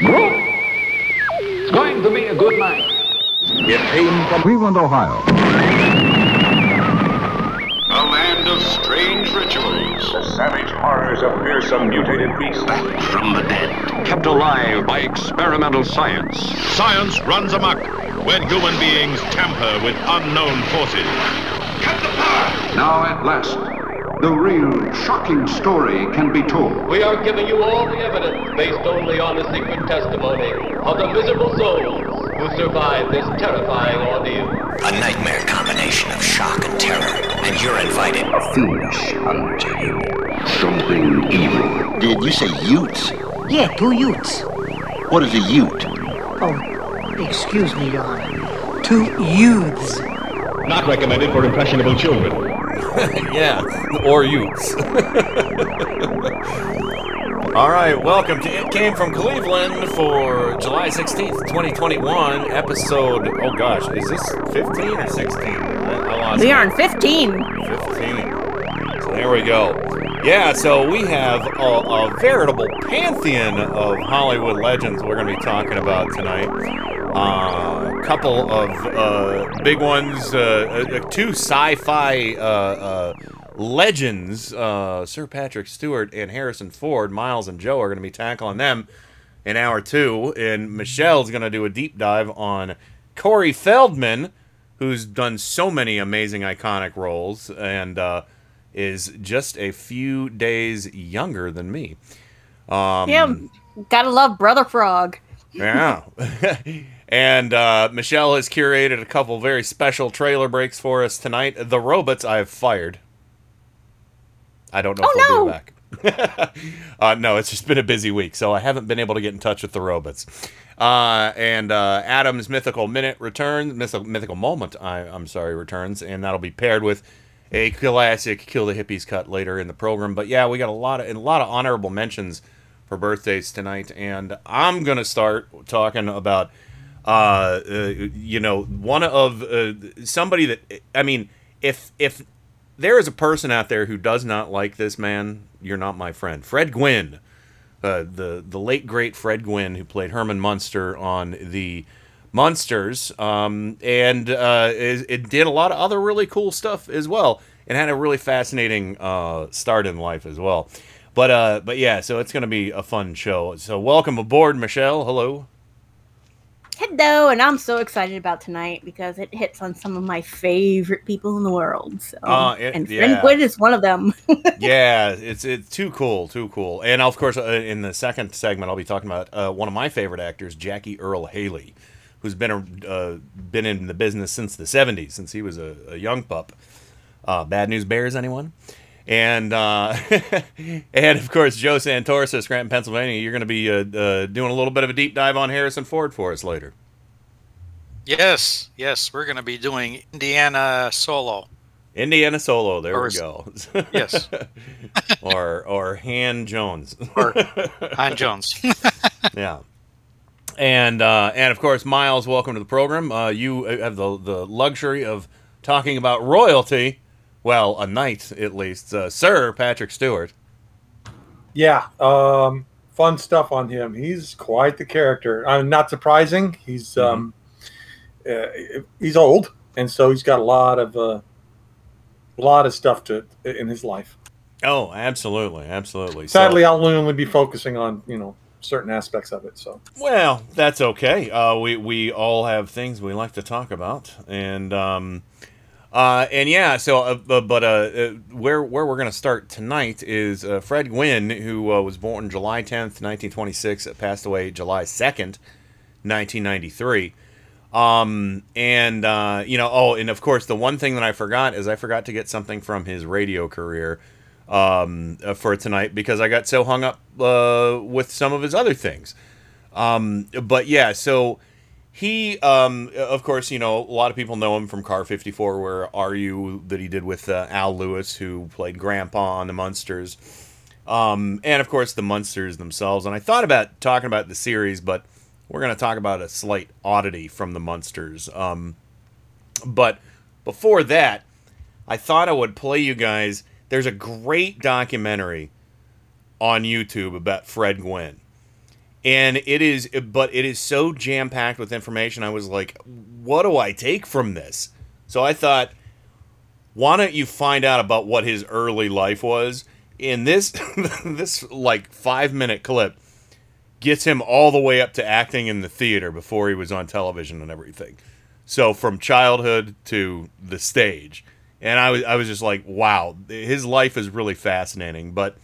It's going to be a good night. It came from Cleveland, Ohio. A land of strange rituals. The savage horrors of fearsome mutated beasts. Back from the dead. Kept alive by experimental science. Science runs amok when human beings tamper with unknown forces. Cut the power! Now at last, the real shocking story can be told. We are giving you all the evidence based only on the secret testimony of the miserable souls who survived this terrifying ordeal. A nightmare combination of shock and terror, and you're invited. Finish unto you something evil. Did you say Utes? Yeah, two Utes. What is a Ute? Oh, excuse me, Your Honor. Two youths. Not recommended for impressionable children. Yeah, or youths. All right, welcome to It Came from Cleveland for July 16th, 2021, episode. Oh gosh, is this 15 or 16? I lost We are on 15. 15. So there we go. Yeah, so we have a, a veritable pantheon of Hollywood legends we're going to be talking about tonight. Uh, a couple of uh, big ones, uh, uh, two uh, uh, legends, uh, Sir Patrick Stewart and Harrison Ford. Miles and Joe are going to be tackling them in hour two. And Michelle's going to do a deep dive on Corey Feldman, who's done so many amazing, iconic roles and uh, is just a few days younger than me. Um, Yeah, gotta love Brother Frog. yeah. and uh, Michelle has curated a couple very special trailer breaks for us tonight. The robots I have fired. I don't know Oh, if they'll no. be back. uh, no, it's just been a busy week, so I haven't been able to get in touch with the robots. Uh, and uh, Adam's Mythical Minute returns, mythical, mythical Moment, I, I'm sorry, returns, and that'll be paired with a classic Kill the Hippies cut later in the program. But yeah, we got a lot of a lot of honorable mentions for birthdays tonight, and I'm gonna start talking about, uh, uh you know, one of uh, somebody that I mean, if if there is a person out there who does not like this man, you're not my friend. Fred Gwynne, uh, the the late great Fred Gwynne, who played Herman Munster on the Munsters, um, and uh, it, it did a lot of other really cool stuff as well, and had a really fascinating uh, start in life as well. But uh, but yeah, so it's gonna be a fun show. So welcome aboard, Michelle. Hello. Hello, and I'm so excited about tonight because it hits on some of my favorite people in the world. So, Uh, it- and yeah. Fred is one of them. yeah, it's it's too cool, too cool. And of course, uh, in the second segment, I'll be talking about uh, one of my favorite actors, Jackie Earle Haley, who's been a, uh, been in the business since the '70s, since he was a, a young pup. Uh, Bad News Bears, anyone? And uh, and of course, Joe Santorsa, Scranton, Pennsylvania. You're going to be uh, uh, doing a little bit of a deep dive on Harrison Ford for us later. Yes, yes, we're going to be doing Indiana Solo. Indiana Solo. There Or we go. Yes. or or Han Jones. Or Han Jones. yeah. And uh, and of course, Miles, welcome to the program. Uh, you have the the luxury of talking about royalty. Well, a knight at least, uh, Sir Patrick Stewart. Yeah, um, fun stuff on him. He's quite the character. Uh, not surprising. He's um, uh, he's old, and so he's got a lot of uh, a lot of stuff to in his life. Oh, absolutely, absolutely. So- Sadly, I'll only be focusing on you know certain aspects of it. So Well, that's okay. Uh, we we all have things we like to talk about, and um, uh, and yeah. So, uh, but uh, uh, where where we're gonna start tonight is uh, Fred Gwynne, who uh, was born July tenth, nineteen twenty six, passed away July second, nineteen ninety three. Um, and you know, oh, and of course, the one thing that I forgot is I forgot to get something from his radio career um, for tonight because I got so hung up with some of his other things. Um, but yeah, so he, um, of course, you know, a lot of people know him from Car 54, where Are You, that he did with uh, Al Lewis, who played Grandpa on the Munsters. Um, and of course, the Munsters themselves. And I thought about talking about the series, but we're going to talk about a slight oddity from the Munsters. Um, but before that, I thought I would play you guys. There's a great documentary on YouTube about Fred Gwynne. And it is but it is so jam packed with information i was like what do i take from this? So i thought why don't you find out about what his early life was? In this this like five minute clip gets him all the way up to acting in the theater before he was on television and everything. So from childhood to the stage. And i was i was just like wow his life is really fascinating. But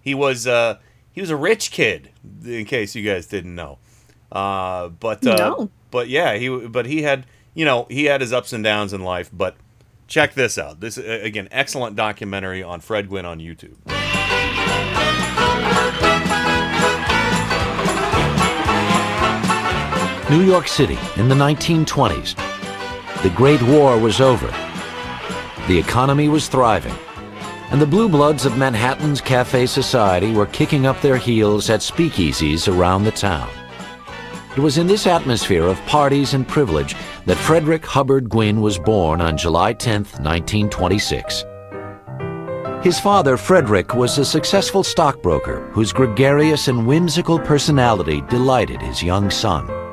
he was uh he was a rich kid, in case you guys didn't know. Uh, but uh, No. but yeah, he but he had you know he had his ups and downs in life. But check this out. This uh, again, excellent documentary on Fred Gwynne on YouTube. New York City in the 1920s. The Great War was over. The economy was thriving. And the blue bloods of Manhattan's cafe society were kicking up their heels at speakeasies around the town. It was in this atmosphere of parties and privilege that Frederick Hubbard Gwynne was born on July 10, 1926. His father, Frederick, was a successful stockbroker whose gregarious and whimsical personality delighted his young son.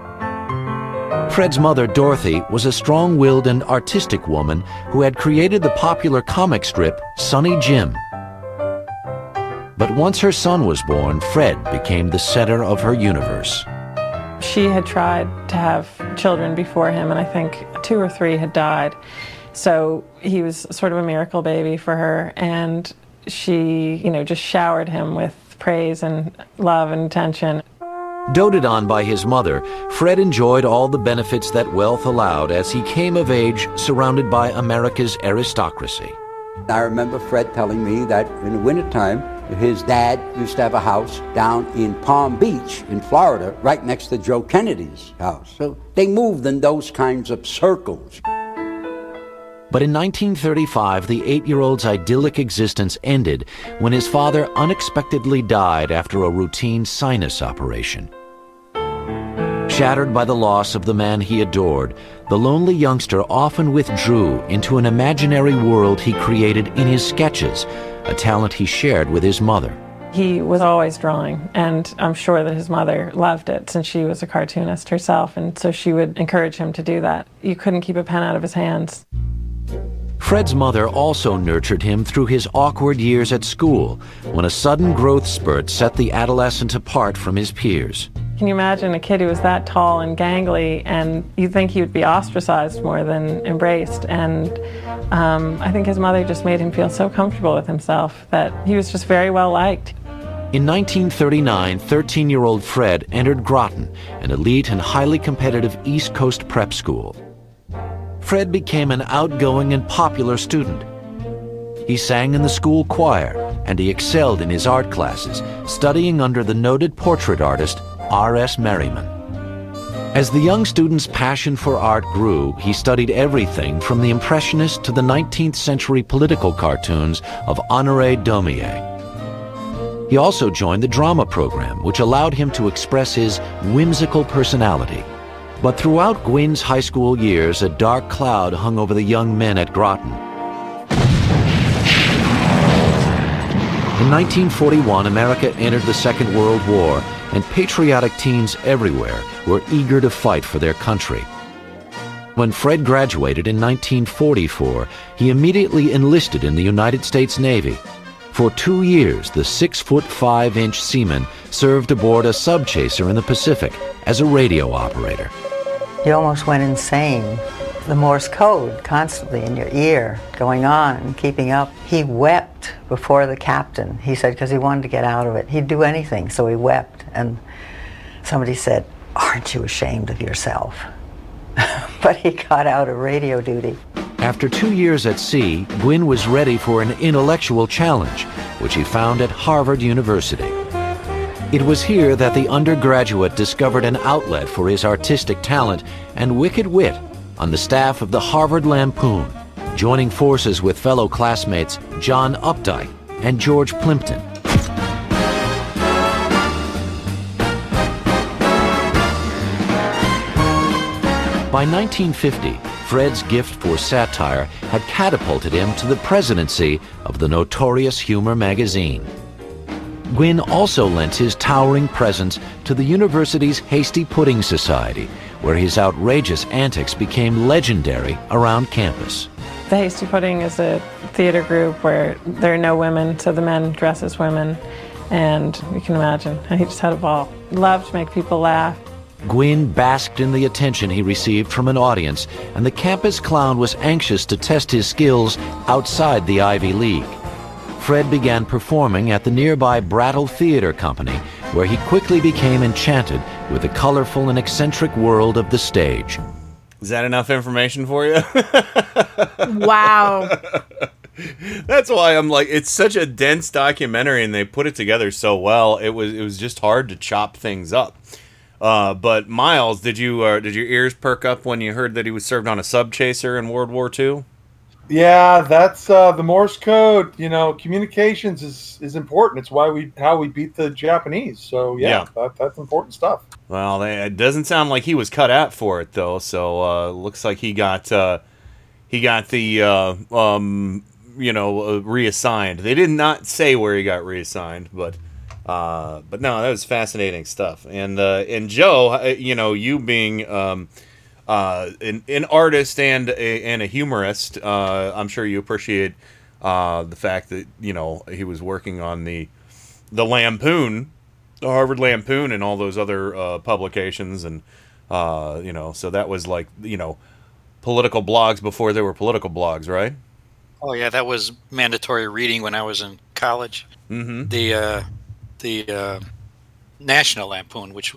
Fred's mother, Dorothy, was a strong-willed and artistic woman who had created the popular comic strip Sonny Jim. But once her son was born, Fred became the center of her universe. She had tried to have children before him, and I think two or three had died. So he was sort of a miracle baby for her, and she, you know, just showered him with praise and love and attention. Doted on by his mother, Fred enjoyed all the benefits that wealth allowed as he came of age surrounded by America's aristocracy. I remember Fred telling me that in the wintertime, his dad used to have a house down in Palm Beach in Florida, right next to Joe Kennedy's house. So they moved in those kinds of circles. But in 1935, the eight-year-old's idyllic existence ended when his father unexpectedly died after a routine sinus operation. Shattered by the loss of the man he adored, the lonely youngster often withdrew into an imaginary world he created in his sketches, a talent he shared with his mother. He was always drawing, and I'm sure that his mother loved it since she was a cartoonist herself, and so she would encourage him to do that. You couldn't keep a pen out of his hands. Fred's mother also nurtured him through his awkward years at school, when a sudden growth spurt set the adolescent apart from his peers. Can you imagine a kid who was that tall and gangly, and you'd think he would be ostracized more than embraced? And um, I think his mother just made him feel so comfortable with himself that he was just very well liked. In 1939, 13-year-old Fred entered Groton, an elite and highly competitive East Coast prep school. Fred became an outgoing and popular student. He sang in the school choir, and he excelled in his art classes, studying under the noted portrait artist R.S. Merriman. As the young student's passion for art grew, he studied everything from the Impressionist to the 19th century political cartoons of Honoré Daumier. He also joined the drama program, which allowed him to express his whimsical personality. But throughout Gwynne's high school years, a dark cloud hung over the young men at Groton. In 1941, America entered the Second World War, and patriotic teens everywhere were eager to fight for their country. When Fred graduated in 1944, he immediately enlisted in the United States Navy. For two years, the six-foot-five-inch seaman served aboard a subchaser in the Pacific as a radio operator. You almost went insane. The Morse code constantly in your ear, going on and keeping up. He wept before the captain. He said, because he wanted to get out of it. He'd do anything, so he wept. And somebody said, Aren't you ashamed of yourself? but he got out of radio duty. After two years at sea, Gwynne was ready for an intellectual challenge, which he found at Harvard University. It was here that the undergraduate discovered an outlet for his artistic talent and wicked wit on the staff of the Harvard Lampoon, joining forces with fellow classmates John Updike and George Plimpton. By 1950, Fred's gift for satire had catapulted him to the presidency of the notorious humor magazine. Gwynne also lent his towering presence to the university's Hasty Pudding Society, where his outrageous antics became legendary around campus. The Hasty Pudding is a theater group where there are no women, so the men dress as women. And you can imagine, he just had a ball. Loved to make people laugh. Gwynne basked in the attention he received from an audience, and the campus clown was anxious to test his skills outside the Ivy League. Fred began performing at the nearby Brattle Theater Company, where he quickly became enchanted with the colorful and eccentric world of the stage. Is that enough information for you? wow. That's why I'm like, it's such a dense documentary, and they put it together so well. It was it was just hard to chop things up. Uh, but Miles, did you uh, did your ears perk up when you heard that he was served on a sub chaser in World War II? Yeah, that's uh, the Morse code. You know, communications is is important. It's why we how we beat the Japanese. So yeah, Yeah. That, that's important stuff. Well, they, it doesn't sound like he was cut out for it though. So uh, looks like he got uh, he got the uh, um, you know uh, reassigned. They did not say where he got reassigned, but uh, but no, that was fascinating stuff. And uh, and Joe, uh, you know, you being um, uh, an, an artist and a, and a humorist, uh, I'm sure you appreciate uh, the fact that you know he was working on the the Lampoon, the Harvard Lampoon, and all those other uh, publications, and uh, you know, so that was like you know political blogs before there were political blogs, right? Oh yeah, that was mandatory reading when I was in college. Mm-hmm. The uh, the uh, National Lampoon, which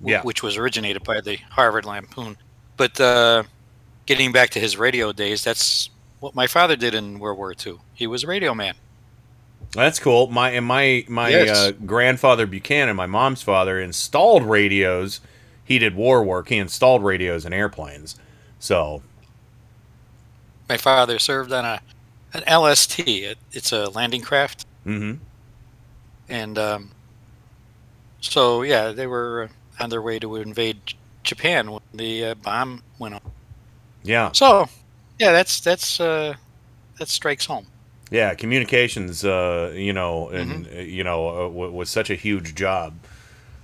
Yeah. which was originated by the Harvard Lampoon. But uh, getting back to his radio days, that's what my father did in World War II. He was a radio man. That's cool. My and my my Yes. uh, grandfather Buchanan, my mom's father, installed radios. He did war work. He installed radios in airplanes. So My father served on a an LST. It, it's a landing craft, hmm and um, so yeah, they were on their way to invade Japan when the uh, bomb went off. yeah, So yeah, that's that's uh, that strikes home. yeah. Communications, uh, you know, and Mm-hmm. uh, you know, uh, w- was such a huge job.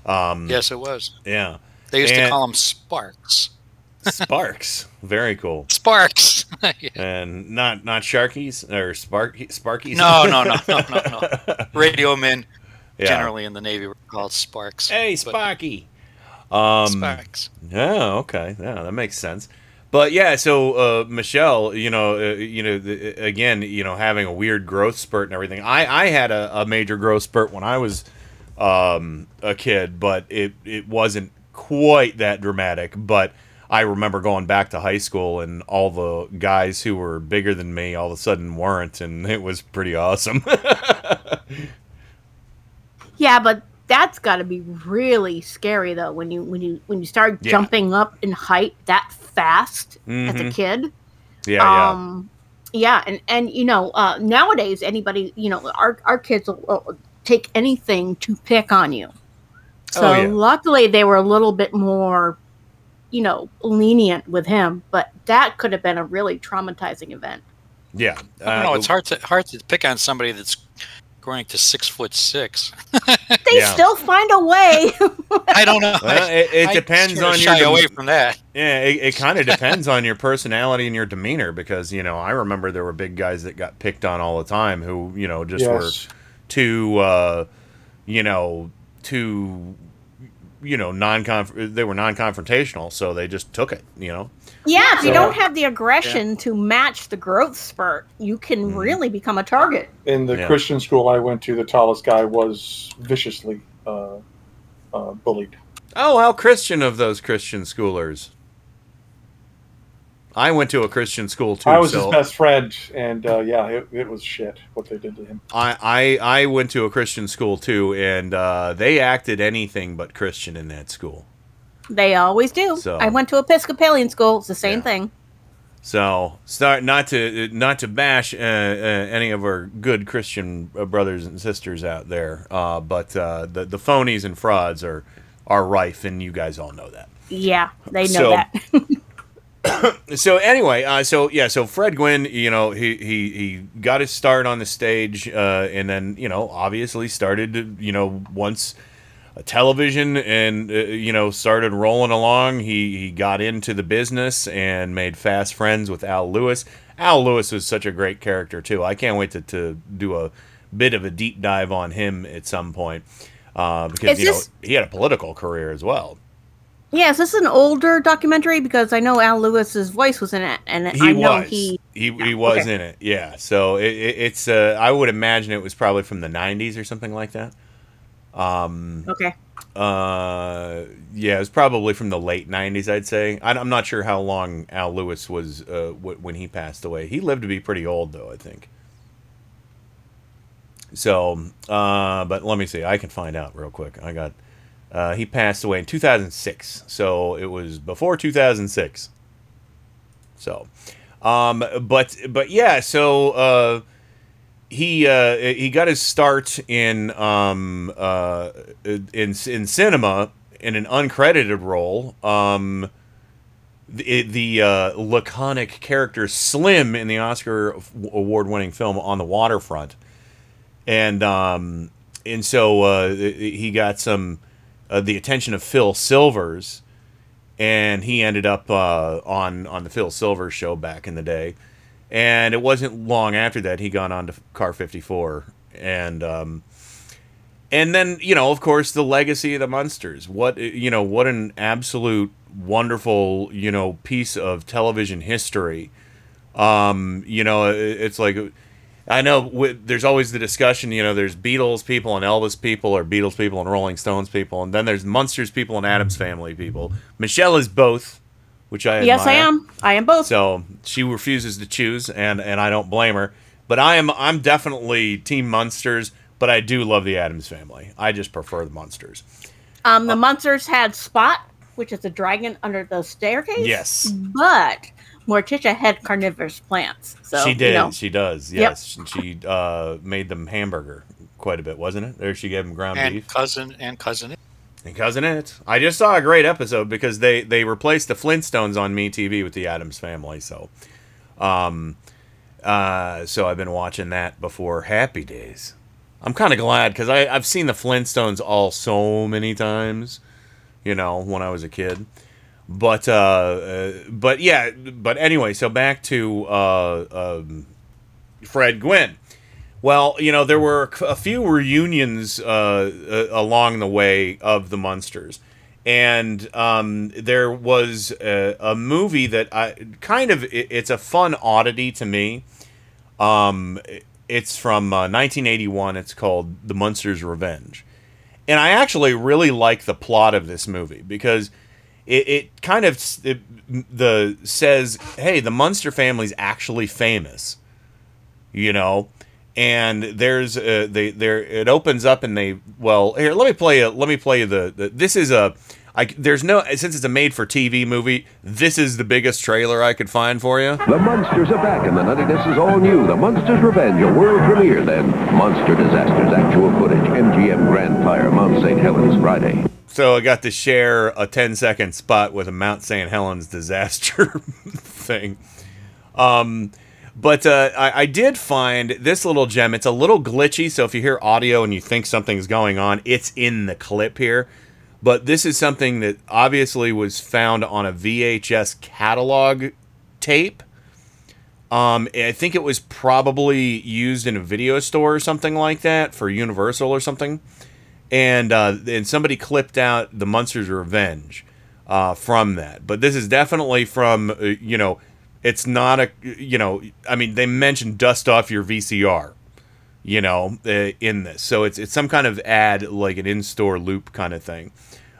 Um, Yes, it was. Yeah. They used to call them sparks. Sparks. Very cool. Sparks. Yeah. And not not Sharkies or Spark Sparkies. No, no, no, no, no, no. Radio men, Yeah. generally in the Navy, were called sparks. Hey, Sparky. Um, Sparks. Yeah, okay, yeah, that makes sense. But yeah, so uh, Michelle, you know, uh, you know, the, again, you know, having a weird growth spurt and everything. I I had a, a major growth spurt when I was um, a kid, but it it wasn't quite that dramatic. But I remember going back to high school and all the guys who were bigger than me all of a sudden weren't, and it was pretty awesome. Yeah, but that's got to be really scary though when you when you when you start Yeah. jumping up in height that fast as a Mhm. kid. yeah, yeah. Um, yeah, and and you know uh, nowadays anybody you know our our kids will, will take anything to pick on you. So Oh, yeah. luckily they were a little bit more, you know, lenient with him, but that could have been a really traumatizing event. Yeah. I don't know. It's hard to hard to pick on somebody that's growing to six foot six. They Yeah. still find a way. I don't know. Well, it, it I depends sort of on shy your away from that. Yeah, it, it kind of depends on your personality and your demeanor because you know I remember there were big guys that got picked on all the time who you know just Yes. were too uh, you know too you know non they were non confrontational so they just took it you know Yeah, if you don't have the aggression to match the growth spurt, you can really become a target. In the Yeah. Christian school I went to, the tallest guy was viciously uh, uh, bullied. oh how Christian of those Christian schoolers I went to a Christian school too I was so his best friend, and uh, yeah, it, it was shit what they did to him. I, I I went to a Christian school too, and uh, they acted anything but Christian in that school. They always do. So- I went to Episcopalian school. It's the same thing. So start not to not to bash uh, uh, any of our good Christian uh, brothers and sisters out there, uh, but uh, the the phonies and frauds are are rife, and you guys all know that. Yeah, they know So- that. so anyway, uh, so yeah, so Fred Gwynne, you know, he he he got his start on the stage, uh, and then you know, obviously started to, you know, once a television and uh, you know started rolling along, he he got into the business and made fast friends with Al Lewis. Al Lewis was such a great character too. I can't wait to, to do a bit of a deep dive on him at some point uh, because Is you know he had a political career as well. Yeah, is this an older documentary? Because I know Al Lewis's voice was in it, and He I know was. he. he he was okay. in it. Yeah. So it, it, it's uh, I would imagine it was probably from the '90s or something like that. Um, Okay. Uh, yeah, it was probably from the late '90s. I'd say. I, I'm not sure how long Al Lewis was uh, w- when he passed away. He lived to be pretty old, though. I think. So, uh, but let me see. I can find out real quick. I got. Uh, he passed away in 2006, so it was before 2006. So, um, but but yeah, so uh, he uh, he got his start in um, uh, in in cinema in an uncredited role. Um, the the uh, laconic character Slim in the Oscar award winning film On the Waterfront, and um, and so uh, he got some uh, the attention of Phil Silvers and he ended up uh, on on the Phil Silvers show back in the day. And it wasn't long after that he got on to Car 54, and um, and then you know, of course, the legacy of the Munsters. What you know, what an absolute wonderful you know piece of television history. Um, you know, it's like. I know wi- there's always the discussion, you know, there's Beatles people and Elvis people, or Beatles people and Rolling Stones people, and then there's Munsters people and Addams Family people. Michelle is both, which I Yes, I am. I am both. So she refuses to choose, and and I don't blame her. But I am I'm definitely Team Munsters, but I do love the Addams Family. I just prefer the Munsters. Um, the Munsters had Spot, which is a dragon under the staircase. Yes. But Morticia had carnivorous plants. So she did. You know, She does. Yep. Yes. She uh, made them hamburger quite a bit, wasn't it? There she gave them ground and beef. cousin and cousin. And cousin it. I just saw a great episode because they they replaced the Flintstones on Me TV with the Addams Family. So, um, uh, so I've been watching that before Happy Days. I'm kind of glad because I I've seen the Flintstones all so many times, you know, when I was a kid. But uh, uh but yeah, but anyway, so back to uh, um, Fred Gwynne. Well, you know, there were a few reunions uh, uh, along the way of the Munsters. And um, there was a, a movie that I kind of, it- it's a fun oddity to me. Um, it's from uh, 1981. It's called The Munsters' Revenge. And I actually really like the plot of this movie because it, it kind of it, the says, hey, the Munster family's actually famous you know? And there's they there it opens up and they well here let me play a, let me play the, the this is a I, there's no since it's a made for TV movie this is the biggest trailer I could find for you The monsters are back, and the nuttiness is all new. The Munsters Revenge, a world premiere, then. Monster Disasters, actual footage. MGM Grand Fire, Mount St. Helens, Friday. so I got to share a 10 second spot with a Mount St. Helens disaster thing um but uh, I, I did find this little gem. It's a little glitchy, so if you hear audio and you think something's going on, it's in the clip here. But this is something that obviously was found on a VHS catalog tape. Um, I think it was probably used in a video store or something like that for Universal or something. And uh, and somebody clipped out the Munsters Revenge uh, from that. But this is definitely from uh, you know, it's not a you know, I mean they mentioned dust off your VCR you know, uh, in this. So it's it's some kind of ad, like an in-store loop kind of thing.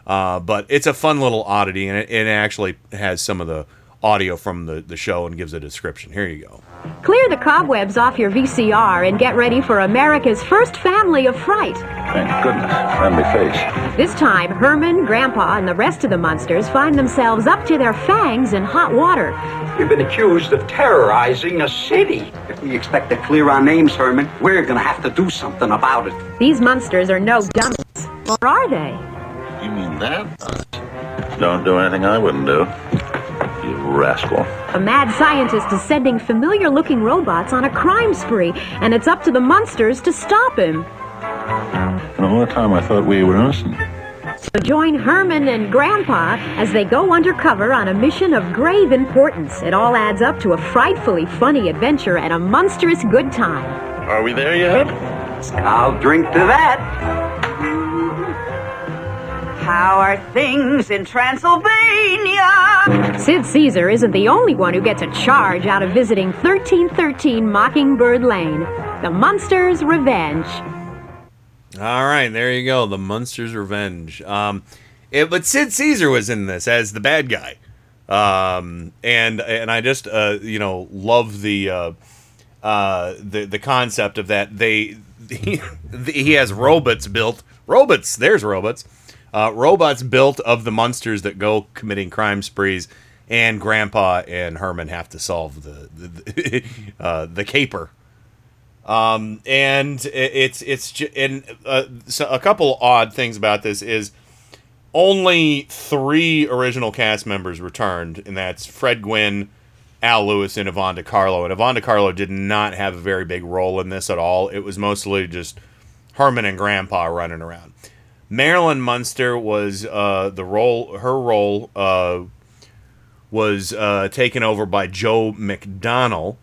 Uh, but it's a fun little oddity, and it, it actually has some of the audio from the, the show and gives a description. Here you go. Clear the cobwebs off your VCR and get ready for America's first family of fright. Thank goodness. Friendly face. This time, Herman, Grandpa, and the rest of the Munsters find themselves up to their fangs in hot water. We've been accused of terrorizing a city. If we expect to clear our names, Herman, we're gonna have to do something about it. These monsters are no dummies. Or are they? You mean that? Don't do anything I wouldn't do. You rascal. A mad scientist is sending familiar looking robots on a crime spree, and it's up to the Munsters to stop him. And all the time I thought we were innocent. So join Herman and Grandpa as they go undercover on a mission of grave importance. It all adds up to a frightfully funny adventure and a monstrous good time. Are we there yet? I'll drink to that. How are things in Transylvania? Sid Caesar isn't the only one who gets a charge out of visiting 1313 Mockingbird Lane. The Munster's Revenge. All right, there you go. The Munster's Revenge. Um, it, but Sid Caesar was in this as the bad guy, um, and and I just uh, you know love the uh, uh, the the concept of that. They he, he has robots built. Robots. There's robots. Uh, robots built of the monsters that go committing crime sprees, and Grandpa and Herman have to solve the the, uh, the caper. Um, and it's it's and uh, so a couple odd things about this is only three original cast members returned, and that's Fred Gwynne, Al Lewis, and Yvonne De Carlo. And Yvonne De Carlo did not have a very big role in this at all. It was mostly just Herman and Grandpa running around. Marilyn Munster was uh, the role. Her role uh, was uh, taken over by Jo McDonnell,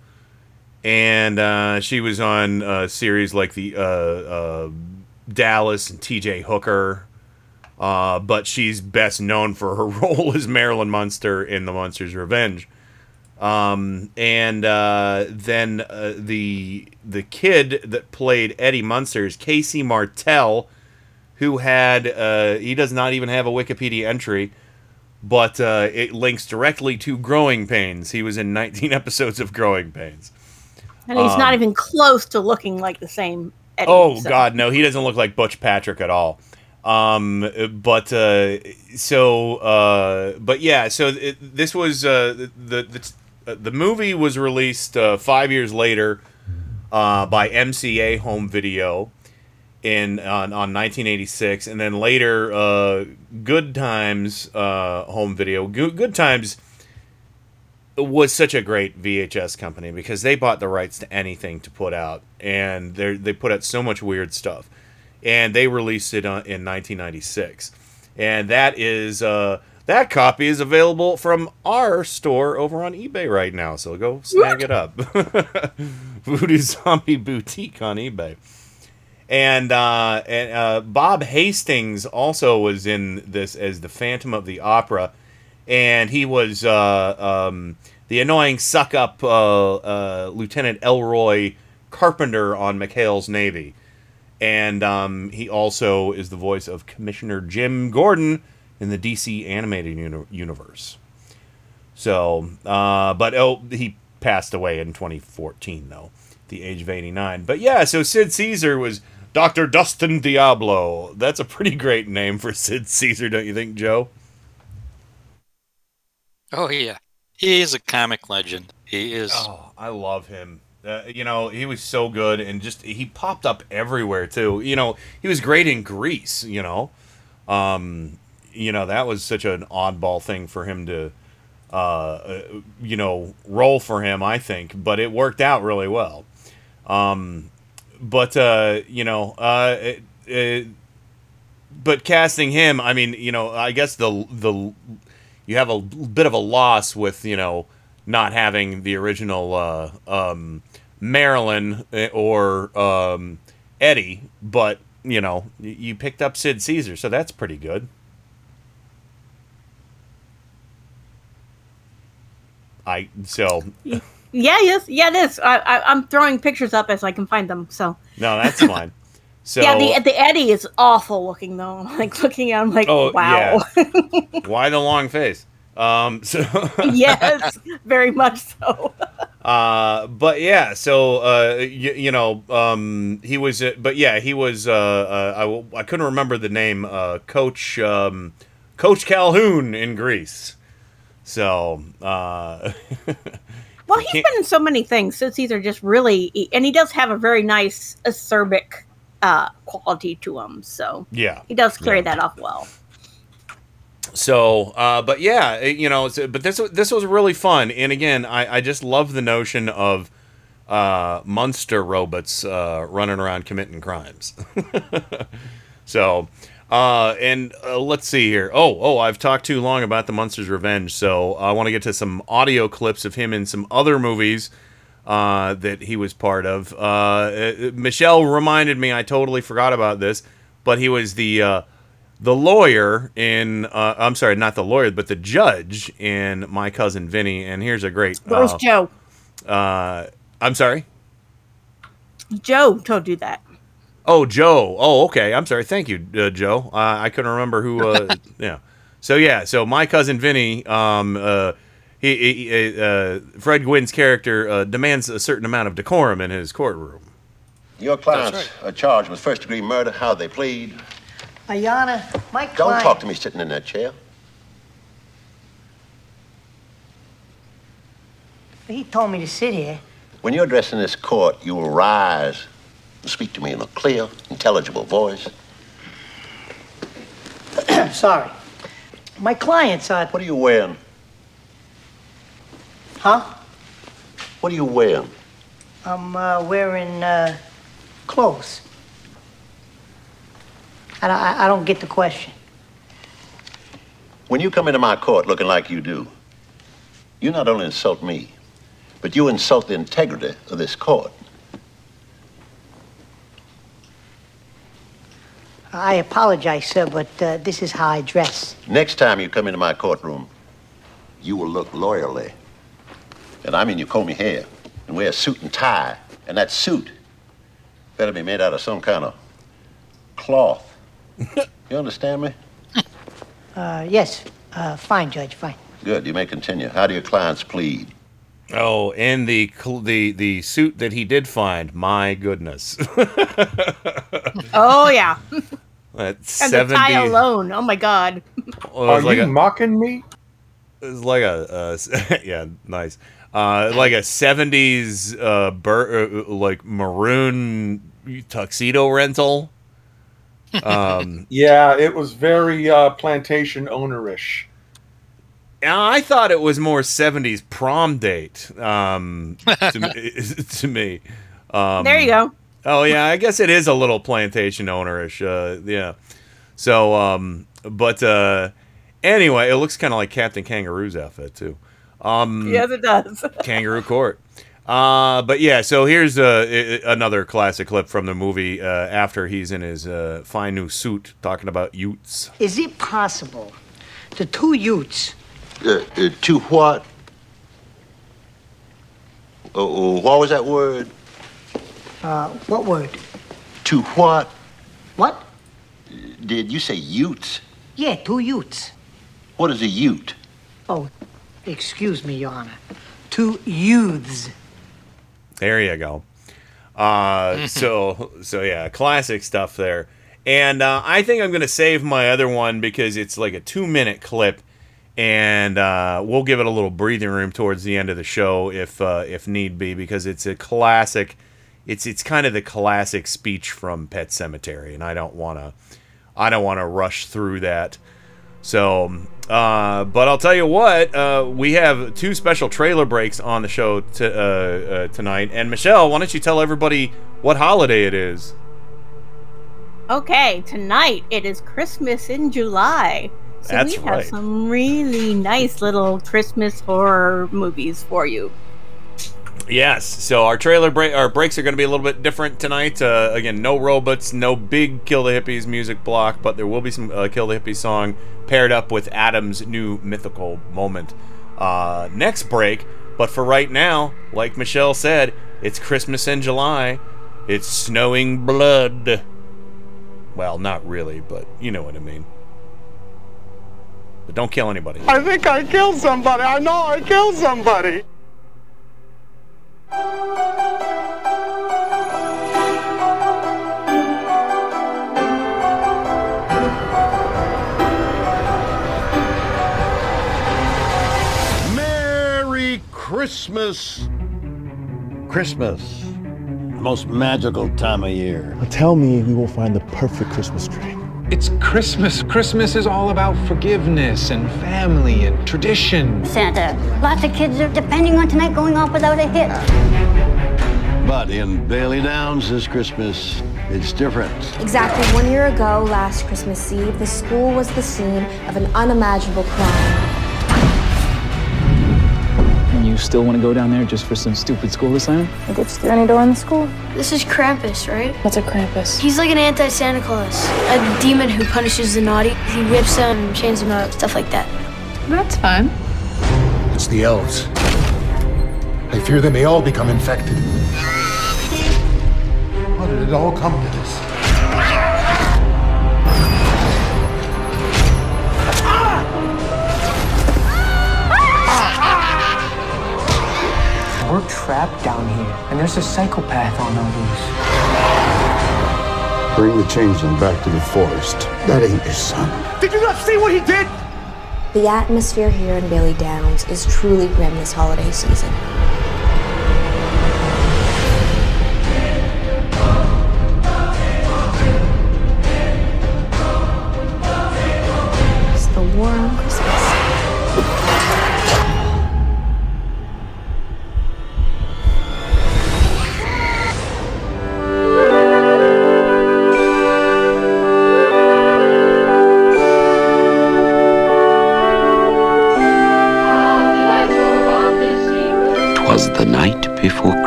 and uh, she was on uh, series like the uh, Dallas and T.J. Hooker. But she's best known for her role as Marilyn Munster in The Munster's Revenge. Um, and then the the kid that played Eddie Munster is K.C. Martel, who had uh, he does not even have a Wikipedia entry, but uh, it links directly to Growing Pains. He was in 19 episodes of Growing Pains. And he's Um, not even close to looking like the same Eddie. Oh so- God, no, he doesn't look like Butch Patrick at all. Um, but uh, so uh, but yeah, so it, this was uh, the the the, movie was released uh, five years later uh, by MCA Home Video in on, on 1986, and then later uh, Good Times uh, Home Video. Good, Good Times was such a great VHS company because they bought the rights to anything to put out, and they they put out so much weird stuff, and they released it on, in 1996, and that is uh, that copy is available from our store over on eBay right now. So go snag it up, Voodoo Zombie Boutique on eBay. And uh, and uh, Bob Hastings also was in this as the Phantom of the Opera, and he was uh, um, the annoying suck up uh, uh, Lieutenant Elroy Carpenter on McHale's Navy, and um, he also is the voice of Commissioner Jim Gordon in the DC animated uni- universe. So, uh, but oh, he passed away in 2014 though, the age of 89. But yeah, so Sid Caesar was Dr. Dustin Diablo. That's a pretty great name for Sid Caesar, don't you think, Joe? Oh yeah, he is a comic legend. He is. Oh, I love him. Uh, you know, he was so good, and just he popped up everywhere too. You know, he was great in Grease. You know, um, you know that was such an oddball thing for him to, uh, uh, you know, roll for him. I think, but it worked out really well. Um, but uh, you know, uh, it, it, but casting him, I mean, you know, I guess the the you have a bit of a loss with you know not having the original uh, um, Marilyn eh, or um, Eddie, but you know you picked up Sid Caesar, so that's pretty good. I so Yeah, yes, yeah, it is. I, I, I'm throwing pictures up as I can find them. So no, that's fine. So yeah, the the Eddie is awful looking though. I'm like looking at, him like, Oh, wow. why the long face? Um, so yes, very much so. Uh, but yeah, so uh, you, you know, um, he was, uh, but yeah, he was. Uh, uh, I w- I couldn't remember the name. Uh, Coach um, Coach Calhoun in Grease. So uh, Well, he's been in so many things. So these are just really, and he does have a very nice acerbic uh, quality to him. So yeah, he does carry that off well. So, uh, but yeah, you know, but this this was really fun, and again, I, I just love the notion of uh, monster robots uh, running around committing crimes. so, uh, and uh, let's see here. Oh, oh, I've talked too long about the Munsters Revenge, so I want to get to some audio clips of him in some other movies uh, that he was part of. Uh, uh, Michelle reminded me, I totally forgot about this, but he was the uh, the lawyer in. Uh, I'm sorry, not the lawyer, but the judge in My Cousin Vinny. And here's a great. Where's Joe? Uh, I'm sorry. Joe told you that. Oh, Joe. Oh, okay. I'm sorry. Thank you, uh, Joe. Uh, I couldn't remember who. Uh, yeah. So yeah. So my cousin Vinny. Um. Uh. He. he uh, Fred Gwynne's character uh, demands a certain amount of decorum in his courtroom. Your clients are charged with first degree murder. How they plead? Ayana, my Don't client. talk to me sitting in that chair. He told me to sit here. When you're addressing this court, you will rise and speak to me in a clear, intelligible voice. Sorry. My clients are. What are you wearing? Huh? What are you wearing? I'm uh, wearing uh, clothes. I, I, I don't get the question. When you come into my court looking like you do, you not only insult me, but you insult the integrity of this court. I apologize, sir, but uh, this is how I dress. Next time you come into my courtroom, you will look loyally. And I mean you comb your hair and wear a suit and tie. And that suit better be made out of some kind of cloth. you understand me? Uh, yes, uh, fine, Judge, fine. Good. You may continue. How do your clients plead? Oh, and the the the suit that he did find. My goodness. Oh yeah. That and 70 the tie alone. Oh my god. Well, Are like you a- mocking me? It's like a, uh, yeah, nice. Uh, like a '70s uh, bur- uh, like maroon tuxedo rental. Um, Yeah, it was very uh, plantation ownerish. And I thought it was more '70s prom date. Um, to, me, to me. Um, There you go. Oh yeah, I guess it is a little plantation ownerish. Uh, yeah. So, um, but uh, anyway, it looks kind of like Captain Kangaroo's outfit too. Um, Yes, it does. Kangaroo Court. Uh, but yeah, so here's uh, i- i- another classic clip from the movie uh, after he's in his uh, fine new suit talking about Utes. Is it possible the two Utes, Uh, uh, to what? Oh, what was that word? uh, what word? To what? What? Did you say Utes? Yeah, two Utes. What is a Ute? Oh, excuse me, Your Honor. Two youths. There you go. Uh, so so yeah, classic stuff there. And uh, I think I'm gonna save my other one because it's like a two minute clip, and uh, we'll give it a little breathing room towards the end of the show if uh, if need be because it's a classic. It's it's kind of the classic speech from Pet Sematary, and I don't want to I don't want to rush through that. So, uh, but I'll tell you what, uh, we have two special trailer breaks on the show to, uh, uh, tonight. And Michelle, why don't you tell everybody what holiday it is? Okay, tonight it is Christmas in July. So That's we right. have some really nice little Christmas horror movies for you. Yes. So our trailer break, our breaks are going to be a little bit different tonight. Uh, again, no robots, no big Kill the Hippies music block, but there will be some uh, Kill the Hippies song paired up with Adam's new mythical moment. Uh, next break, but for right now, like Michelle said, it's Christmas in July. It's snowing blood. Well, not really, but you know what I mean. But don't kill anybody. I think I killed somebody. I know I killed somebody. Merry Christmas! Christmas, the most magical time of year. Tell me we will find the perfect Christmas tree. It's Christmas. Christmas is all about forgiveness and family and tradition. Santa, lots of kids are depending on tonight going off without a hit. But in Bailey Downs this Christmas, it's different. Exactly one year ago, last Christmas Eve, the school was the scene of an unimaginable crime. And you still want to go down there just for some stupid school assignment? It gets through any door in the school. This is Krampus, right? What's a Krampus? He's like an anti-Santa Claus, a demon who punishes the naughty. He whips them, chains them up, stuff like that. That's fun. It's the elves. I fear they may all become infected. How did it all come to this? We're trapped down here, and there's a psychopath on the loose. Bring the changeling back to the forest. That ain't your son. Did you not see what he did? The atmosphere here in Bailey Downs is truly grim this holiday season.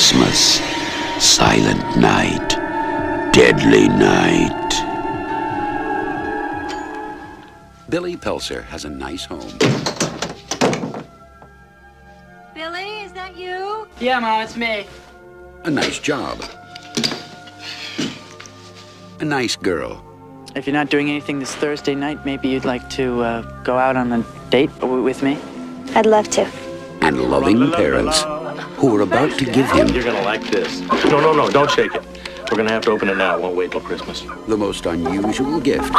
Christmas. Silent night. Deadly night. Billy Peltzer has a nice home. Billy, is that you? Yeah, Mom, it's me. A nice job. A nice girl. If you're not doing anything this Thursday night, maybe you'd like to uh, go out on a date with me? I'd love to. And loving parents who are about to give him You're gonna like this. No, no, no, don't shake it. We're gonna have to open it now. It won't wait till Christmas. the most unusual gift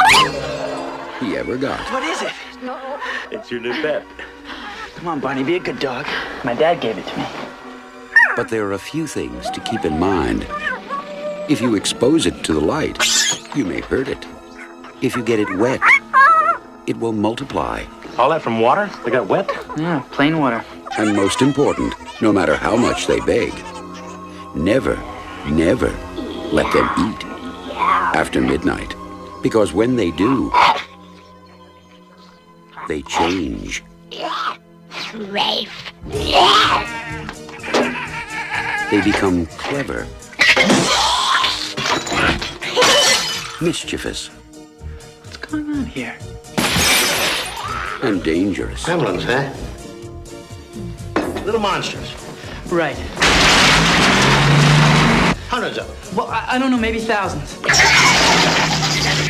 he ever got. What is it? No. It's your new pet. Come on, Barney, be a good dog. My dad gave it to me. But there are a few things to keep in mind. If you expose it to the light, you may hurt it. If you get it wet, it will multiply. All that from water? They got wet? Yeah, plain water. And most important, no matter how much they beg, never, never let them eat after midnight. Because when they do, they change. Rafe. They become clever, mischievous, What's going on here? and dangerous. Gremlins, huh? Eh? Little monsters. Right. Hundreds of them. Well, I, I don't know, maybe thousands.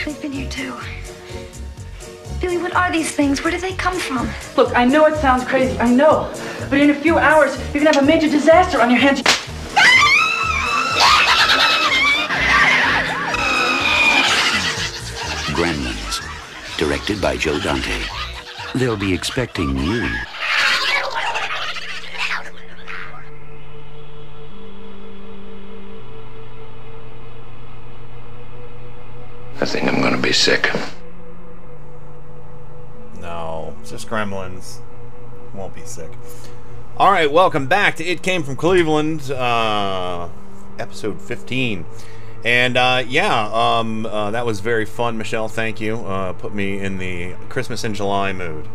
They've been here too. Billy, what are these things? Where do they come from? Look, I know it sounds crazy, I know. But in a few hours, you're gonna have a major disaster on your hands. Gremlins, directed by Joe Dante. They'll be expecting you. Sick. No, it's just gremlins. Won't be sick. All right, welcome back to It Came from Cleveland. Uh, episode 15. And uh, yeah, um, uh, that was very fun, Michelle. Thank you. Uh, put me in the Christmas in July mood.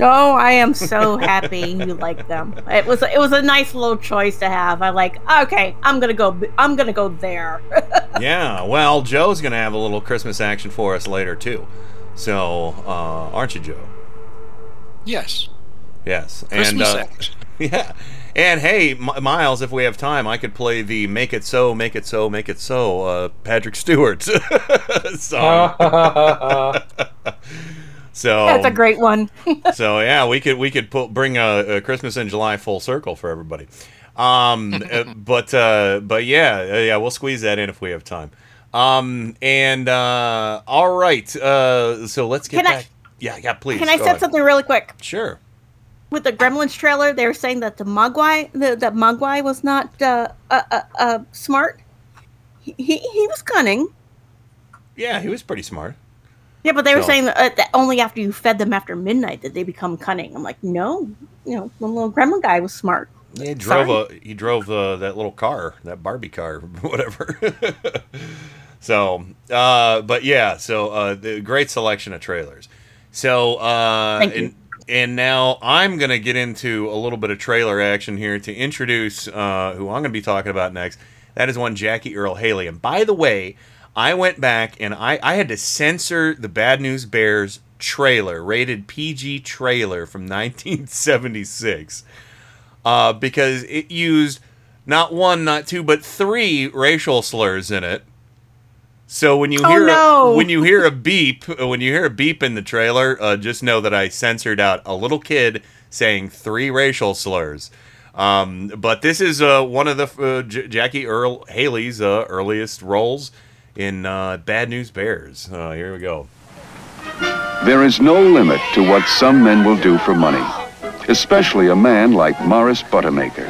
Oh, I am so happy you like them. It was it was a nice little choice to have. I like. Okay, I'm gonna go. I'm gonna go there. yeah, well, Joe's gonna have a little Christmas action for us later too. So, uh, aren't you, Joe? Yes. Yes. Christmas and, uh, yeah. And hey, M- Miles, if we have time, I could play the "Make It So, Make It So, Make It So" uh, Patrick Stewart song. So That's a great one. so yeah, we could we could put, bring a, a Christmas in July full circle for everybody. Um, uh, but uh, but yeah, uh, yeah, we'll squeeze that in if we have time. Um, and uh, all right, uh, so let's get Can I- back. yeah, yeah, please. Can I say something really quick? Sure. With the Gremlins trailer, they were saying that the Mogwai, the, that Mogwai was not uh, uh, uh, uh, smart. He, he he was cunning. Yeah, he was pretty smart. Yeah, but they were So- saying that, uh, that only after you fed them after midnight did they become cunning. I'm like, no, you know, the little gremlin guy was smart. He drove Sorry. a he drove uh, that little car, that Barbie car, whatever. so, uh, but yeah, so uh, the great selection of trailers. So, uh, and and now I'm gonna get into a little bit of trailer action here to introduce uh, who I'm gonna be talking about next. That is one Jackie Earle Haley. And by the way, I went back and I, I had to censor the Bad News Bears trailer, rated PG trailer from 1976 uh, because it used not one, not two, but three racial slurs in it. So when you Oh, hear no. a, when you hear a beep, when you hear a beep in the trailer, uh, just know that I censored out a little kid saying three racial slurs. Um, but this is uh, one of the uh, J- Jackie Earle Haley's uh, earliest roles in uh, Bad News Bears. Uh, here we go. There is no limit to what some men will do for money, especially a man like Morris Buttermaker.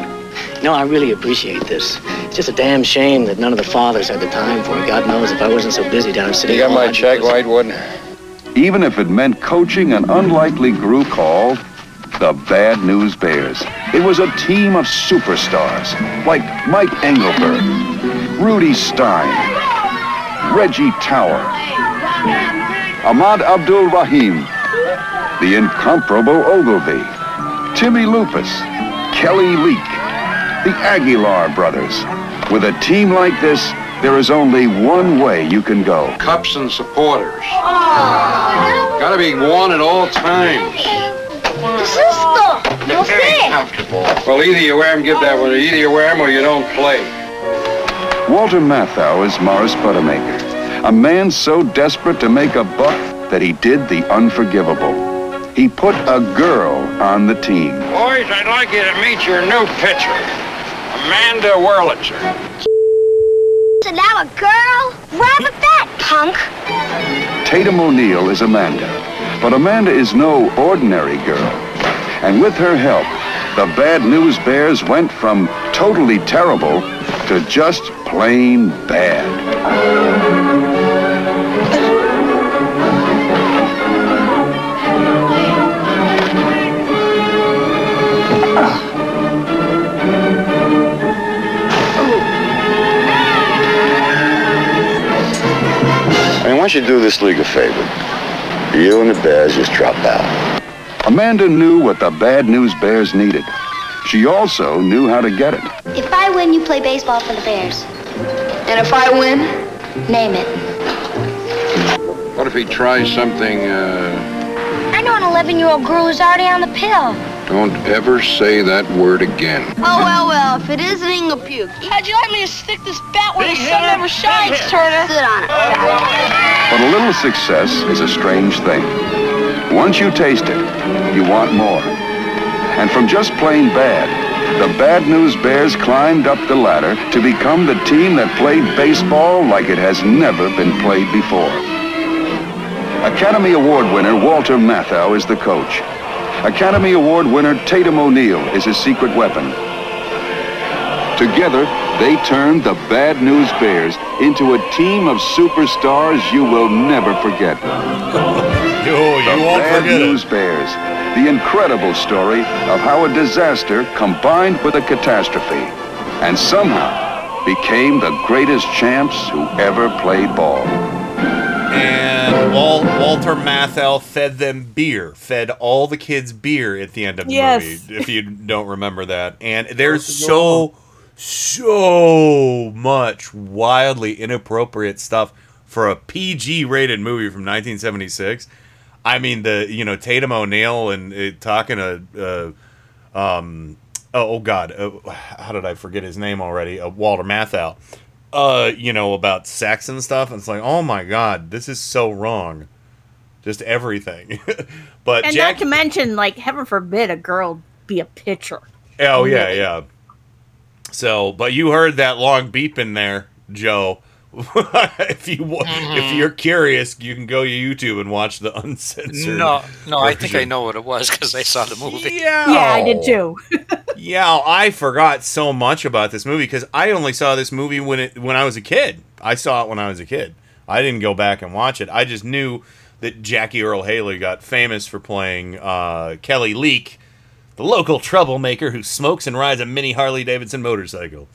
No, I really appreciate this. It's just a damn shame that none of the fathers had the time for it. God knows if I wasn't so busy down at City You got my I'd check, busy. Whitewood? Even if it meant coaching an unlikely group called the Bad News Bears. It was a team of superstars like Mike Engelberg, Rudy Stein, Reggie Tower, Ahmad Abdul Rahim, the incomparable Ogilvy, Timmy Lupus, Kelly Leak, the Aguilar brothers. With a team like this, there is only one way you can go. Cups and supporters. Gotta be worn at all times. Sister, no fair. Well, either you wear them, give that one. Either you wear them or you don't play. Walter Matthau is Morris Buttermaker, a man so desperate to make a buck that he did the unforgivable. He put a girl on the team. Boys, I'd like you to meet your new pitcher, Amanda Wurlitzer. So now a girl? Rabbit that, punk. Tatum O'Neal is Amanda, but Amanda is no ordinary girl. And with her help, the Bad News Bears went from totally terrible to just plain bad. I mean, why don't you do this league a favor? You and the Bears just drop out. Amanda knew what the Bad News Bears needed. She also knew how to get it. If I win, you play baseball for the Bears. And if I win, name it. What if he tries something, uh, I know an 11 year old girl who's already on the pill. don't ever say that word again. Oh, well, well, if it isn't ain't gonna puke. How'd you like me to stick this bat where the sun never shines, Turner? Sit on it. But a little success is a strange thing. Once you taste it, you want more. And from just plain bad, the Bad News Bears climbed up the ladder to become the team that played baseball like it has never been played before. Academy Award winner Walter Matthau is the coach. Academy Award winner Tatum O'Neal is his secret weapon. Together, they turned the Bad News Bears into a team of superstars you will never forget. You, the you won't Bad forget it. News Bears, the incredible story of how a disaster combined with a catastrophe. And somehow, became the greatest champs who ever played ball. And Wal- Walter Matthau fed them beer, fed all the kids beer at the end of the Yes. movie, if you don't remember that. And there's so, so much wildly inappropriate stuff for a PG rated movie from 1976. I mean, the, you know, Tatum O'Neal and uh, talking to, uh, um, oh, oh God, uh, how did I forget his name already? Uh, Walter Matthau uh, you know, about sex and stuff. And it's like, oh my god, this is so wrong. Just everything. but and Jack, not to mention, like, heaven forbid a girl be a pitcher. oh yeah, yeah. So, but you heard that long beep in there, Joe. if you wa- if you're curious, you can go to YouTube and watch the uncensored. No, no, I think I know what it was because I saw the movie. Yeah, Yeah, I did too. yeah, I forgot so much about this movie because I only saw this movie when it when I was a kid. I saw it when I was a kid. I didn't go back and watch it. I just knew that Jackie Earle Haley got famous for playing uh, Kelly Leak, the local troublemaker who smokes and rides a mini Harley Davidson motorcycle.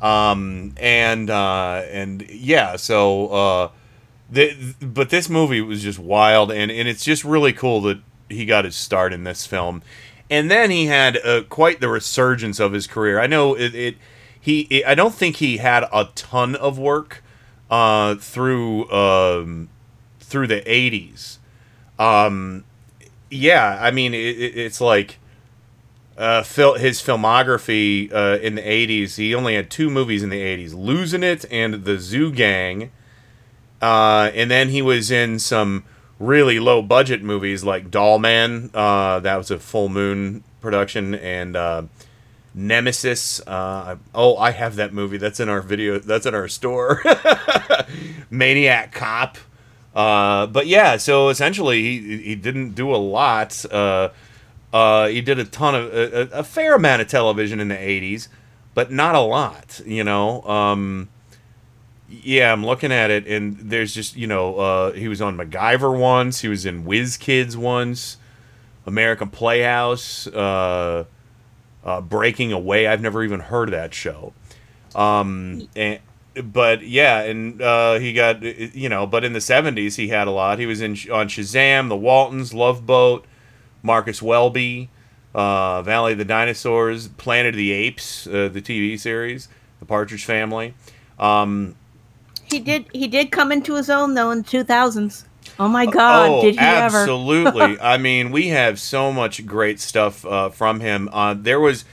Um, and uh, and yeah, so uh, the, but this movie was just wild, and and it's just really cool that he got his start in this film, and then he had uh, quite the resurgence of his career. I know it. it he, I don't think he had a ton of work uh, through um, through the '80s. Um, yeah, I mean, it, it's like uh, fil- his filmography uh, in the 80s, he only had two movies in the 80s Losing It and The Zoo Gang. Uh, and then he was in some really low budget movies like Doll Man, uh, that was a full moon production, and uh, Nemesis. Uh, oh, I have that movie. That's in our video. That's in our store. Maniac Cop. Uh, but yeah, so essentially he, he didn't do a lot. Uh, he did a ton of a, a- a fair amount of television in the '80s, but not a lot. You know. Um, yeah, I'm looking at it, and there's just you know uh, he was on MacGyver once. He was in Whiz Kids once, American Playhouse, uh, uh, Breaking Away. I've never even heard of that show. Um, and, but yeah, and uh, he got you know, but in the '70s he had a lot. He was in on Shazam, The Waltons, Love Boat, Marcus Welby, uh, Valley of the Dinosaurs, Planet of the Apes, uh, the TV series, The Partridge Family. Um, He did. He did come into his own though in the 2000s. Oh my God! oh, did he ever? absolutely. I mean, we have so much great stuff uh, from him. Uh, there was,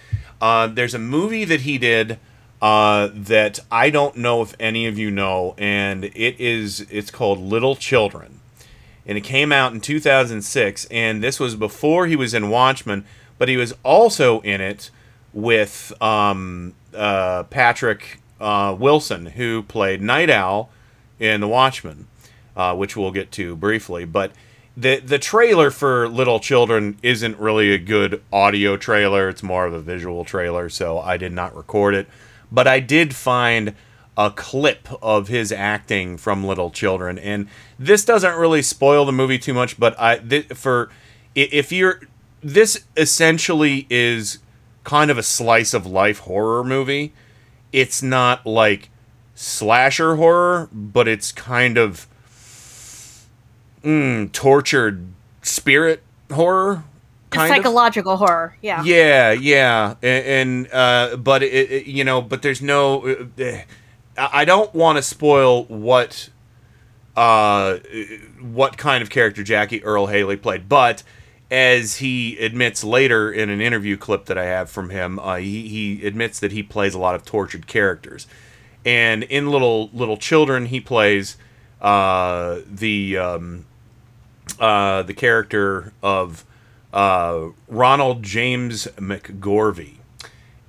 uh, there's a movie that he did uh, that I don't know if any of you know, and it is it's called Little Children, and it came out in 2006, and this was before he was in Watchmen, but he was also in it with um, uh, Patrick uh, Wilson, who played Nite Owl in The Watchmen, uh, which we'll get to briefly. But the the trailer for Little Children isn't really a good audio trailer; it's more of a visual trailer. So I did not record it, but I did find a clip of his acting from Little Children, and this doesn't really spoil the movie too much. But I th- for if you're this essentially is kind of a slice of life horror movie. It's not like slasher horror, but it's kind of mm, tortured spirit horror. Kind of. psychological horror. Yeah. Yeah, yeah, and, and uh, but it, it, you know, but there's no. Uh, I don't want to spoil what, uh, what kind of character Jackie Earle Haley played, but as he admits later in an interview clip that I have from him, uh, he he admits that he plays a lot of tortured characters, and in Little Little Children he plays uh, the um, uh, the character of uh, Ronald James McGorvey.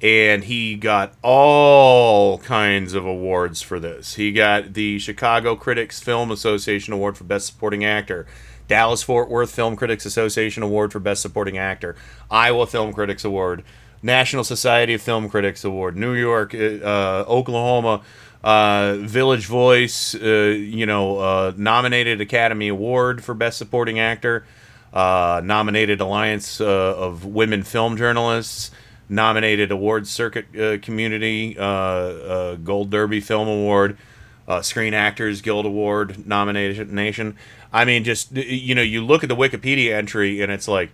And he got all kinds of awards for this. He got the Chicago Critics Film Association Award for Best Supporting Actor, Dallas Fort Worth Film Critics Association Award for Best Supporting Actor, Iowa Film Critics Award, National Society of Film Critics Award, New York, uh, Oklahoma, uh, Village Voice, uh, you know, uh, nominated Academy Award for Best Supporting Actor, uh, nominated Alliance uh, of Women Film Journalists, nominated awards circuit uh, community, uh, uh, Gold Derby Film Award, uh, Screen Actors Guild Award nomination. I mean, just you know, you look at the Wikipedia entry and it's like,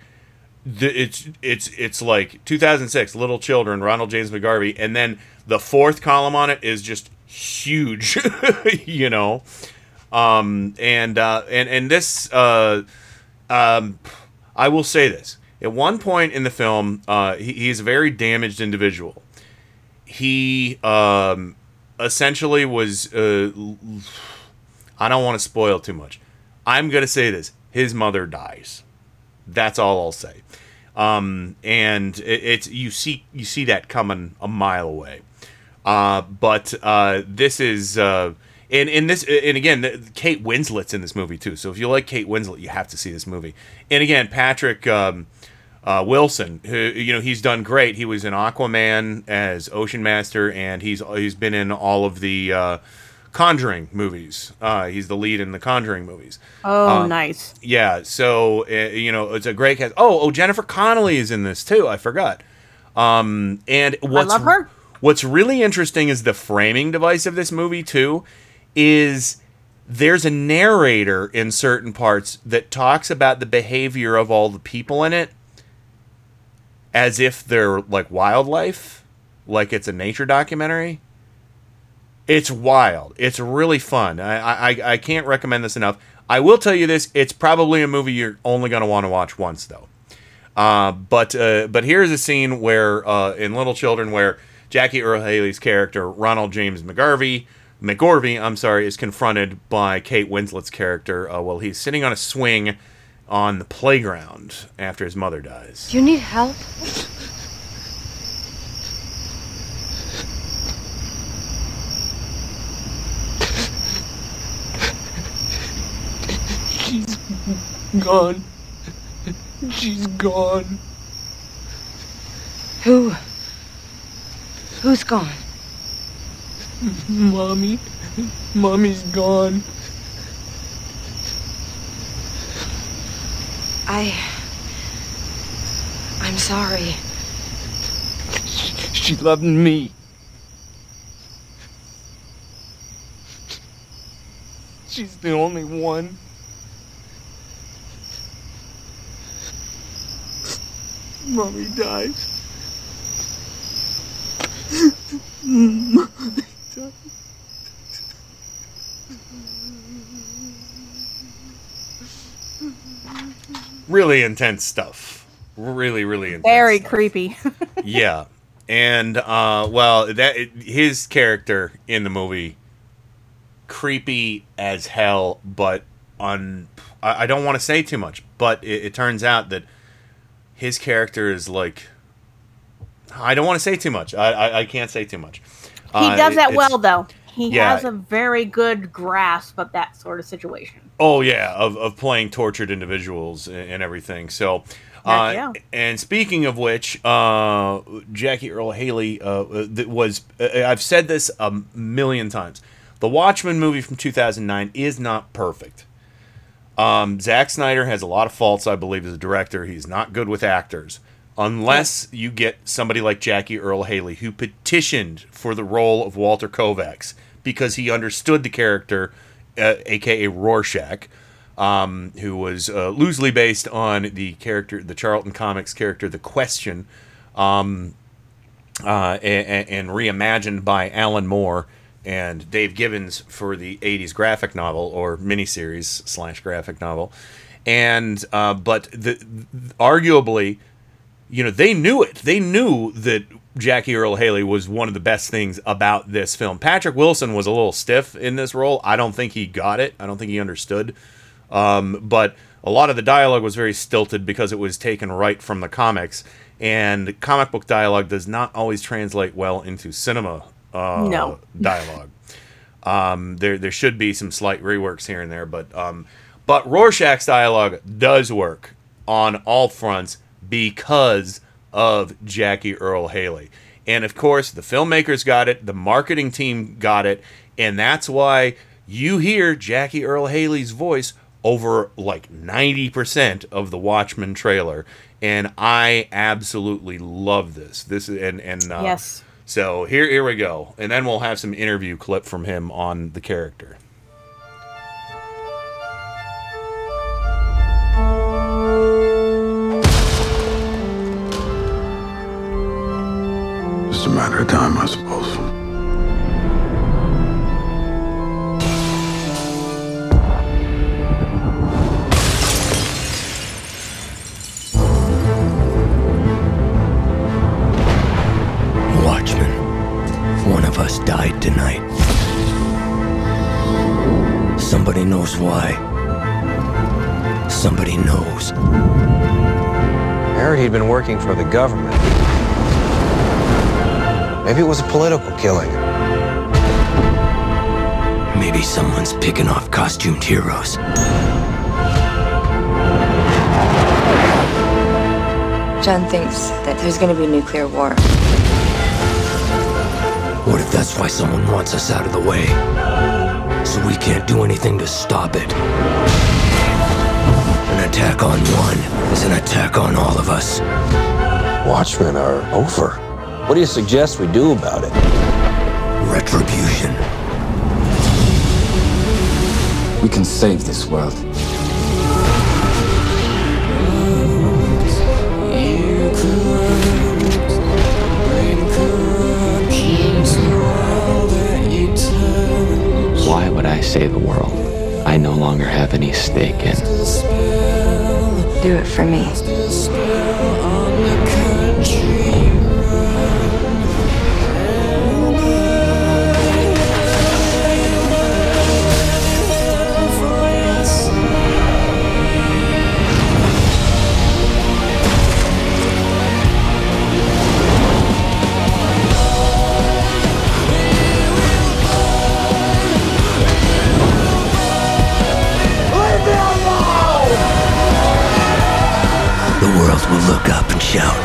it's it's it's like 2006, Little Children, Ronald James McGarvey, and then the fourth column on it is just huge, you know, um, and uh, and and this, uh, um, I will say this: at one point in the film, uh, he, he's a very damaged individual. He um, essentially was. Uh, I don't want to spoil too much. I'm gonna say this: his mother dies. That's all I'll say. Um, and it, it's you see you see that coming a mile away. Uh, but uh, this is uh, and in this and again the, Kate Winslet's in this movie too. So if you like Kate Winslet, you have to see this movie. And again, Patrick um, uh, Wilson, who you know he's done great. He was in Aquaman as Ocean Master, and he's he's been in all of the uh, Conjuring movies. Uh, he's the lead in the Conjuring movies. Oh, Uh, nice. Yeah, so uh, you know it's a great cast. Oh, oh, Jennifer Connelly is in this too. I forgot. Um, and what's love her. what's really interesting is the framing device of this movie too. Is there's a narrator in certain parts that talks about the behavior of all the people in it as if they're like wildlife, like it's a nature documentary. It's wild. It's really fun. I, I I can't recommend this enough. I will tell you this: it's probably a movie you're only going to want to watch once, though. Uh, but uh, but here's a scene where uh, in Little Children where Jackie Earle Haley's character Ronald James McGarvey McGorvey, I'm sorry, is confronted by Kate Winslet's character uh, while he's sitting on a swing on the playground after his mother dies. You need help? She's gone. She's gone. Who? Who's gone? Mommy. Mommy's gone. I. I'm sorry. She loved me. She's the only one. Mommy died. Really intense stuff. Really, really intense. Very creepy. yeah, and uh, well, that his character in the movie, creepy as hell, but on. I, I don't want to say too much, but it, it turns out that his character is like. I don't want to say too much. I I, I can't say too much. He Uh, does that it's- well, though. He Yeah. has a very good grasp of that sort of situation. Oh yeah, of, of playing tortured individuals and, and everything. So, uh, yeah. and speaking of which, uh, Jackie Earle Haley uh, that was uh, I've said this a million times. The Watchmen movie from 2009 is not perfect. Um, Zack Snyder has a lot of faults, I believe, as a director. He's not good with actors. Unless you get somebody like Jackie Earle Haley, who petitioned for the role of Walter Kovacs because he understood the character, uh, aka Rorschach, um, who was uh, loosely based on the character, the Charlton Comics character, the Question, um, uh, and, and reimagined by Alan Moore and Dave Gibbons for the '80s graphic novel or miniseries slash graphic novel, and uh, but the arguably, you know, they knew it. They knew that Jackie Earle Haley was one of the best things about this film. Patrick Wilson was a little stiff in this role. I don't think he got it. I don't think he understood. Um, but a lot of the dialogue was very stilted because it was taken right from the comics, and comic book dialogue does not always translate well into cinema uh, No. dialogue. Um, there there should be some slight reworks here and there, but um, but Rorschach's dialogue does work on all fronts because of Jackie Earle Haley. And of course, the filmmakers got it, the marketing team got it, and that's why you hear Jackie Earle Haley's voice over like 90% of the Watchmen trailer and I absolutely love this. This is and and uh, Yes. So here here we go. And then we'll have some interview clip from him on the character. A matter of time, I suppose. Watchman, one of us died tonight. Somebody knows why. Somebody knows. I heard he'd been working for the government. Maybe it was a political killing. Maybe someone's picking off costumed heroes. John thinks that there's going to be a nuclear war. What if that's why someone wants us out of the way? So we can't do anything to stop it. An attack on one is an attack on all of us. Watchmen are over. What do you suggest we do about it? Retribution. We can save this world. Why would I save the world? I no longer have any stake in. Do it for me. Will look up and shout,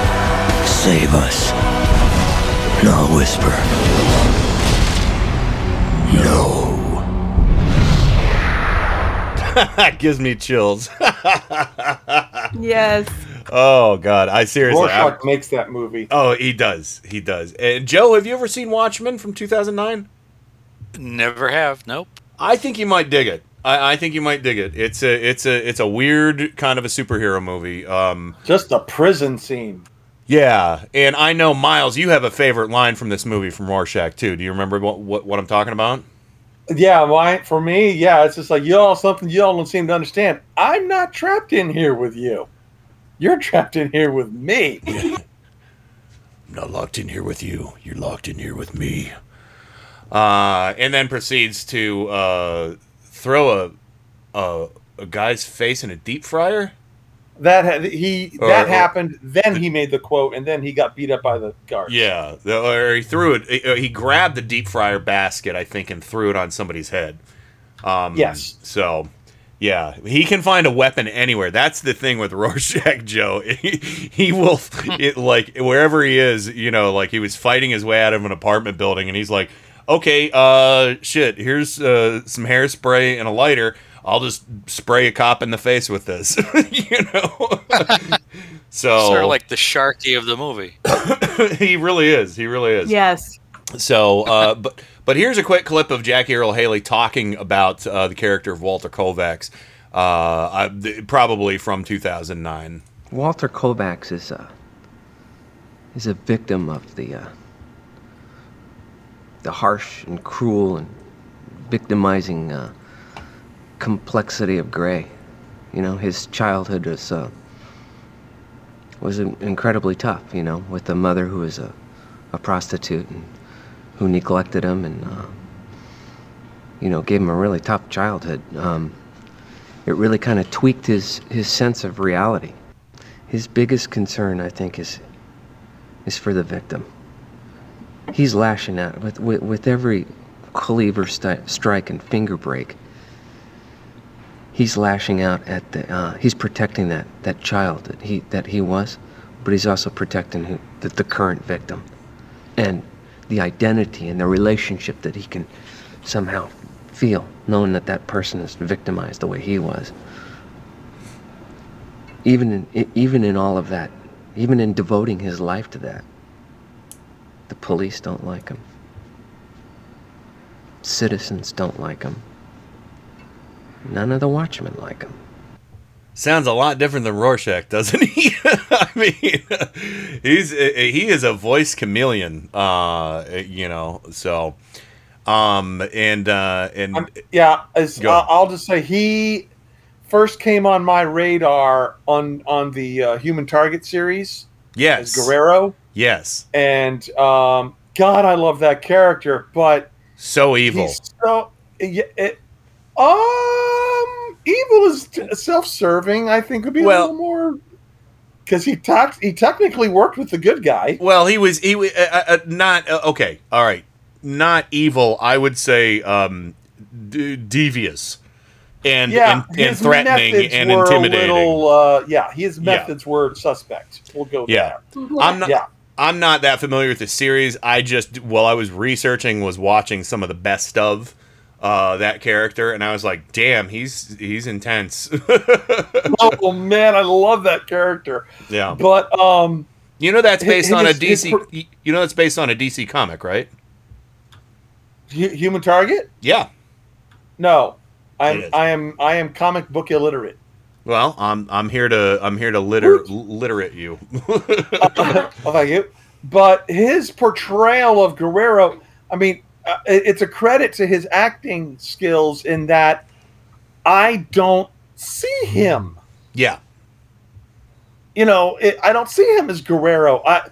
Save us. And I'll whisper, No. That gives me chills. Yes. Oh god, I seriously I- makes that movie. Oh, he does. He does. And Joe, have you ever seen Watchmen from 2009? Never have. Nope. I think you might dig it. I, I think you might dig it. It's a it's a it's a weird kind of a superhero movie. Um, Just a prison scene. yeah, and I know Miles, you have a favorite line from this movie from Rorschach too. Do you remember what what, what I'm talking about? Yeah, my for me, yeah, it's just like y'all something y'all don't seem to understand. I'm not trapped in here with you. You're trapped in here with me. I'm not locked in here with you. You're locked in here with me. Uh, and then proceeds to uh, throw a, a a guy's face in a deep fryer. That had, he Or- that or- happened. Then he made the quote, and then he got beat up by the guard. Yeah, or he threw it. He, he grabbed the deep fryer basket, I think, and threw it on somebody's head. Um, Yes. So, yeah, he can find a weapon anywhere. That's the thing with Rorschach Joe. He, he will, it, like wherever he is, you know, like he was fighting his way out of an apartment building, and he's like, "Okay, uh, shit, here's uh, some hairspray and a lighter." I'll just spray a cop in the face with this, you know. so Sort of like the Sharky of the movie. he really is. He really is. Yes. So, uh, but but here's a quick clip of Jackie Earle Haley talking about uh, the character of Walter Kovacs, uh, uh, th- probably from 2009. Walter Kovacs is a is a victim of the uh, the harsh and cruel and victimizing uh, complexity of Gray. You know, his childhood was uh, was incredibly tough. You know, with a mother who was a, a prostitute and who neglected him and uh, you know gave him a really tough childhood. Um, it really kind of tweaked his his sense of reality. His biggest concern, I think, is is for the victim. He's lashing out with with, with every cleaver strike and finger break. He's lashing out at the. Uh, he's protecting that that child that he that he was, but he's also protecting who, the, the current victim, and the identity and the relationship that he can somehow feel, knowing that that person is victimized the way he was. Even in, even in all of that, even in devoting his life to that, the police don't like him. Citizens don't like him. None of the watchmen like him. Sounds a lot different than Rorschach, doesn't he? I mean, he's he is a voice chameleon, uh, you know. So, um, and uh, and Yeah, as, Go I'll. I'll just say he first came on my radar on on the uh, Human Target series. Yes. as Guerrero, yes, and um, God, I love that character, but so evil. so yeah, it, um evil is t- self-serving. I think would be Well- a little more because he talked. He technically worked with the good guy. Well, he was he was uh, uh, not uh, okay. All right, not evil. I would say um, d- devious and yeah, and, and threatening and intimidating. Little, uh, yeah, his Yeah. methods were suspect. We'll go. Yeah. there. I'm not. Yeah. I'm not that familiar with the series. I just while I was researching was watching some of the best of uh, that character, and I was like, "Damn, he's he's intense." oh man, I love that character. yeah, But um, you know that's based on a his- his DC. per- you know that's based on a DC comic, right? Human Target? Yeah. No, I'm. I am I am comic book illiterate. Well, I'm I'm here to I'm here to litter literate you. oh, thank you. But his portrayal of Guerrero, I mean, uh, it's a credit to his acting skills in that I don't see him. yeah. You know, it, I don't see him as Guerrero. I,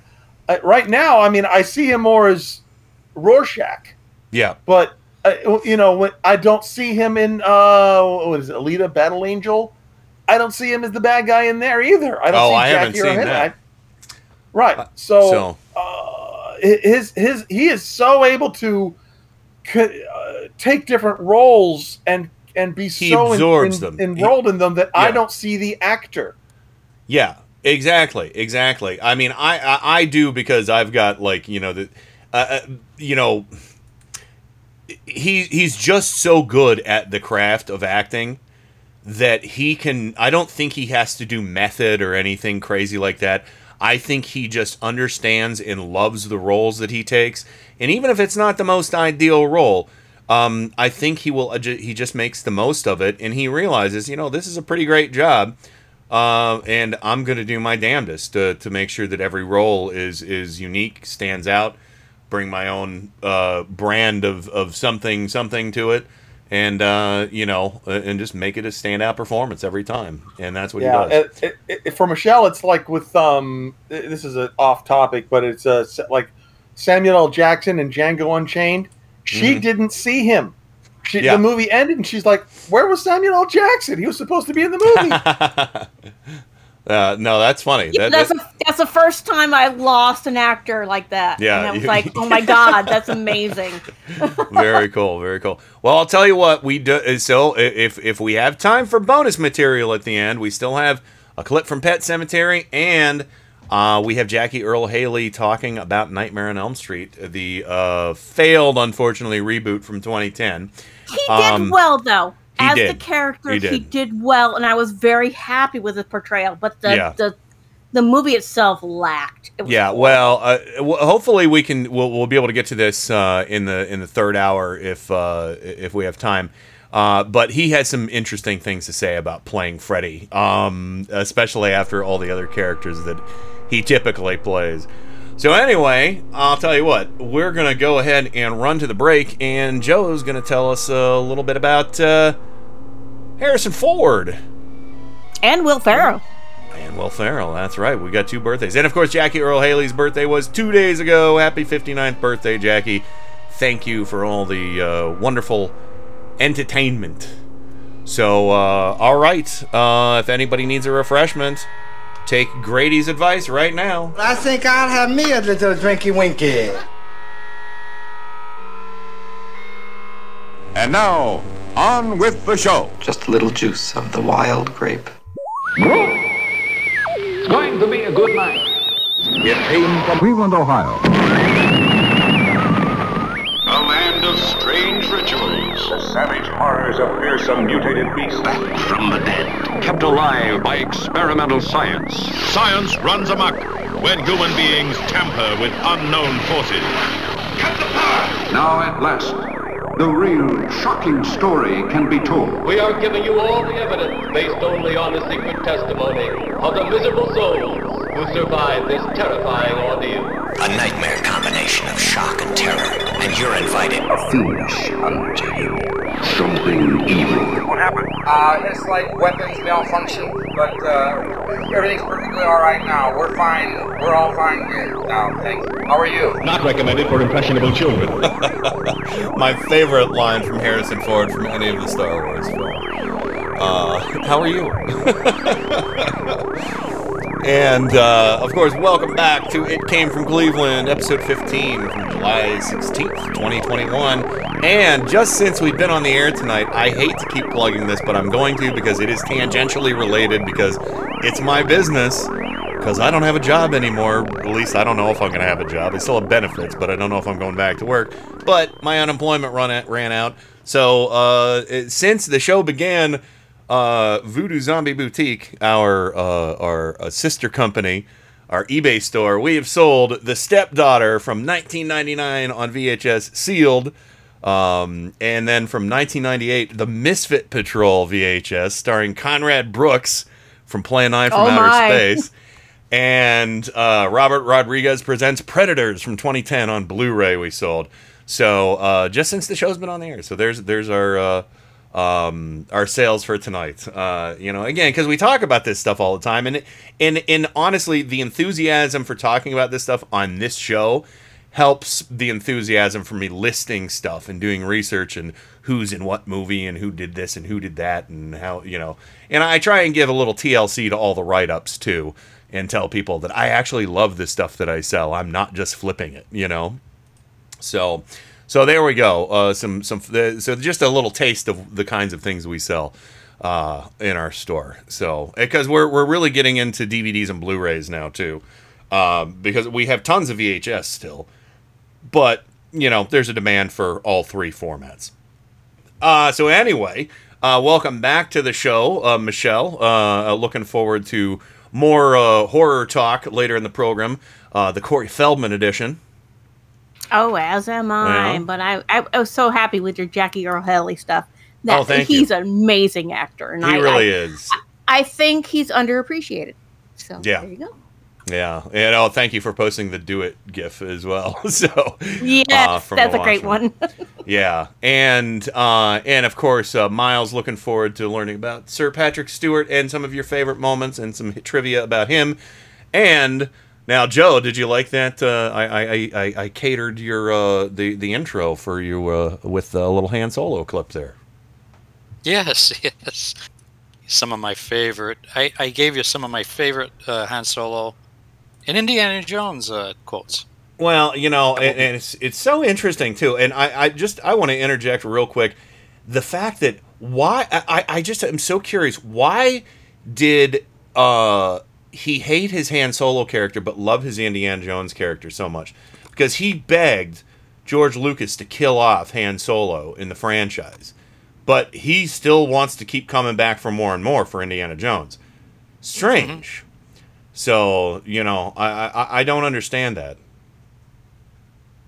I right now, I mean, I see him more as Rorschach. Yeah. But uh, you know, when I don't see him in uh, what is it, Alita Battle Angel? I don't see him as the bad guy in there either. I don't Oh, see I Jackie haven't seen that. I- right. So, so- uh, his his he is so able to uh, take different roles and and be He so absorbs en- them. He- in them that I don't see the actor. Yeah, exactly, exactly. I mean, I I, I do because I've got like you know the, uh, uh, you know, he he's just so good at the craft of acting that he can. I don't think he has to do method or anything crazy like that. I think he just understands and loves the roles that he takes, and even if it's not the most ideal role. Um, I think he will. He just makes the most of it, and he realizes, you know, this is a pretty great job uh, and I'm going to do my damnedest to, to make sure that every role is is unique, stands out, bring my own uh, brand of, of something something to it, and uh, you know, uh, and just make it a standout performance every time. And that's what yeah, he does. it- it- it- for Michelle, it's like with um. This is a off topic, but it's uh, like Samuel L. Jackson and Django Unchained. She Mhm. didn't see him. She, Yeah. The movie ended, and she's like, "Where was Samuel L. Jackson? He was supposed to be in the movie." Uh, no, that's funny. Yeah, That- that's that- a, that's the first time I lost an actor like that. Yeah, and I was you- like, oh my god, that's amazing. very cool, very cool. Well, I'll tell you what we do. uh, So, if if we have time for bonus material at the end, we still have a clip from Pet Sematary, and uh, we have Jackie Earle Haley talking about Nightmare on Elm Street, the uh, failed, unfortunately, reboot from 2010. He did Um, well though. He As the character, He he did. did. well, and I was very happy with his portrayal. But the Yeah. the, the movie itself lacked. It Yeah, well, uh, w- hopefully we can we'll, we'll be able to get to this uh, in the in the third hour if uh, if we have time. Uh, but he had some interesting things to say about playing Freddy, um, especially after all the other characters that he typically plays. So anyway, I'll tell you what, we're gonna go ahead and run to the break, and Joe's gonna tell us a little bit about uh, Harrison Ford. and Will Ferrell. And Will Ferrell, that's right. We got two birthdays. And of course, Jackie Earle Haley's birthday was two days ago. Happy 59th birthday, Jackie. Thank you for all the uh, wonderful entertainment. So, uh, all right. Uh, if anybody needs a refreshment, take Grady's advice right now. I think I'll have me a little drinky winky. And now, on with the show. Just a little juice of the wild grape. It's going to be a good night. It came from Cleveland, Ohio. A land of strange rituals. Savage horrors of fearsome mutated beasts. Back from the dead. Kept alive by experimental science. Science runs amok when human beings tamper with unknown forces. Cut the power! Now at last, the real shocking story can be told. We are giving you all the evidence based only on the secret testimony of the miserable souls who survived this terrifying ordeal. A nightmare combination of shock and terror, and you're invited. Finish unto you. Something evil. What happened? Uh, it's like weapons malfunction, but uh, everything's perfectly all right now. We're fine. We're all fine here now. Thanks. How are you? Not recommended for impressionable children. My favorite line from Harrison Ford from any of the Star Wars films. Uh, how are you? and uh, of course, welcome back to It Came from Cleveland, episode 15 from July 16th, 2021. And just since we've been on the air tonight, I hate to keep plugging this, but I'm going to because it is tangentially related because it's my business. Because I don't have a job anymore. At least I don't know if I'm going to have a job. I still have benefits, but I don't know if I'm going back to work. But my unemployment run at, ran out. So uh, it- since the show began, uh, Voodoo Zombie Boutique, our uh, our uh, sister company, our eBay store, we have sold The Stepdaughter from 1999 on VHS, sealed. Um, and then from 1998, The Misfit Patrol VHS, starring Conrad Brooks from Plan 9 from Oh Outer my. Space. And uh, Robert Rodriguez presents Predators from 2010 on Blu-ray. We sold so uh, just since the show's been on the air. So there's there's our uh, um, our sales for tonight. Uh, you know, again because we talk about this stuff all the time, and and and honestly, the enthusiasm for talking about this stuff on this show helps the enthusiasm for me listing stuff and doing research and who's in what movie and who did this and who did that and how you know and i try and give a little tlc to all the write-ups too and tell people that i actually love the stuff that i sell. I'm not just flipping it you know? So so there we go. Uh, some some so just a little taste of the kinds of things we sell uh, in our store. So because we're, we're really getting into dvds and blu-rays now too um, because we have tons of vhs still but you know there's a demand for all three formats. Uh, so anyway uh, welcome back to the show uh, michelle. Uh, looking forward to more uh, horror talk later in the program uh, the corey feldman edition Oh, as am I. Yeah. But I, I, I was so happy with your Jackie Earle Haley stuff. That Oh, thank you. he's an amazing actor, and he I, really I, is I think he's underappreciated. So Yeah. there you go. Yeah and oh thank you for posting the do it gif as well so Yes, uh, that's a great one. Yeah, and uh, and of course, uh, Miles looking forward to learning about Sir Patrick Stewart and some of your favorite moments and some trivia about him. And now, Joe, did you like that? Uh, I, I, I, I catered your uh, the the intro for you uh, with a little Han Solo clip there. Yes, yes. Some of my favorite. I, I gave you some of my favorite uh, Han Solo and Indiana Jones uh, quotes. Well, you know, and, and it's it's so interesting too. And I, I just I want to interject real quick, the fact that why I, I I just am so curious. Why did uh he hate his Han Solo character but love his Indiana Jones character so much? Because he begged George Lucas to kill off Han Solo in the franchise, but he still wants to keep coming back for more and more for Indiana Jones. Strange. So you know, I, I I don't understand that.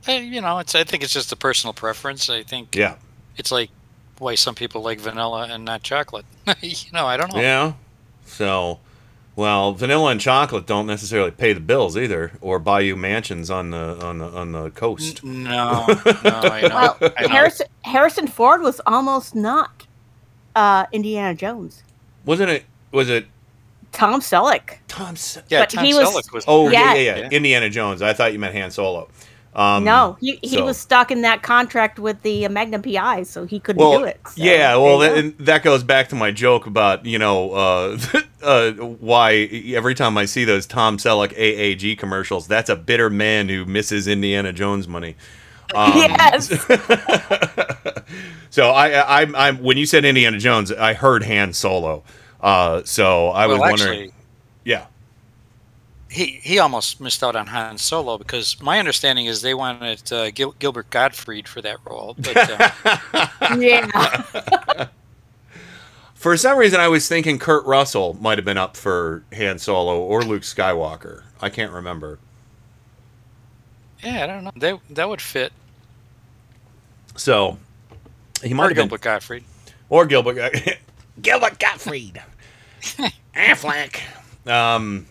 Eh, you know, it's. I think it's just a personal preference. I think. Yeah. It's like why some people like vanilla and not chocolate. you know, I don't know. Yeah. So, well, vanilla and chocolate don't necessarily pay the bills either, or buy you mansions on the on the on the coast. No, no, I know. Well, I know. Harrison Harrison Ford was almost not uh, Indiana Jones. Wasn't it? Was it? Tom Selleck. Tom Selleck. Yeah, But Tom he was- Selleck was. Oh yeah, Yeah. yeah, yeah, Indiana Jones. I thought you meant Han Solo. Um, no, he, he so- was stuck in that contract with the uh, Magnum PI, so he couldn't well, do it. So yeah, well, that, and that goes back to my joke about you know uh, uh, why every time I see those Tom Selleck AAG commercials, that's a bitter man who misses Indiana Jones money. Um, yes. So I, I, I'm, I'm when you said Indiana Jones, I heard Han Solo. Uh, so I was Well, wondering, actually- yeah, he he almost missed out on Han Solo because my understanding is they wanted uh, Gil- Gilbert Gottfried for that role. But, uh, yeah. For some reason, I was thinking Kurt Russell might have been up for Han Solo or Luke Skywalker. I can't remember. yeah, I don't know. They, that would fit. So he might Or have been Gilbert Gottfried. or Gilbert Gilbert Gottfried. Affleck. Um,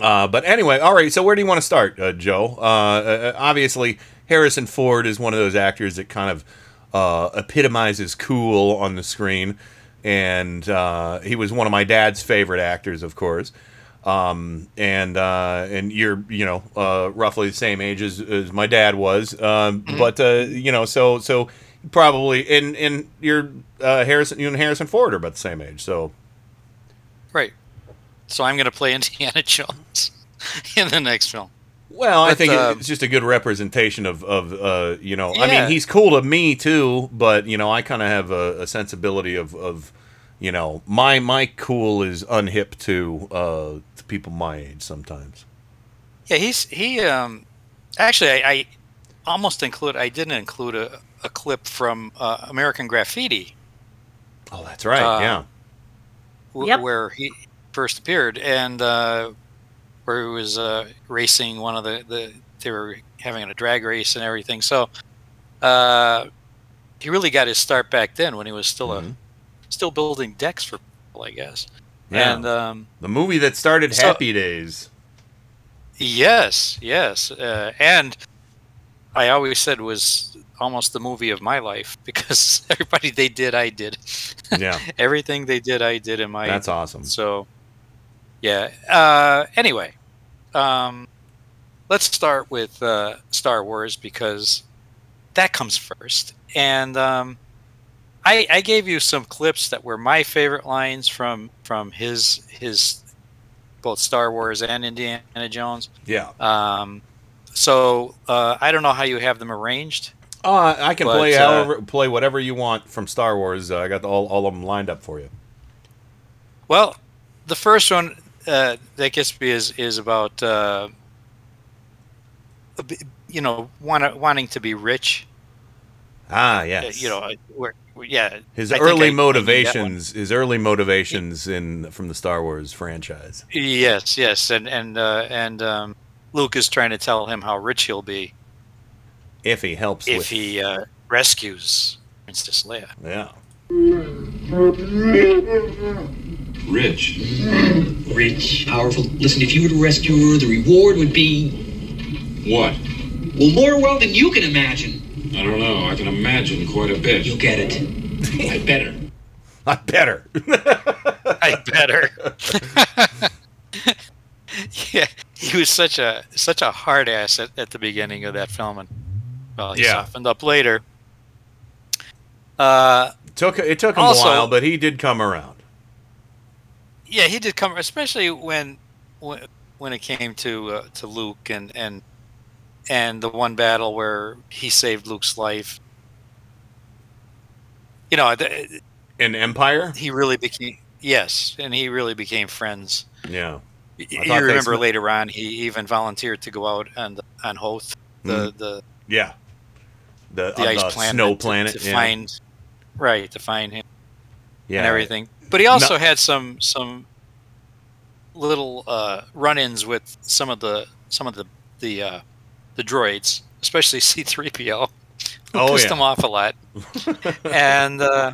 uh, but anyway, all right. So where do you want to start, uh, Joe? Uh, uh, obviously, Harrison Ford is one of those actors that kind of uh, epitomizes cool on the screen, and uh, he was one of my dad's favorite actors, of course. Um, and uh, and you're you know uh, roughly the same age as, as my dad was, um, but uh, you know so so probably and and you're uh, Harrison you and Harrison Ford are about the same age, so Right. So I'm going to play Indiana Jones in the next film. Well, I think uh, it's just a good representation of, of uh, you know, yeah. I mean, he's cool to me too, but you know, I kind of have a, a sensibility of, of, you know, my my cool is unhip to uh, to people my age sometimes. Yeah, he's he. Um, actually, I, I almost include. I didn't include a, a clip from uh, American Graffiti. Oh, that's right. Uh, yeah. W- Yep. where he first appeared, and uh, where he was uh, racing one of the, the they were having a drag race and everything. So uh, he really got his start back then when he was still a still building decks for people, I guess. Yeah. And um, The movie that started so- Happy Days. Yes, yes, uh, and I always said was almost the movie of my life because everybody they did, I did. Yeah. Everything they did, I did in my. That's awesome. So, yeah. Uh, anyway, um, let's start with uh, Star Wars because that comes first, and um, I, I gave you some clips that were my favorite lines from from his his both Star Wars and Indiana Jones. Yeah. Um, so uh, I don't know how you have them arranged. Uh, I can But, play uh, however play whatever you want from Star Wars. Uh, I got all, all of them lined up for you. Well, the first one uh, that gets me is is about uh, you know want, wanting to be rich. Ah, Uh, yes. You know, uh, where, yeah. His I I- I early one. motivations, his early motivations in from the Star Wars franchise. Yes, yes, and and uh, and um, Luke is trying to tell him how rich he'll be If he helps if with, he uh, rescues Princess Leia. yeah. Rich. Rich, powerful. Listen, if you were to rescue her, the reward would be. What? Well, more well than you can imagine. I don't know. I can imagine quite a bit. You'll get it. I better. I better. I better. yeah, he was such a such a hard ass at, at the beginning of that film, and well, he Yeah. softened up later. Uh, took it took him also- a while, but he did come around. yeah, he did come, especially when when, when it came to uh, to Luke and and and the one battle where he saved Luke's life. You know, the, In Empire, he really became yes, and he really became friends. yeah. Y- I You remember sm- later on, he even volunteered to go out on the, on Hoth, the Mhm. the Yeah. The, the uh, ice the planet, snow to- planet. to, yeah. find right to find him yeah. and everything. But he also No- had some some little uh, run-ins with some of the some of the the uh, the droids, especially C-3PO, who Oh, pissed yeah. him off a lot. and uh,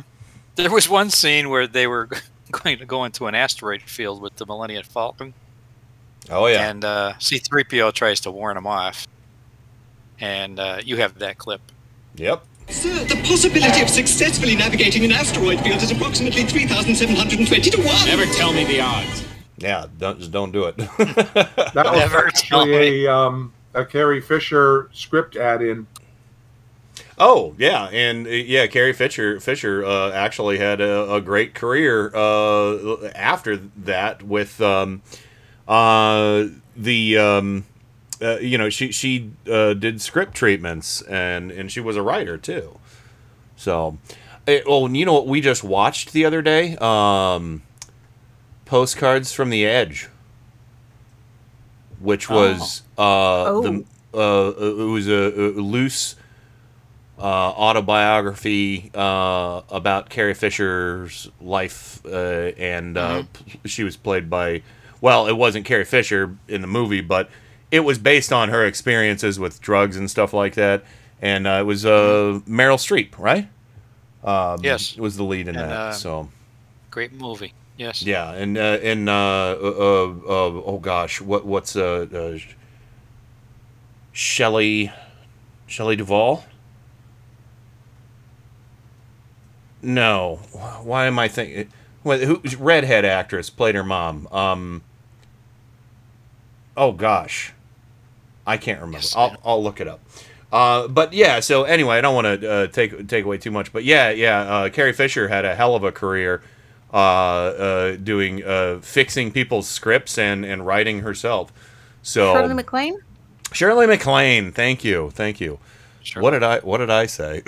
there was one scene where they were going to go into an asteroid field with the Millennium Falcon. Oh yeah. And uh, C3PO tries to warn him off. And uh, you have that clip. Yep. Sir, the possibility of successfully navigating an asteroid field is approximately 3,720 to 1. Never tell me the odds. Yeah, don't just don't do it. That was Never tell actually a, um, a Carrie Fisher script add-in. Oh yeah, and uh, yeah, Carrie Fisher Fisher uh, actually had a, a great career uh, after that with um, uh, the um, uh, you know she she uh, did script treatments and and she was a writer too. So, eh, oh, you know what we just watched the other day? Um, Postcards from the Edge. which was uh, the uh, it was a, a loose uh, autobiography uh, about Carrie Fisher's life, uh, and uh, p- she was played by well, it wasn't Carrie Fisher in the movie, but it was based on her experiences with drugs and stuff like that, and uh, it was uh, Meryl Streep, right? Um, Yes. was the lead in And, that. uh, so Great movie. Yes. yeah, and uh, and uh, uh, uh, uh, oh gosh, what what's uh, uh Shelley Shelley Duvall? No, why am I thinking? Well, who redhead actress played her mom? Um. Oh gosh, I can't remember. I'll I'll look it up. Uh, but yeah, so anyway, I don't want to uh, take take away too much, but yeah, yeah, uh, Carrie Fisher had a hell of a career uh, uh, doing uh, fixing people's scripts and and writing herself. So Shirley MacLaine. Shirley MacLaine, thank you, thank you. What did I What did I say?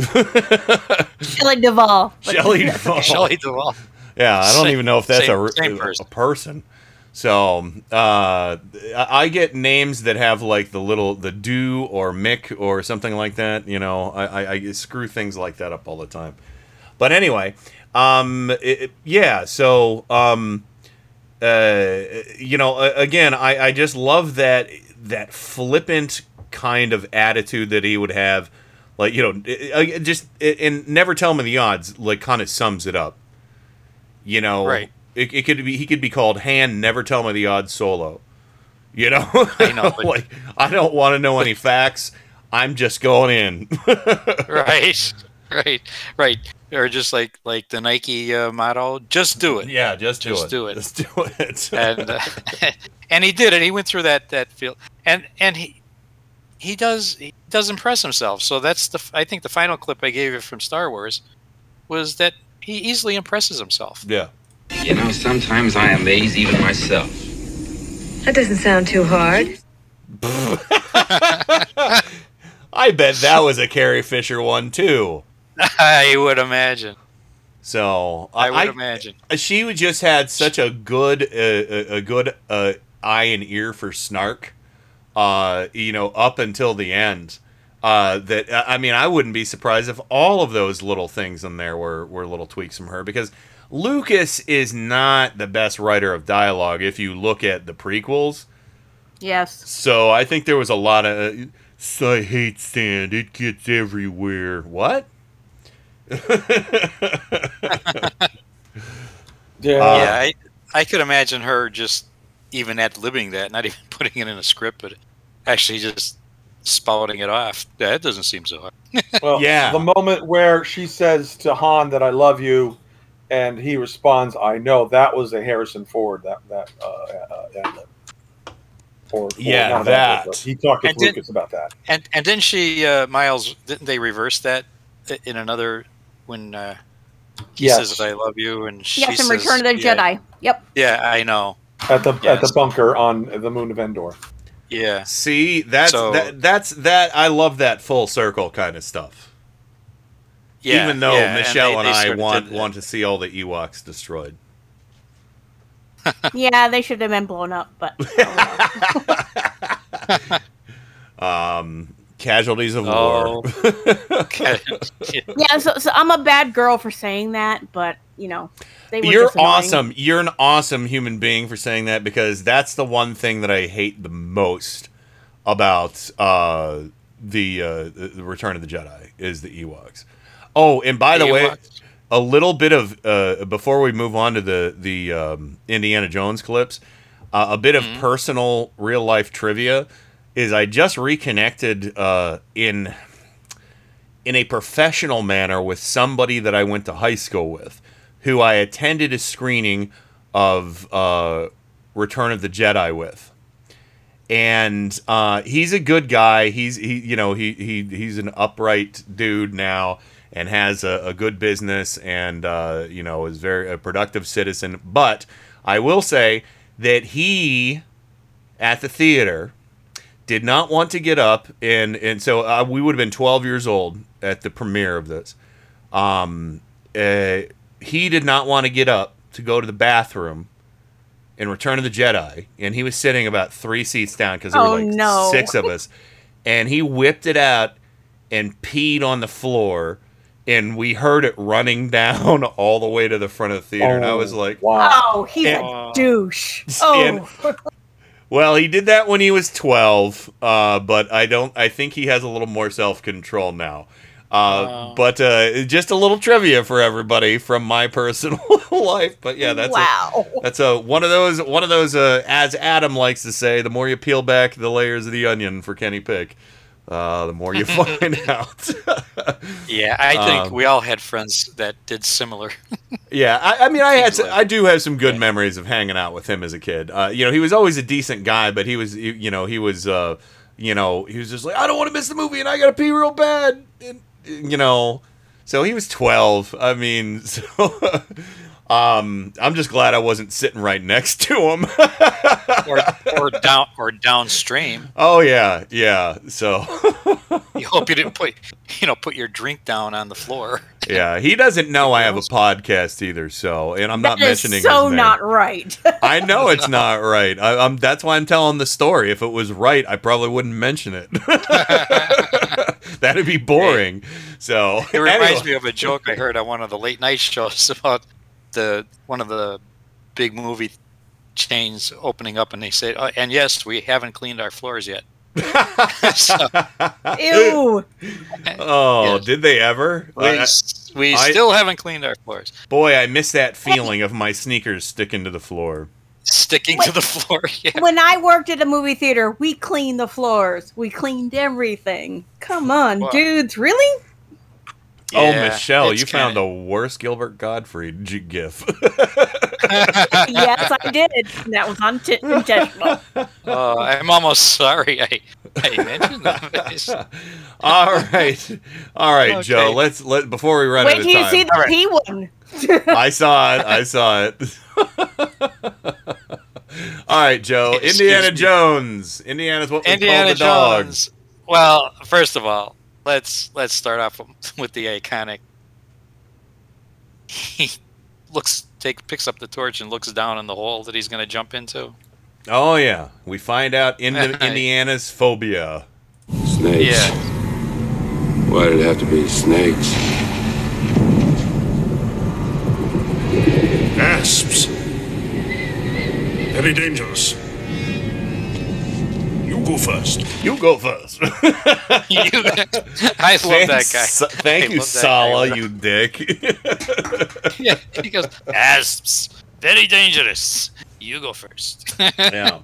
Shelley Duvall. But- Shelley Duvall. Shelley Duvall. Yeah, I don't Same- even know if that's same- a, r- same a person. So uh, I get names that have like the little the do or Mick or something like that. You know, I, I, I screw things like that up all the time. But anyway, um, it, yeah. So um, uh, you know, again, I, I just love that that flippant kind of attitude that he would have. Like you know, just and never tell me the odds. Like kind of sums it up. You know, Right. It, it could be he could be called hand. Never tell me the odds solo. You know, I know, like I don't want to know any facts. I'm just going in. right, right, right. Or just like like the Nike uh, motto, just do it. Yeah, just do just it. do it. Just do it. and uh, and he did it. He went through that that field, and and he he does he does impress himself. So that's the I think the final clip I gave you from Star Wars was that he easily impresses himself. Yeah. You know, sometimes I amaze even myself. That doesn't sound too hard. I bet that was a Carrie Fisher one too. I would imagine. So I would imagine. she just had such a good uh, a, a good uh, eye and ear for snark. Uh, you know, up until the end. Uh, that uh, I mean, I wouldn't be surprised if all of those little things in there were were little tweaks from her because Lucas is not the best writer of dialogue if you look at the prequels. Yes. So I think there was a lot of. Uh, "So I hate sand. It gets everywhere. What? Yeah. Uh, yeah, I I could imagine her just even ad libbing that, not even putting it in a script, but actually just spouting it off. That doesn't seem so hard. Well, Yeah. The moment where she says to Han that I love you, and he responds, "I know." That was a Harrison Ford. That that uh, uh, ad lib. Or, or Yeah, not an that. He talked to And did- Lucas about that. And and then she uh, Miles didn't they reverse that in another when uh, he Yes. says I love you and she Yes, in says, Return of the yeah, Jedi. Yep. Yeah, I know. At the at the bunker on the moon of Endor. Yeah. See, that's So- that, that's that. I love that full circle kind of stuff. Yeah, Even though yeah, and Michelle they- and, they I want want to see all the Ewoks destroyed. yeah, they should have been blown up, but Um, casualties of Oh. war. yeah. So, so I'm a bad girl for saying that, but you know, they were You're awesome. You're an awesome human being for saying that because that's the one thing that I hate the most about uh, the uh, the Return of the Jedi is the Ewoks. Oh, and by the, The way, a little bit of uh, before we move on to the the um, Indiana Jones clips, uh, a bit of Mm-hmm. personal real life trivia is I just reconnected uh, in in a professional manner with somebody that I went to high school with, who I attended a screening of uh, Return of the Jedi with. And uh, he's a good guy. He's he you know he he he's an upright dude now and has a, a good business and uh, you know is very a productive citizen. But I will say that he at the theater did not want to get up and and so uh, we would have been 12 years old at the premiere of this um uh, he did not want to get up to go to the bathroom in Return of the Jedi, and he was sitting about three seats down because there Oh, were like no. six of us, and he whipped it out and peed on the floor. And we heard it running down all the way to the front of the theater, and I was like, Oh, he's And- a douche. and- Oh, well, he did that when he was 12, uh, but I don't. I think he has a little more self control now. Uh, But uh, just a little trivia for everybody from my personal life. But yeah, that's Wow. A, that's a one of those one of those. Uh, as Adam likes to say, the more you peel back the layers of the onion for Kenny Pick, uh, the more you find out. Yeah, I think Um, we all had friends that did similar. Yeah, I, I mean, I had, s- I do have some good memories of hanging out with him as a kid. Uh, you know, he was always a decent guy, but he was, you you know, he was, uh, you know, he was just like, I don't want to miss the movie, and I gotta pee real bad, and, you know. So he was twelve. I mean, so, um, I'm just glad I wasn't sitting right next to him. or, or down or downstream. oh yeah, yeah. So You hope you didn't put you know put your drink down on the floor. yeah, he doesn't know I have a podcast either. So, and I'm not that is mentioning so his name. not right. I know it's not right. I, I'm, that's why I'm telling the story. If it was right, I probably wouldn't mention it. That'd be boring. So It reminds anyway. me of a joke I heard on one of the late night shows about the one of the big movie chains opening up, and they said, oh, "And yes, we haven't cleaned our floors yet." So, Ew. Oh, did they ever? we, I- we I- still haven't cleaned our floors. Boy, I miss that feeling of my sneakers sticking to the floor. Sticking to the floor. Yeah. When I worked at a movie theater, we cleaned the floors. We cleaned everything. Come on, Wow. dudes. Really? Oh, Michelle, you found the worst Gilbert Gottfried g- gif. yes, I did. That was unti- intentional. Uh, I'm almost sorry I, I mentioned that. All right, all right, Joe. Let's let before we run Wait out of till you time. see the P one. I saw it. I saw it. All right, Joe. Indiana me. Jones. Indiana's what we Indiana call the dog. Jones. Well, first of all, let's let's start off with the iconic. He looks take picks up the torch and looks down in the hole that he's going to jump into. Oh yeah, we find out Indi- Indiana's phobia. Snakes. Yeah. Why did it have to be snakes? Asps. Very dangerous. You go first. You go first. You- I love that guy. Thanks- Thank I you, love Sallah, you dick. yeah, he goes asps, very dangerous. You go first. yeah.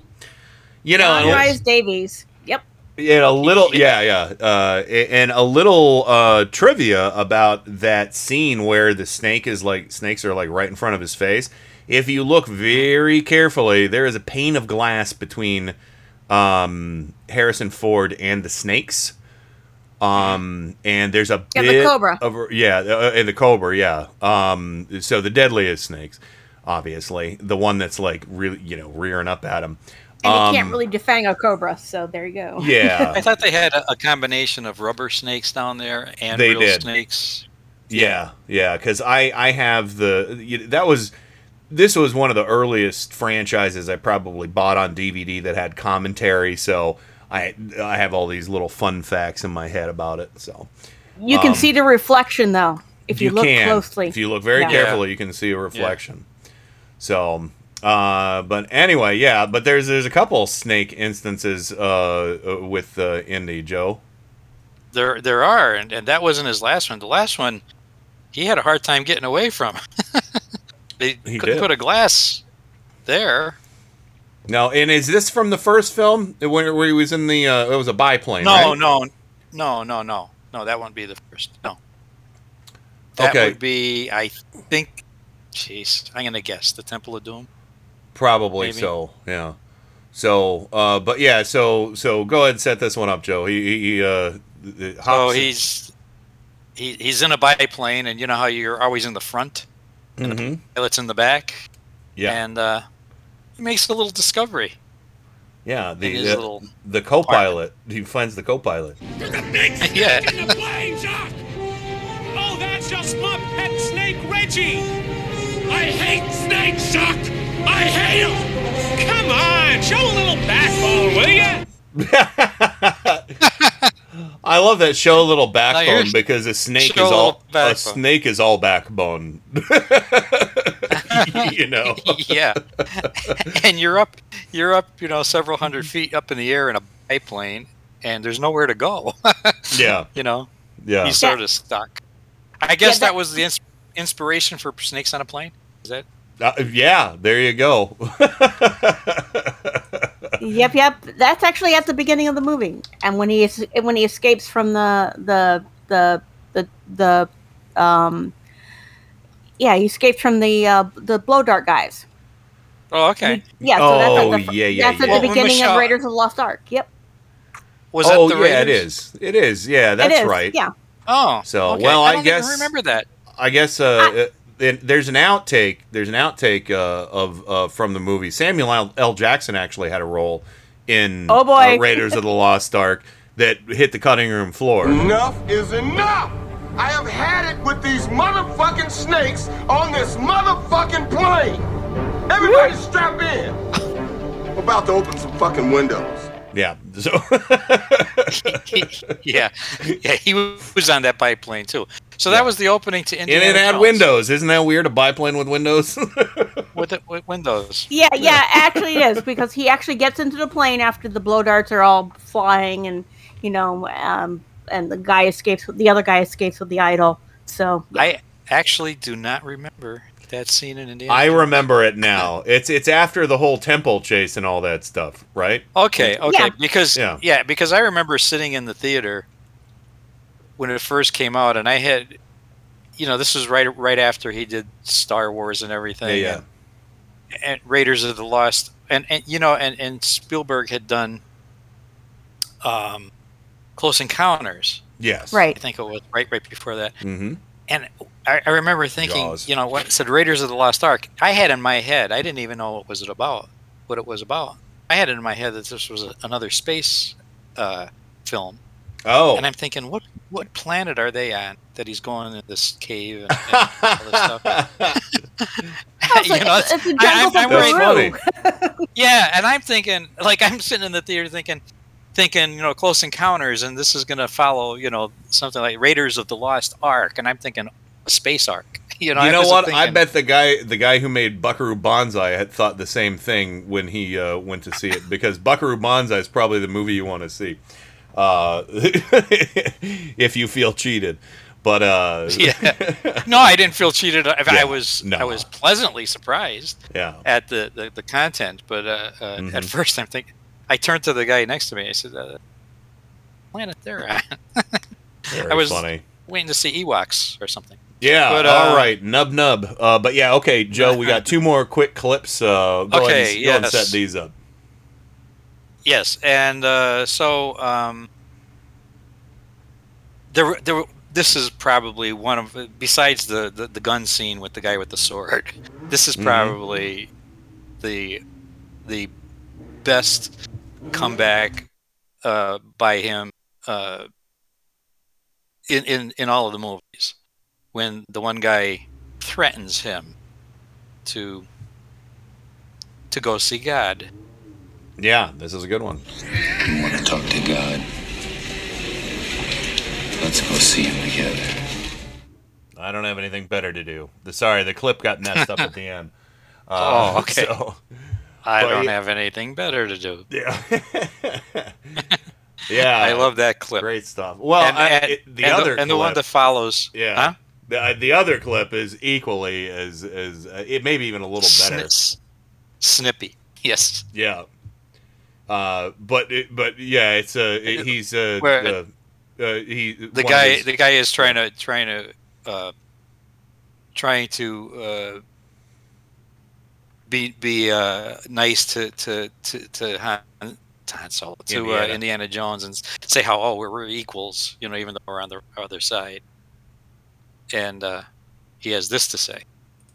You know, John and- Rhys Davies. Yep. And a little, yeah, yeah, uh, and a little uh, trivia about that scene where the snake is like snakes are like right in front of his face. If you look very carefully, there is a pane of glass between um, Harrison Ford and the snakes. Um, and there's a Yeah, the bit cobra. of yeah, uh, and the cobra, yeah. Um, so the deadliest snakes, obviously, the one that's like really, you know, rearing up at him. And you Um, can't really defang a cobra, so there you go. Yeah. I thought they had a, a combination of rubber snakes down there and They real did. snakes. Yeah, yeah, because I I have the you- that was this was one of the earliest franchises I probably bought on DVD that had commentary, so I I have all these little fun facts in my head about it. So You can Um, see the reflection though if you, look can. closely. If you look very Yeah. carefully, you can see a reflection. So, uh, but anyway, yeah. But there's there's a couple snake instances uh, uh, with uh, Indy Joe. There, there are, and, and that wasn't his last one. The last one, he had a hard time getting away from. they He couldn't did. put a glass there. No, and is this from the first film where, where he was in the? Uh, it was a biplane. No, right? no, no, no, no, no. That wouldn't be the first. No. That Okay. would be, I think. Jeez, I'm gonna guess the Temple of Doom. Probably Maybe. so. Yeah. So, uh, but yeah. So, so go ahead and set this one up, Joe. He, he, uh, hops- he's he, he's in a biplane, and you know how you're always in the front, mm-hmm. the pilot's in the back. Yeah, and uh, he makes a little discovery. Yeah, the uh, little the co-pilot. Apartment. He finds the co-pilot. There's a big snake yeah. in the plane, Jack. Oh, that's just my pet snake, Reggie. I hate snakes, Jack. I hate them. Come on, show a little backbone, will you? I love that show a little you're- backbone because a snake is all little a backbone. snake is all backbone. you know. yeah. and you're up, you're up, you know, several hundred feet up in the air in a biplane, and there's nowhere to go. Yeah. you know. Yeah. He's sort of stuck. I guess that- that, was the ins- inspiration for Snakes on a Plane. Is that? Uh, yeah, there you go. Yep, yep. That's actually at the beginning of the movie, and when he is when he escapes from the the the the the um yeah he escaped from the uh, the blow dart guys. Oh, okay. Yeah, so that's Oh, at the, yeah, yeah, that's at yeah. the Well, beginning of Michelle- Raiders of the Lost Ark. Yep, Was oh the yeah, it Raiders? is. It is. Yeah, that's it is. right. Yeah, Oh, So, okay. well, I, guess I don't guess- even remember that. I guess uh, uh, then there's an outtake. There's an outtake uh, of uh, from the movie. Samuel L. L. Jackson actually had a role in Oh, boy. uh, Raiders of the Lost Ark that hit the cutting room floor. Enough is enough! I have had it with these motherfucking snakes on this motherfucking plane! Everybody strap in! I'm about to open some fucking windows. Yeah. So yeah, yeah, he was on that biplane too. So that was the opening to and Indiana it had Jones windows. Isn't that weird? A biplane with windows. with, the, with windows. yeah, yeah. Actually, it is because he actually gets into the plane after the blow darts are all flying, and you know, um, and the guy escapes. The other guy escapes with the idol. So I actually do not remember that scene in Indiana. I Jones. remember it now. It's it's after the whole temple chase and all that stuff, right? Okay, okay, Yeah. because Yeah. yeah. because I remember sitting in the theater when it first came out, and I had, you know, this was right right after he did Star Wars and everything, Yeah, and, and Raiders of the Lost, and and you know, and and Spielberg had done, um, Close Encounters. Yes. Right. I think it was right right before that, Mm-hmm. and I, I remember thinking, Jaws. you know, when it said Raiders of the Lost Ark, I had in my head, I didn't even know what was it about, what it was about. I had it in my head that this was a, another space uh, film, Oh. and I'm thinking, what what planet are they on that he's going in this cave and, and all this stuff? It's like- it's- it's the I- I'm- I'm right- yeah, and I'm thinking, like, I'm sitting in the theater thinking, thinking, you know, Close Encounters, and this is going to follow, you know, something like Raiders of the Lost Ark, and I'm thinking, a space arc. You know, you know what? I bet the guy, the guy who made Buckaroo Banzai, had thought the same thing when he uh, went to see it because Buckaroo Banzai is probably the movie you want to see, uh, if you feel cheated. But uh, yeah. No, I didn't feel cheated. I, Yeah, I was no. I was pleasantly surprised yeah, at the, the, the content, but uh, uh, Mhm. at first I'm thinking. I turned to the guy next to me. I said, uh, "Planet they're on." very I was funny. waiting to see Ewoks or something. Yeah, But, all uh, right, nub nub. Uh, but yeah, okay, Joe, we got two more quick clips. Uh, go ahead Okay, and, go and set these up. Yes, and uh, so um, there, there. This is probably one of besides the, the the gun scene with the guy with the sword. This is Mhm. probably the the best comeback uh, by him uh, in, in in all of the movies. When the one guy threatens him to to go see God. Yeah, this is a good one. You want to talk to God? Let's go see him together. I don't have anything better to do. The, sorry, the clip got messed up at the end. Oh, Uh, okay. So, I But don't yeah- have anything better to do. yeah, yeah, I love that clip. Great stuff. Well, and, I- and- it- the and other and the one that follows. Yeah. Huh? The, uh, the other clip is equally as as uh, it maybe even a little better. Sni- snippy. Yes. Yeah. Uh, but it, but yeah, it's uh, it- he's uh, Where- the, uh, he The guy the guy is trying to trying to uh, trying to uh, be be uh, nice to to to to Han, to Han Solo to uh, Indiana. Indiana Jones and say how oh we're, we're equals you know even though we're on the other side and uh, he has this to say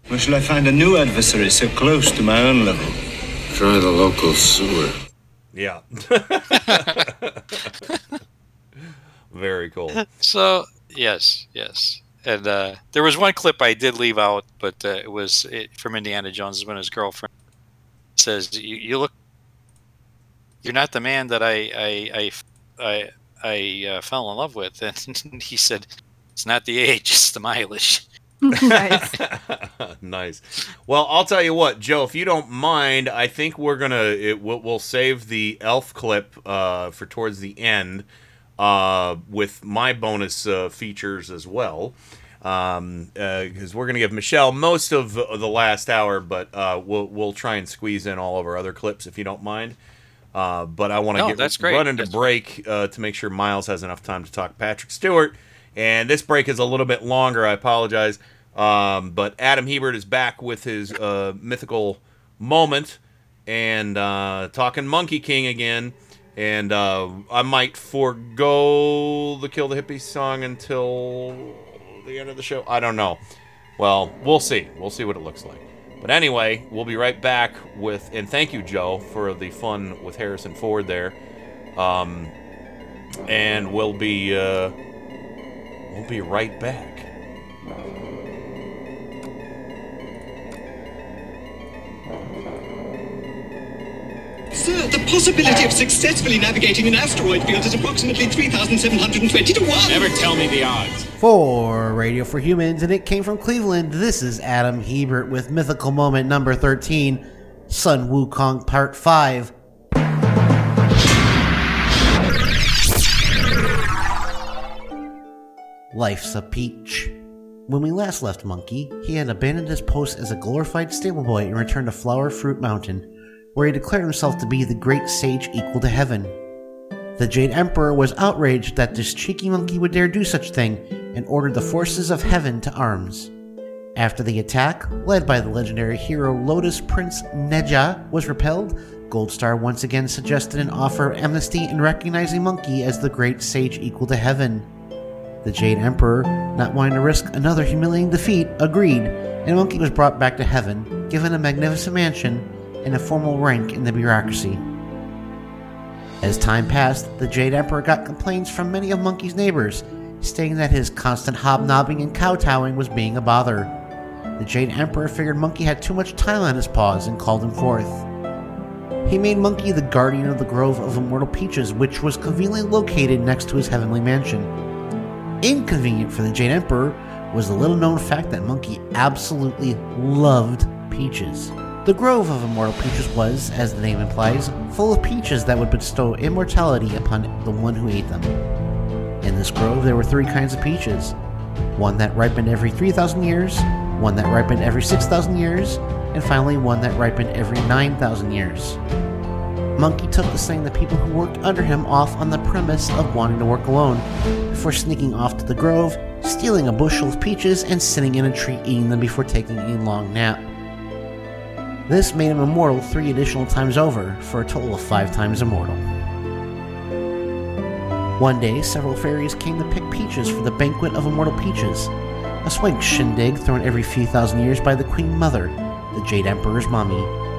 Where shall I find a new adversary so close to my own level? Try the local sewer. yeah. Very cool. So yes, yes, and uh, there was one clip I did leave out, but uh, it was it, from Indiana Jones when his girlfriend says, "You, you look you're not the man that I I I I, I uh, fell in love with, and he said, it's not the age, it's the mileage. nice. nice. Well, I'll tell you what, Joe. If you don't mind, I think we're gonna it, we'll, we'll save the elf clip uh, for towards the end uh, with my bonus uh, features as well. Um, because we're gonna give Michelle most of the last hour, but uh, we'll we'll try and squeeze in all of our other clips if you don't mind. Uh, but I want to No, get that's great. run into That's break uh, to make sure Miles has enough time to talk Patrick Stewart. And this break is a little bit longer. I apologize. Um, but Adam Hebert is back with his uh, mythical moment and uh, talking Monkey King again. And uh, I might forego the Kill the Hippie song until the end of the show. I don't know. Well, we'll see. We'll see what it looks like. But anyway, we'll be right back with, and thank you, Joe, for the fun with Harrison Ford there. Um, and we'll be, uh, we'll be right back. Sir, the possibility of successfully navigating an asteroid field is approximately 3,720 to 1. Never tell me the odds. For Radio for Humans, and it came from Cleveland. This is Adam Hebert with Mythical Moment number 13, Sun Wukong Part 5. Life's a peach. When we last left Monkey, he had abandoned his post as a glorified stable boy and returned to Flower Fruit Mountain, where he declared himself to be the great sage equal to heaven. The Jade Emperor was outraged that this cheeky monkey would dare do such thing and ordered the forces of heaven to arms. After the attack, led by the legendary hero Lotus Prince Nezha, was repelled, Goldstar once again suggested an offer of amnesty in recognizing Monkey as the great sage equal to heaven. The Jade Emperor, not wanting to risk another humiliating defeat, agreed, and Monkey was brought back to heaven, given a magnificent mansion and a formal rank in the bureaucracy. As time passed, the Jade Emperor got complaints from many of Monkey's neighbors, stating that his constant hobnobbing and kowtowing was being a bother. The Jade Emperor figured Monkey had too much time on his paws and called him forth. He made Monkey the guardian of the Grove of Immortal Peaches, which was conveniently located next to his heavenly mansion. Inconvenient for the Jade Emperor was the little known fact that Monkey absolutely loved peaches. The Grove of Immortal Peaches was, as the name implies, full of peaches that would bestow immortality upon the one who ate them. In this grove, there were three kinds of peaches one that ripened every 3,000 years, one that ripened every 6,000 years, and finally one that ripened every 9,000 years. Monkey took to setting the people who worked under him off on the premise of wanting to work alone, before sneaking off to the grove, stealing a bushel of peaches, and sitting in a tree eating them before taking a long nap. This made him immortal three additional times over, for a total of five times immortal. One day, several fairies came to pick peaches for the Banquet of Immortal Peaches, a swank shindig thrown every few thousand years by the Queen Mother, the Jade Emperor's mommy.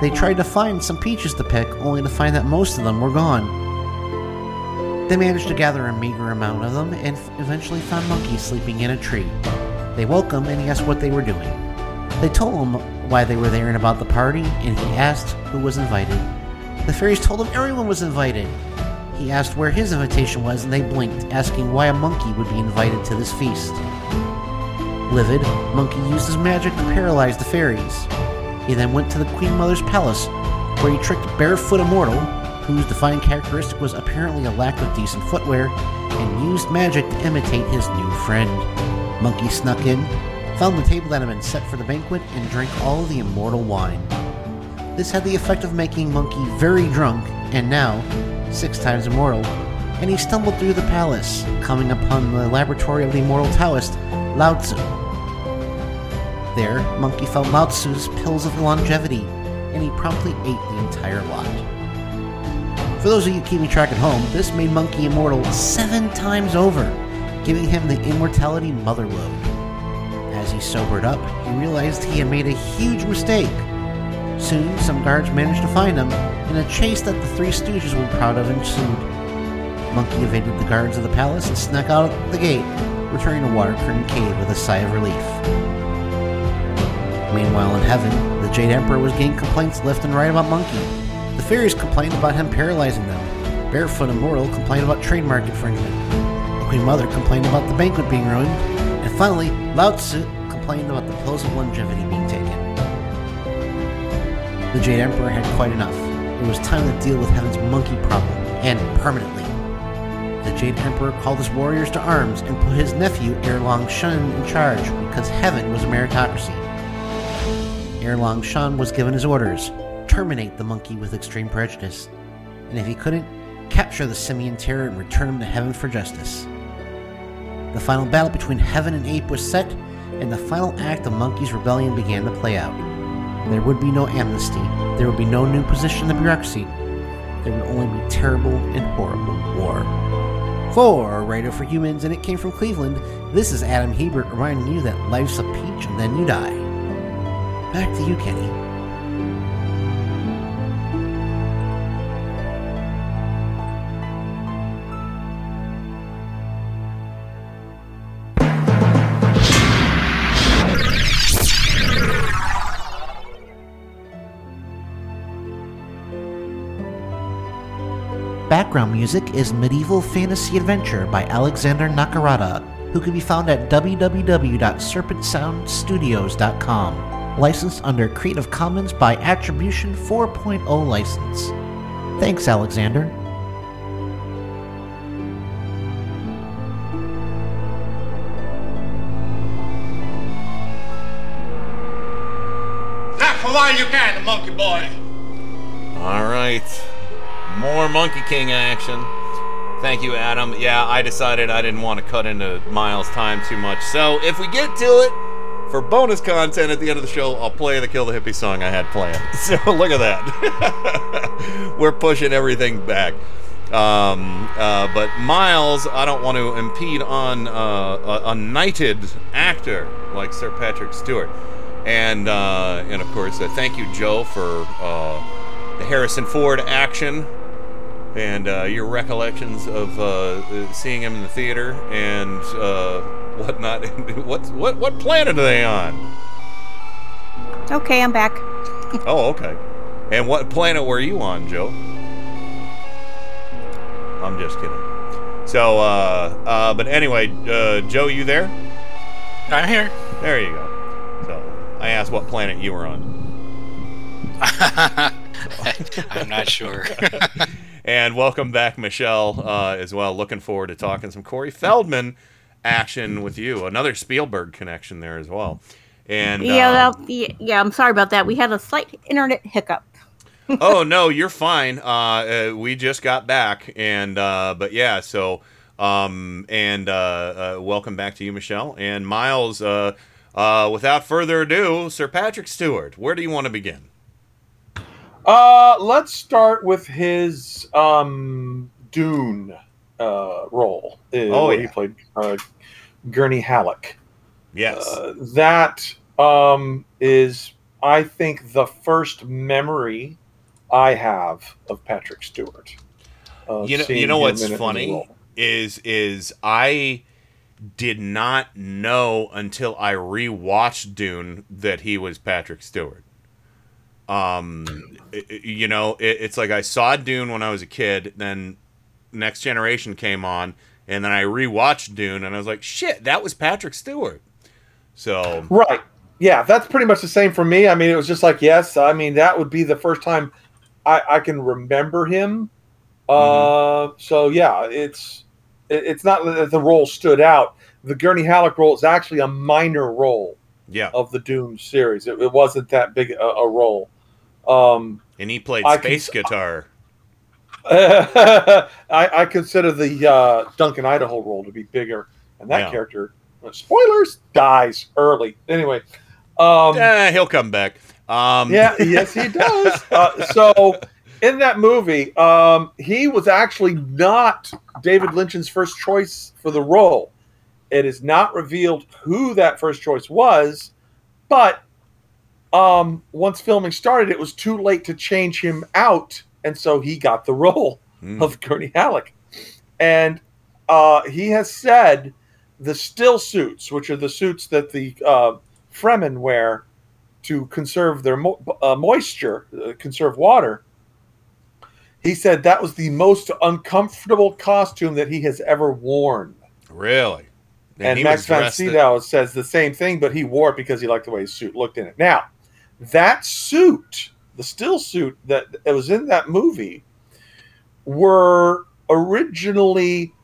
They tried to find some peaches to pick, only to find that most of them were gone. They managed to gather a meager amount of them and f- eventually found Monkey sleeping in a tree. They woke him and he asked what they were doing. They told him why they were there and about the party, and he asked who was invited. The fairies told him everyone was invited. He asked where his invitation was, and they blinked, asking why a monkey would be invited to this feast. Livid, Monkey used his magic to paralyze the fairies. He then went to the Queen Mother's palace, where he tricked Barefoot Immortal, whose defining characteristic was apparently a lack of decent footwear, and used magic to imitate his new friend. Monkey snuck in, found the table that had been set for the banquet, and drank all the immortal wine. This had the effect of making Monkey very drunk, and now, six times immortal, and he stumbled through the palace, coming upon the laboratory of the immortal Taoist, Lao Tzu. There, Monkey found Lao Tzu's pills of longevity, and he promptly ate the entire lot. For those of you keeping track at home, this made Monkey immortal seven times over, giving him the immortality mother load. As he sobered up, he realized he had made a huge mistake. Soon, some guards managed to find him, and a chase that the Three Stooges were proud of ensued. Monkey evaded the guards of the palace and snuck out the gate, returning to Water Curtain Cave with a sigh of relief. Meanwhile, in heaven, the Jade Emperor was getting complaints left and right about Monkey. The fairies complained about him paralyzing them. Barefoot Immortal complained about trademark infringement. Queen Mother complained about the banquet being ruined. And finally, Lao Tzu complained about the pills of longevity being taken. The Jade Emperor had quite enough. It was time to deal with Heaven's monkey problem, and permanently. The Jade Emperor called his warriors to arms and put his nephew Erlang Shen in charge because Heaven was a meritocracy. Erlang Shen was given his orders terminate the monkey with extreme prejudice, and if he couldn't, capture the simian terror and return him to Heaven for justice. The final battle between Heaven and Ape was set, and the final act of Monkey's rebellion began to play out. There would be no amnesty, there would be no new position in the bureaucracy, there would only be terrible and horrible war. For Writer for Humans, and it came from Cleveland, this is Adam Hebert reminding you that life's a peach and then you die. Back to you, Kenny. Background music is Medieval Fantasy Adventure by Alexander Nakarada, who can be found at www.serpentsoundstudios.com. Licensed under Creative Commons by Attribution 4.0 license. Thanks, Alexander. Not for while you can, monkey boy. All right. More Monkey King action. Thank you, Adam. Yeah, I decided I didn't want to cut into Miles' time too much. So if we get to it, for bonus content at the end of the show, I'll play the Kill the Hippie song I had planned. So look at that. We're pushing everything back. Um, uh, but Miles, I don't want to impede on uh, a, a knighted actor like Sir Patrick Stewart. And, uh, and of course, uh, thank you, Joe, for uh, the Harrison Ford action and uh, your recollections of seeing him in the theater and whatnot. what what what planet are they on? Okay, I'm back. Oh, okay. And what planet were you on, Joe? I'm just kidding. So, uh, uh, but anyway, uh, Joe, you there? I'm here. There you go. So, I asked what planet you were on. I'm not sure. and welcome back, Michelle, uh, as well. Looking forward to talking some Corey Feldman action with you. Another Spielberg connection there as well. And yeah, um, that, yeah, yeah, I'm sorry about that. We had a slight internet hiccup. oh no, you're fine. Uh, uh, we just got back, and uh, but yeah, so um, and uh, uh, welcome back to you, Michelle and Miles. Uh, uh, without further ado, Sir Patrick Stewart, where do you want to begin? Uh, let's start with his um, Dune uh, role. Oh, where yeah. he played uh, Gurney Halleck. Yes. Uh, that um, is, I think, the first memory I have of Patrick Stewart. You know, you know what's in a- in a funny is is I did not know until I rewatched Dune that he was Patrick Stewart. Um, i- i- you know, it, it's like I saw Dune when I was a kid, then Next Generation came on, and then I rewatched Dune, and I was like, shit, that was Patrick Stewart. So Right. Yeah, that's pretty much the same for me. I mean, it was just like, yes, I mean, that would be the first time I, I can remember him. Uh, so yeah, it's it, it's not that the role stood out. The Gurney Halleck role is actually a minor role yeah, of the Dune series. It, it wasn't that big a, a role. Um, and he played I can- space guitar. I, I consider the uh, Duncan Idaho role to be bigger, and that Yeah. character, uh, spoilers, dies early. Anyway, um, Eh, he'll come back. Um, yeah, yes, he does. Uh, so, in that movie, um, he was actually not David Lynch's first choice for the role. It is not revealed who that first choice was, but um, once filming started, it was too late to change him out, and so he got the role Hmm. of Gurney Halleck. And uh, he has said the still suits, which are the suits that the uh, Fremen wear to conserve their mo- uh, moisture, uh, conserve water, He said that was the most uncomfortable costume that he has ever worn. Really? And, he Max von Sydow says the same thing, but he wore it because he liked the way his suit looked in it. Now, that suit, the still suit that, was in that movie, were originally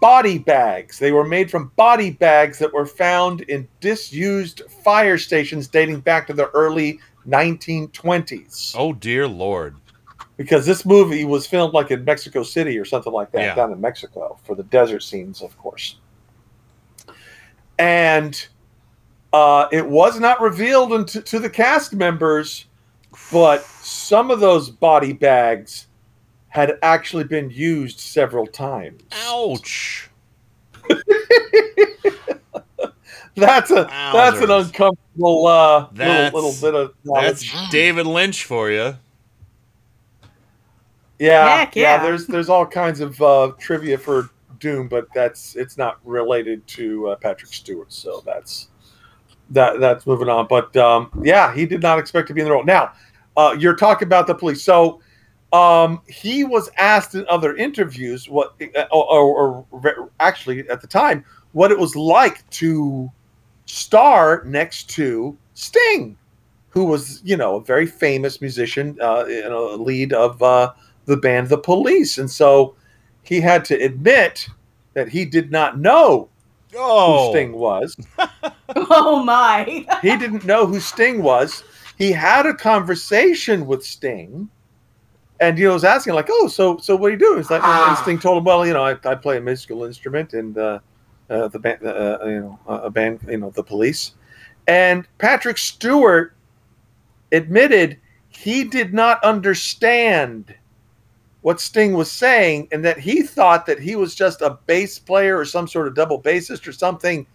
body bags. They were made from body bags that were found in disused fire stations dating back to the early 1920s. Oh dear lord. Because this movie was filmed like in Mexico City or something like that, Yeah. down in Mexico for the desert scenes, of course. And uh, it was not revealed unto, to the cast members, but some of those body bags had actually been used several times. Ouch. That's a that's an uncomfortable uh, That's- little, little bit of knowledge. That's David Lynch for you. Yeah, Heck yeah. yeah. There's there's all kinds of uh, trivia for Dune, but that's it's not related to uh, Patrick Stewart, so that's that that's moving on. But um, yeah, he did not expect to be in the role. Now, uh, you're talking about the police, so um, he was asked in other interviews what, uh, or, or, or actually at the time, what it was like to star next to Sting, who was you know a very famous musician, uh, you know, lead of uh, the band The Police, and so he had to admit that he did not know Oh. who Sting was. Oh my! he didn't know who Sting was. He had a conversation with Sting, and he was asking like, "Oh, so so what do you do?" It's like, and Sting told him, "Well, you know, I, I play a musical instrument, and uh, uh, the band, uh, you know, a band, you know, the Police." And Patrick Stewart admitted he did not understand what Sting was saying, and that he thought that he was just a bass player or some sort of double bassist or something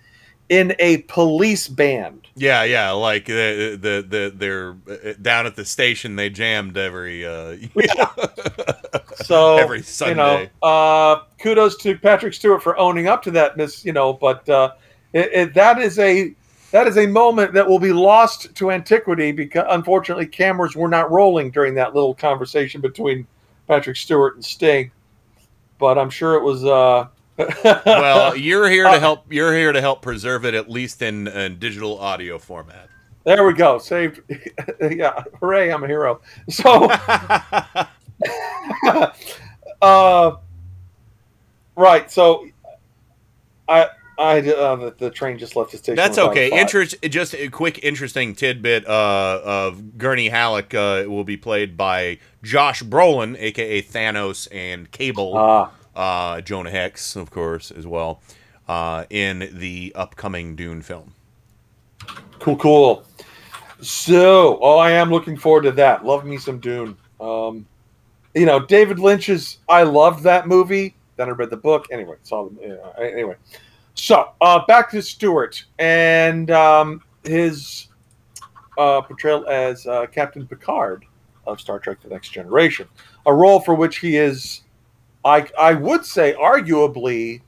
in a police band. Yeah, yeah, like the the the they're uh, down at the station. They jammed every uh, So every Sunday. you know, uh, kudos to Patrick Stewart for owning up to that, Miss. You know, but uh, it, it, that is a that is a moment that will be lost to antiquity because unfortunately cameras were not rolling during that little conversation between Patrick Stewart and Sting. But I'm sure it was. Uh, well, you're here to Uh, help. You're here to help preserve it at least in, in digital audio format. There we go. Saved. yeah. Hooray. I'm a hero. So, uh, right. So, I, I, uh, the, the train just left the station. That's okay. Interest, just a quick, interesting tidbit uh, of Gurney Halleck uh, will be played by Josh Brolin, aka Thanos and Cable. Ah. Uh, Jonah Hex, of course, as well, uh, in the upcoming Dune film. Cool, cool. So, oh, I am looking forward to that. Love me some Dune. Um, you know, David Lynch's. I loved that movie. Then I read the book. Anyway, saw them. Uh, anyway, so uh, back to Stewart and um, his uh, portrayal as uh, Captain Picard of Star Trek: The Next Generation, a role for which he is, I I would say, arguably,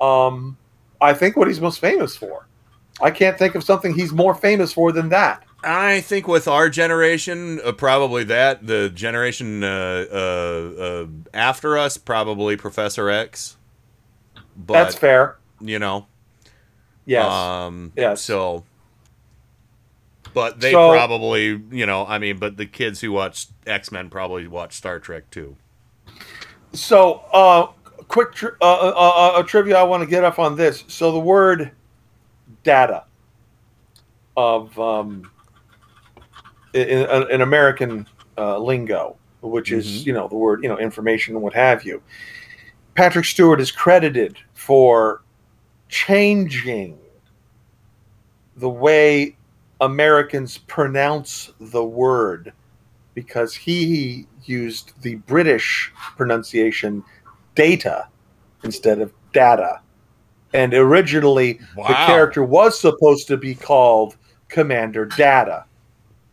um, I think what he's most famous for. I can't think of something he's more famous for than that. I think with our generation, uh, probably that. The generation uh, uh, uh, after us, probably Professor X. But, That's fair. You know. Yes. Um, Yes. So. But they So- probably, you know, I mean, but the kids who watch X Men probably watch Star Trek too. So, uh, quick tri- uh, uh, uh, a trivia I want to get up on this. So, the word data of um, in, in, in American uh, lingo, which is you know the word you know information and what have you. Patrick Stewart is credited for changing the way Americans pronounce the word because he used the British pronunciation data instead of data. And originally, the character was supposed to be called Commander Data,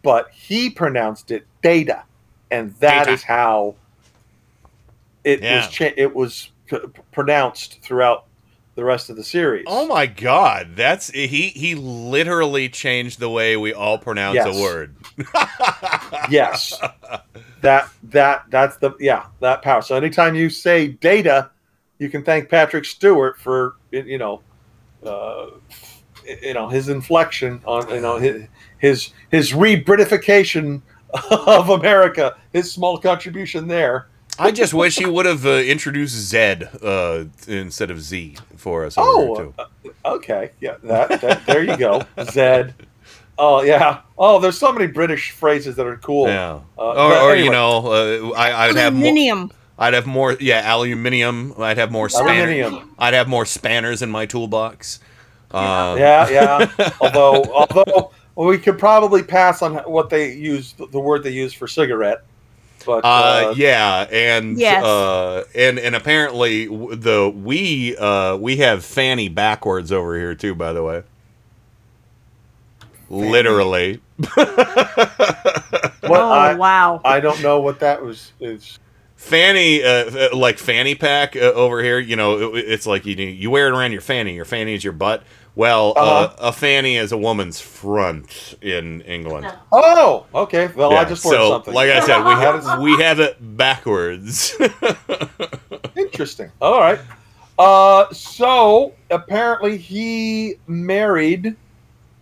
but he pronounced it data. And that is Data. how it Yeah. was cha- it was p- pronounced throughout the rest of the series. Oh my God, that's he. He literally changed the way we all pronounce Yes. a word. yes that that that's the yeah that power. So anytime you say data, you can thank Patrick Stewart for you know, uh, you know his inflection on you know his his his re-Britification of America, his small contribution there. I just wish he would have uh, introduced Zed uh, instead of Z for us. Oh, too. uh, okay, yeah, that, that there you go, Zed. Oh yeah. Oh, there's so many British phrases that are cool. Yeah. Uh, or, but or anyway. you know, uh, I, I'd have more. Aluminium. I'd have more. Yeah, aluminium. I'd have more spanners. Aluminium. I'd have more spanners in my toolbox. Uh, yeah, yeah. although, although we could probably pass on what they use, the word they use for cigarette. But Uh, uh, yeah, and Yes. uh, and and apparently the we uh, we have Fanny backwards over here too. By the way, literally. what Oh, I, wow. I don't know what that was. Is Fanny, uh, uh, like fanny pack uh, over here. You know, it, it's like you you wear it around your fanny. Your fanny is your butt. Well, uh Uh-huh. a fanny is a woman's front in England. oh, okay. Well, I just learned so, something. Like I said, we That is- have we have it backwards. Interesting. All right. Uh, so apparently he married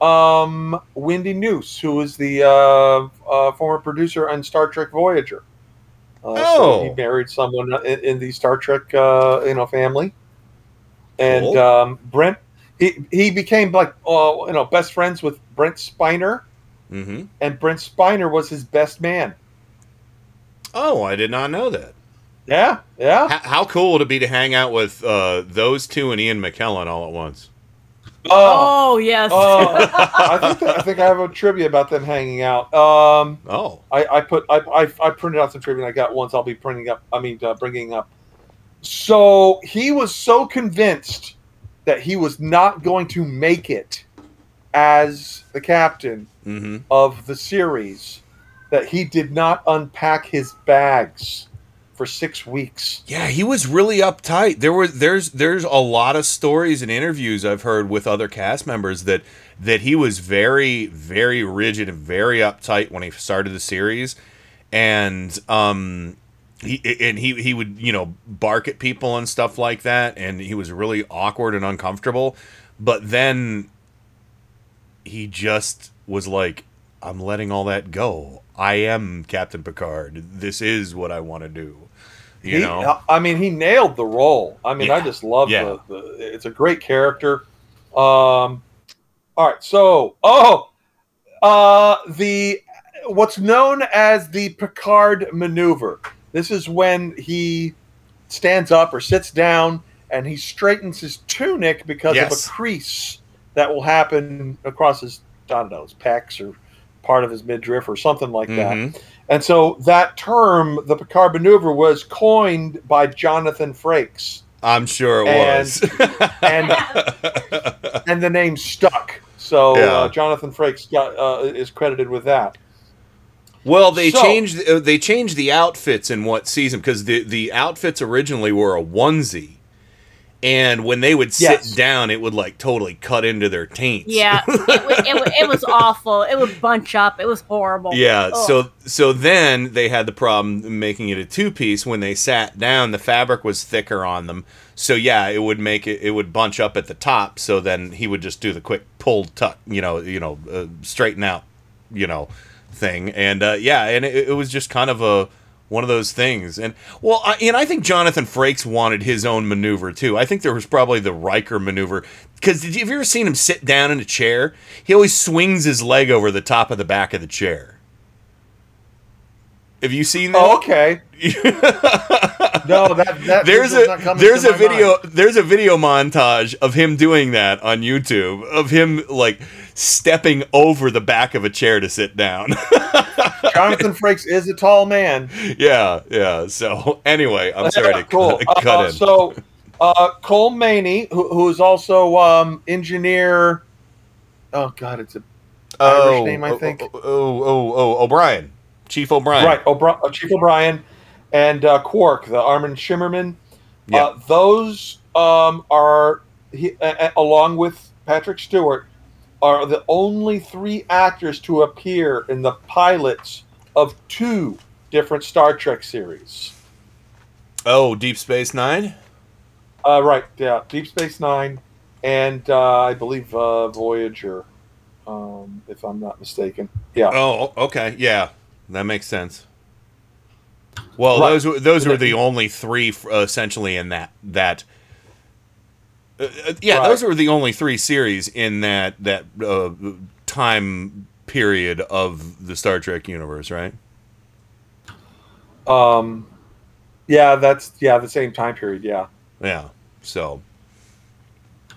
um, Wendy Neuss, who was the uh, uh, former producer on Star Trek Voyager. Uh, So Oh. he married someone in, in the Star Trek, uh, you know, family. And Cool. um, Brent, he he became like, uh, you know, best friends with Brent Spiner, hmm and Brent Spiner was his best man. Oh, I did not know that. Yeah, yeah. How, how cool would it be to hang out with uh, those two and Ian McKellen all at once? Oh, yes. Oh, I think that, I think I have a trivia about them hanging out. Um, oh, I, I put I, I I printed out some trivia. I got once. I'll be printing up. I mean, uh, bringing up. So he was so convinced that he was not going to make it as the captain hmm of the series that he did not unpack his bags for six weeks. Yeah, he was really uptight. There were there's there's a lot of stories and interviews I've heard with other cast members that that he was very very rigid and very uptight when he started the series, and um he and he he would you know bark at people and stuff like that, and he was really awkward and uncomfortable. But then he just was like, I'm letting all that go. I am Captain Picard. This is what I want to do. You He- know. I mean, he nailed the role. I mean, I just love Yeah. the, the. It's a great character. Um, all right, so oh, uh, the what's known as the Picard maneuver. This is when he stands up or sits down and he straightens his tunic because Yes. of a crease that will happen across his I don't know his pecs or part of his midriff or something like that. And so that term, the Picard maneuver, was coined by Jonathan Frakes, I'm sure it And- was. and and the name stuck. So Yeah. uh, Jonathan Frakes got, uh, is credited with that. Well, they So- changed uh, they changed the outfits in what season because the the outfits originally were a onesie, and when they would sit Yes. down, it would like totally cut into their taints. Yeah, it, wa- it, wa- it was awful. It would bunch up. It was horrible. Yeah, Ugh. so so then they had the problem making it a two piece. When they sat down, the fabric was thicker on them. So yeah, it would make it it would bunch up at the top. So then he would just do the quick pull tuck, you know, you know, uh, straighten out, you know, thing. And uh, yeah, and it, it was just kind of a one of those things. And well, I, and I think Jonathan Frakes wanted his own maneuver too. I think there was probably the Riker maneuver because have you ever seen him sit down in a chair? He always swings his leg over the top of the back of the chair. Have you seen that? Oh, okay. no, that, that there's a not there's a video mind. there's a video montage of him doing that on YouTube of him like stepping over the back of a chair to sit down. Jonathan Frakes is a tall man. yeah, yeah. So anyway, I'm sorry to cool. cut, cut Uh, in. So, uh, Colm Meaney, who, who's also um, engineer. Oh God, it's a Irish name, I oh, think. Oh, oh, oh, oh, O'Brien, Chief O'Brien. Right, O'Bri- uh, Chief O'Brien and uh, Quark, the Armin Shimerman. Yeah. Uh, those um, are, he, along with Patrick Stewart, are the only three actors to appear in the pilots of two different Star Trek series. Oh, Deep Space Nine. Uh, right, yeah, Deep Space Nine, and uh, I believe uh, Voyager, um, if I'm not mistaken. Yeah. Oh, okay. Yeah, that makes sense. Well, Right. those were those were the only three essentially in that that. Uh, yeah, Right. those were the only three series in that that uh, time period of the Star Trek universe, right? Um, yeah, that's yeah the same time period. Yeah, Yeah. So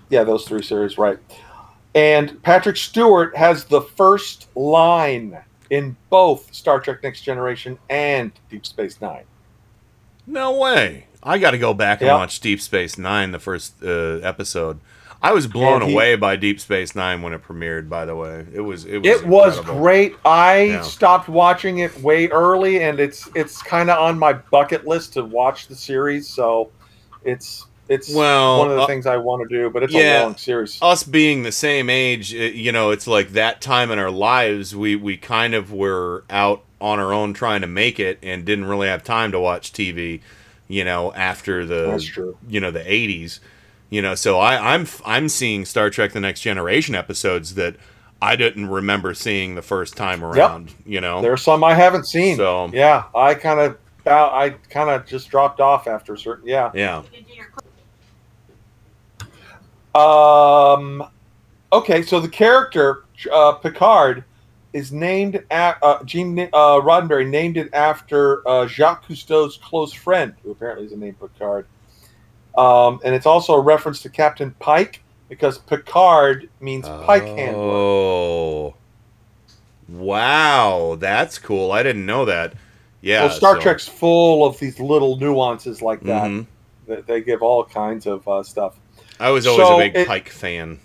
yeah, those three series, right? And Patrick Stewart has the first line in both Star Trek: Next Generation and Deep Space Nine. no way. I got to go back and Yep. watch Deep Space Nine, the first uh, episode. I was blown he- away by Deep Space Nine when it premiered. By the way, it was it was It was great. I Yeah. stopped watching it way early, and it's it's kind of on my bucket list to watch the series. So it's it's Well, one of the uh, things I want to do, but it's a long series. Us being the same age, uh, you know, it's like that time in our lives, we we kind of were out on our own trying to make it, and didn't really have time to watch TV. You know, after the you know the '80s. You know, so I, I'm I'm seeing Star Trek: The Next Generation episodes that I didn't remember seeing the first time around. You know, There are some I haven't seen. So- yeah, I kind of I kind of just dropped off after a certain. Yeah. yeah. Um. Okay, so the character uh, Picard is named at uh, Gene uh, Roddenberry named it after uh, Jacques Cousteau's close friend, who apparently is the name Picard. Um, and it's also a reference to Captain Pike because Picard means pike handler. Oh, wow, that's cool. I didn't know that. Yeah, well, Star so- Trek's full of these little nuances like that. Mhm. That they give all kinds of uh, stuff. I was always So a big it- Pike fan.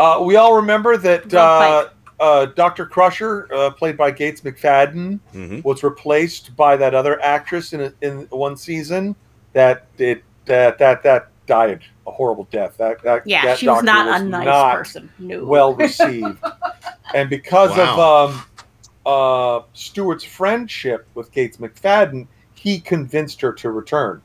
Uh, we all remember that uh, uh, Dr. Crusher, uh, played by Gates McFadden, Mhm. was replaced by that other actress in a, in one season that it that that that died a horrible death. That that Yeah, that she was doctor not a nice person. No. well received, and because of um, uh, Stewart's friendship with Gates McFadden, he convinced her to return.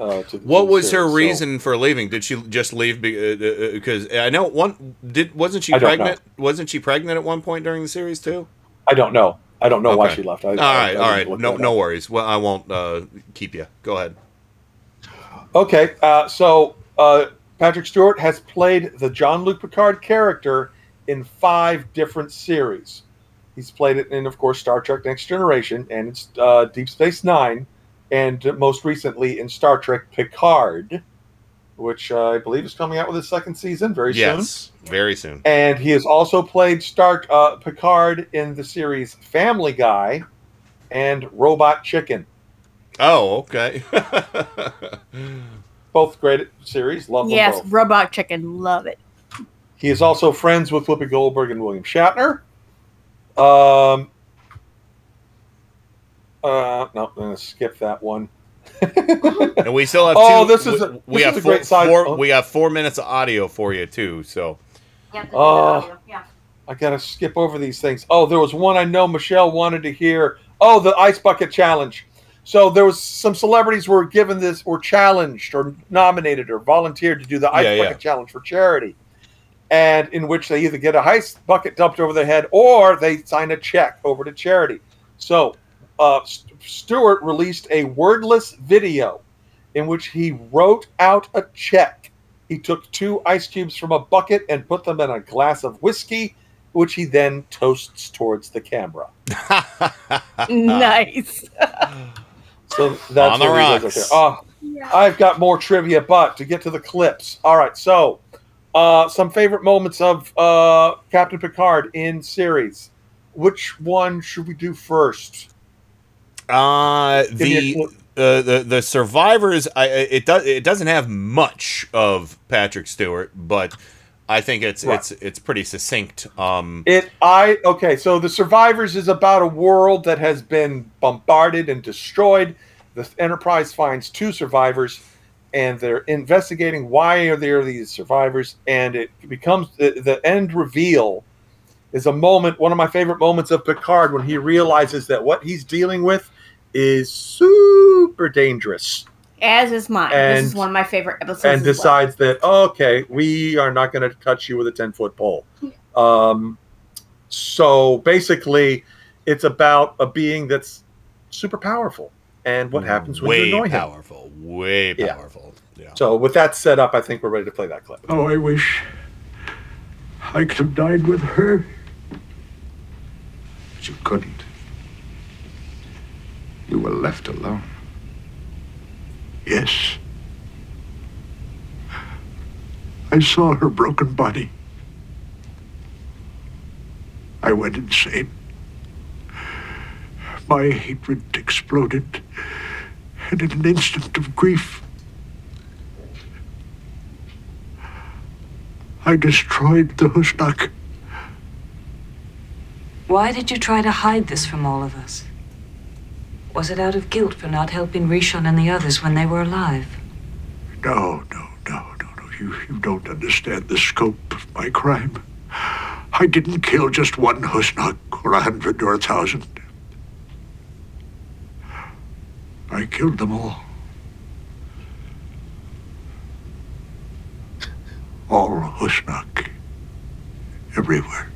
Uh, What was her. So- reason for leaving? Did she just leave because I know one did wasn't she I know. pregnant? Wasn't she pregnant at one point during the series too? I don't know. I don't know why she left. I, all I- I right, didn't all right, no no up. worries. Well, I won't uh, keep you. Go ahead. Okay, uh, so uh, Patrick Stewart has played the Jean Luc Picard character in five different series. He's played it in, of course, Star Trek: Next Generation and it's uh, Deep Space Nine, and most recently in Star Trek Picard, which uh, I believe is coming out with a second season very soon. Yes, very soon. And he has also played Star uh, Picard in the series Family Guy and Robot Chicken. Oh, okay. Both great series. Love them yes, both. Robot Chicken, love it. He is also friends with Whoopi Goldberg and William Shatner. Um, uh, no, I'm going to skip that one. and we still have. Oh, two, this is we, a- we this have a four, great side- four- oh. we have four minutes of audio for you too. So Oh, I got to skip over these things. Oh, there was one I know Michelle wanted to hear. Oh, the ice bucket challenge. So there was some celebrities were given this, were challenged or nominated or volunteered to do the ice Yeah, yeah. bucket challenge for charity, and in which they either get a ice bucket dumped over their head or they sign a check over to charity. So uh, St- Stewart released a wordless video in which he wrote out a check. He took two ice cubes from a bucket and put them in a glass of whiskey, which he then toasts towards the camera. nice. So that's On the what rocks. right there. Oh, I've got more trivia, but to get to the clips. All right, so uh, some favorite moments of uh, Captain Picard in series. Which one should we do first? Uh, Give me a the uh, the the survivors. I, I- it does it doesn't have much of Patrick Stewart, but I think it's Right. it's it's pretty succinct. Um, It I okay, so the survivors is about a world that has been bombarded and destroyed. The Enterprise finds two survivors, and they're investigating why are there these survivors, and it becomes the, the end reveal is a moment, one of my favorite moments of Picard when he realizes that what he's dealing with is super dangerous As is mine. And- this is one of my favorite episodes. and as well. decides that okay, we are not going to touch you with a ten foot pole. Um, so basically, it's about a being that's super powerful and what happens when Way you annoy him. Way powerful. Way Yeah. powerful. Yeah. So with that set up, I think we're ready to play that clip. Oh, I wish I could have died with her. But you couldn't. You were left alone. Yes. I saw her broken body. I went insane. My hatred exploded. And in an instant of grief, I destroyed the Husnock. Why did you try to hide this from all of us? Was it out of guilt for not helping Rishon and the others when they were alive? No, no, no, no, no. You, you don't understand the scope of my crime. I didn't kill just one Husnock or a hundred or a thousand. I killed them all. All Husnock. Everywhere.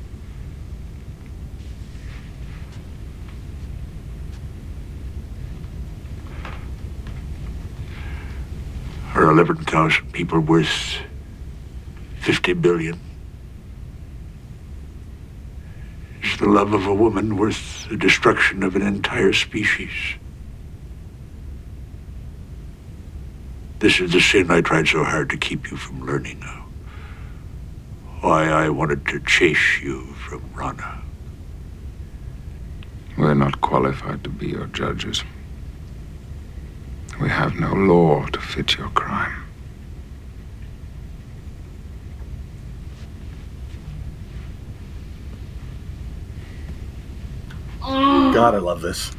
Are 11,000 people worth 50 billion? Is the love of a woman worth the destruction of an entire species? This is the sin I tried so hard to keep you from learning now. Why I wanted to chase you from Rana. We're not qualified to be your judges. We have no law to fit your crime. God, I love this.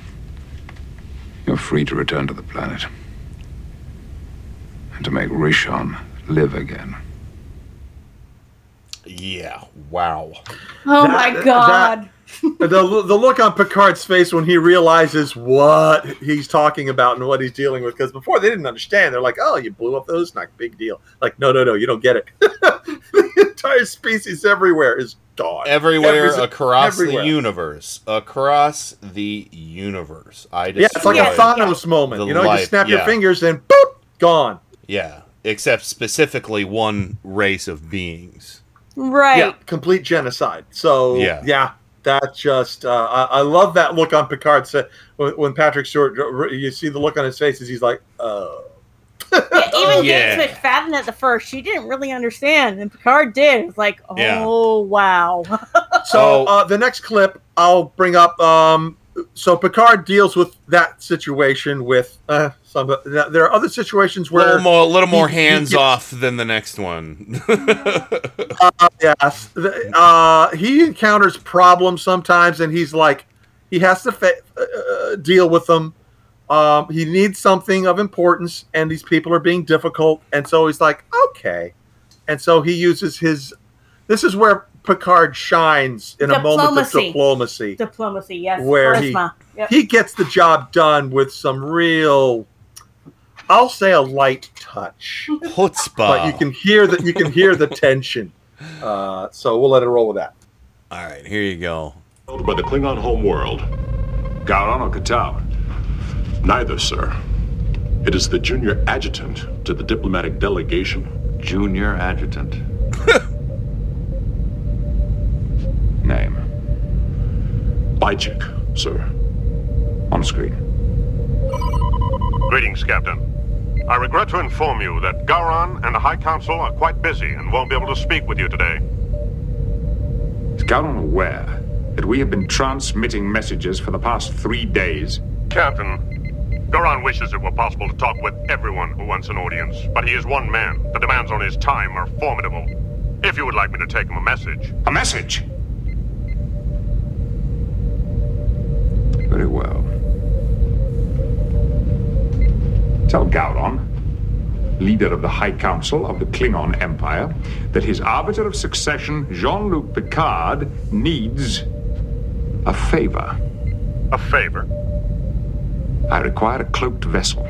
You're free to return to the planet. And to make Rishon live again. Yeah. Wow. Oh That- my that- god. the the look on Picard's face when he realizes what he's talking about and what he's dealing with. Because before they didn't understand. They're like, "Oh, you blew up those, not big deal." Like, no, no, no, you don't get it. the entire species everywhere is gone. Everywhere Every- across everywhere. the universe. Across the universe. I Yeah, it's like a destroyed Thanos moment. You know, you life- snap your fingers and boop, gone. Yeah. Except specifically one race of beings. Right. Yeah, complete genocide. So Yeah. yeah, that just uh, I, I love that look on Picard fa- when, when Patrick Stewart. You see the look on his face as he's like, "Oh." Yeah, even Yeah. Gates McFadden at the first, she didn't really understand, and Picard did. It's like, oh Yeah. wow. So uh, the next clip I'll bring up. Um, so Picard deals with that situation with uh, some. There are other situations A where little more, little more he- he hands gets- off than the next one. uh, yes, uh, he encounters problems sometimes, and he's like, he has to fa- uh, deal with them. Um, he needs something of importance, and these people are being difficult, and so he's like, okay, and so he uses his. This is where Picard shines in a moment of Diplomacy. diplomacy, Diplomacy, yes. where Charisma. he Yep. he gets the job done with some real. I'll say a light touch, Chutzpah. but you can hear that you can hear the tension. Uh, so we'll let it roll with that. All right, here you go. By the Klingon homeworld. Gowron or Kataw? Neither, sir. It is the junior adjutant to the diplomatic delegation. Junior adjutant. Name. Bajik, sir. On screen. Greetings, Captain. I regret to inform you that Gowron and the High Council are quite busy and won't be able to speak with you today. Is Gowron aware that we have been transmitting messages for the past three days? Captain, Gowron wishes it were possible to talk with everyone who wants an audience, but he is one man. The demands on his time are formidable. If you would like me to take him a message. A message? Very well. Tell Gowron leader of the High Council of the Klingon Empire, that his arbiter of succession, Jean Luc Picard, needs a favor. A favor? I require a cloaked vessel.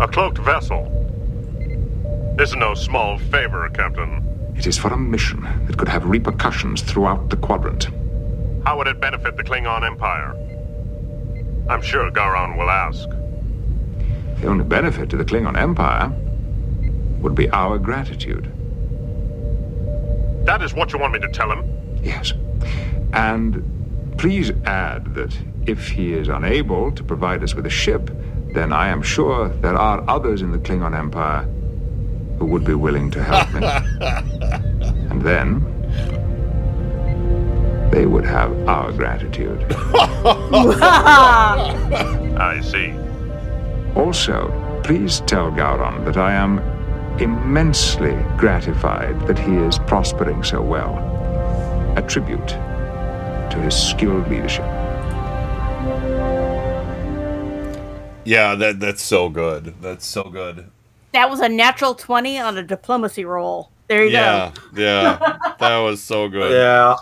A cloaked vessel? This is no small favor, Captain. It is for a mission that could have repercussions throughout the quadrant. How would it benefit the Klingon Empire? I'm sure Gowron will ask. The only benefit to the Klingon Empire would be our gratitude. That is what you want me to tell him? Yes. And please add that if he is unable to provide us with a ship, then I am sure there are others in the Klingon Empire who would be willing to help me. and then they would have our gratitude. I see. Also, please tell Gowron that I am immensely gratified that he is prospering so well. A tribute to his skilled leadership. Yeah, that that's so good. That's so good. That was a natural 20 on a diplomacy roll. There you Yeah, go. yeah, that was so good. Yeah.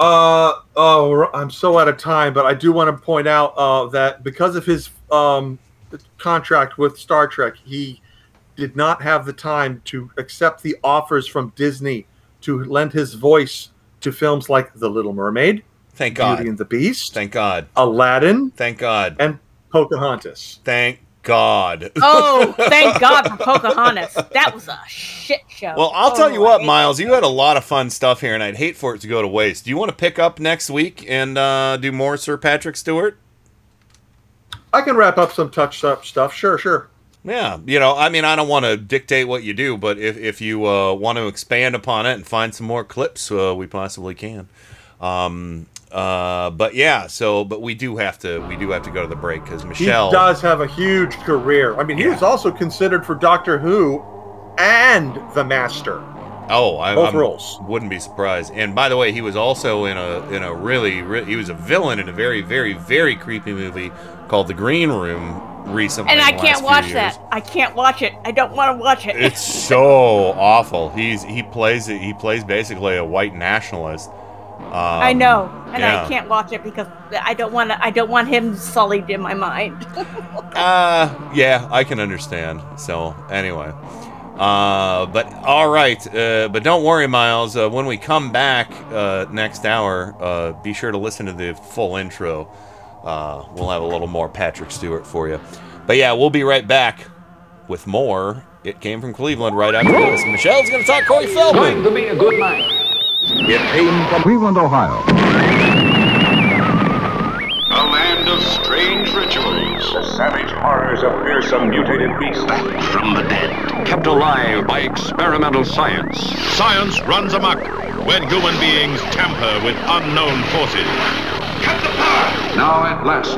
Uh oh, I'm so out of time, but I do want to point out uh, that because of his um, contract with Star Trek, he did not have the time to accept the offers from Disney to lend his voice to films like The Little Mermaid, Thank God. Beauty and the Beast, Thank God. Aladdin, Thank God. and Pocahontas. Thank God. Oh, thank God for Pocahontas. That was a shit show. Well, I'll tell Oh, you what, Miles, you had a lot of fun stuff here, and I'd hate for it to go to waste. Do you want to pick up next week and uh, do more Sir Patrick Stewart? I can wrap up some touch up stuff. Sure, sure. Yeah, you know, I mean, I don't want to dictate what you do, but if, if you uh, want to expand upon it and find some more clips, uh, we possibly can. Um, uh, but yeah, so but we do have to we do have to go to the break because Michelle. He does have a huge career. I mean, he was also considered for Doctor Who and The Master. Oh, I Both roles. wouldn't be surprised. And by the way, he was also in a in a really, re- he was a villain in a very very very creepy movie called The Green Room recently. and I can't watch that. I can't watch it. I don't want to watch it. It's so awful. He's he plays it. He plays basically a white nationalist. Um, I know, and yeah. I can't watch it because I don't want I don't want him sullied in my mind. Uh, yeah, I can understand. So anyway, uh, but all right. Uh, but don't worry, Miles. Uh, when we come back uh, next hour, uh, be sure to listen to the full intro. Uh, we'll have a little more Patrick Stewart for you. But yeah, we'll be right back with more. It came from Cleveland right after this. Michelle's going to talk Corey Feldman. to be a good night. It came from Cleveland, Ohio. A land of strange rituals. The savage horrors of fearsome mutated beasts. Back from the dead. Kept alive by experimental science. Science runs amok when human beings tamper with unknown forces. Cut the power! Now at last,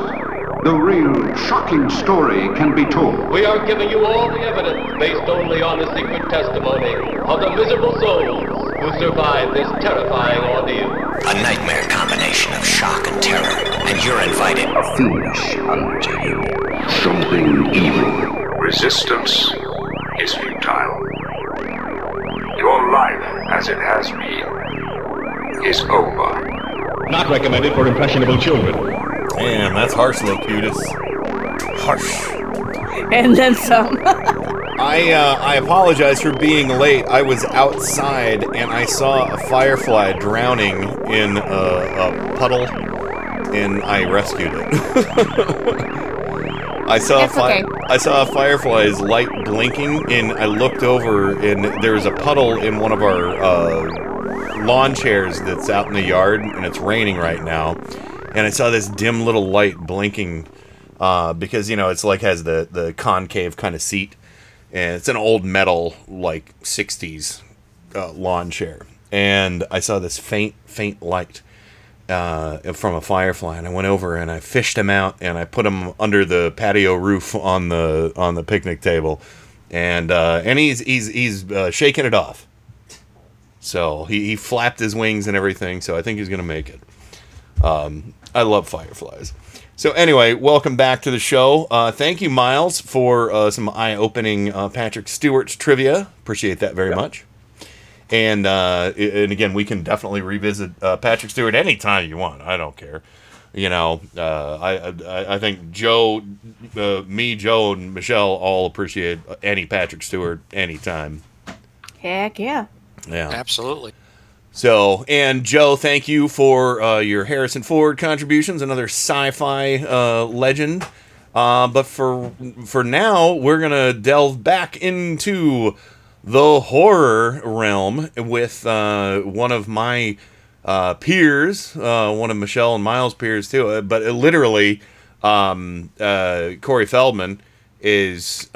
the real shocking story can be told. We are giving you all the evidence based only on the secret testimony of the miserable souls who survived this terrifying ordeal. A nightmare combination of shock and terror, and you're invited. Finish unto you. Something evil. Resistance is futile. Your life, as it has been, is over. Not recommended for impressionable children. Damn, that's harsh, Locutus. Harsh. and then some. I uh, I apologize for being late. I was outside and I saw a firefly drowning in a, a puddle, and I rescued it. I saw It's a fi- okay. I saw a firefly's light blinking, and I looked over, and there was a puddle in one of our uh, lawn chairs that's out in the yard, and it's raining right now. And I saw this dim little light blinking uh, because you know it's like has the the concave kind of seat, and it's an old metal like '60s uh, lawn chair. And I saw this faint faint light uh, from a firefly, and I went over and I fished him out, and I put him under the patio roof on the on the picnic table, and uh, and he's he's he's uh, shaking it off. So he, he flapped his wings and everything. So I think he's gonna make it. Um, I love fireflies. So anyway, welcome back to the show. Uh, thank you, Miles, for uh, some eye-opening uh, Patrick Stewart's trivia. Appreciate that very much. And uh, and again, we can definitely revisit uh, Patrick Stewart anytime you want. I don't care. You know, uh, I, I I think Joe, uh, me, Joe, and Michelle all appreciate any Patrick Stewart anytime. Heck yeah. Yeah. Absolutely. So, and Joe, thank you for uh, your Harrison Ford contributions, another sci-fi uh, legend. Uh, but for for now, we're gonna delve back into the horror realm with uh, one of my uh, peers, uh, one of Michelle and Miles' peers too. But it literally, um, Corey Feldman is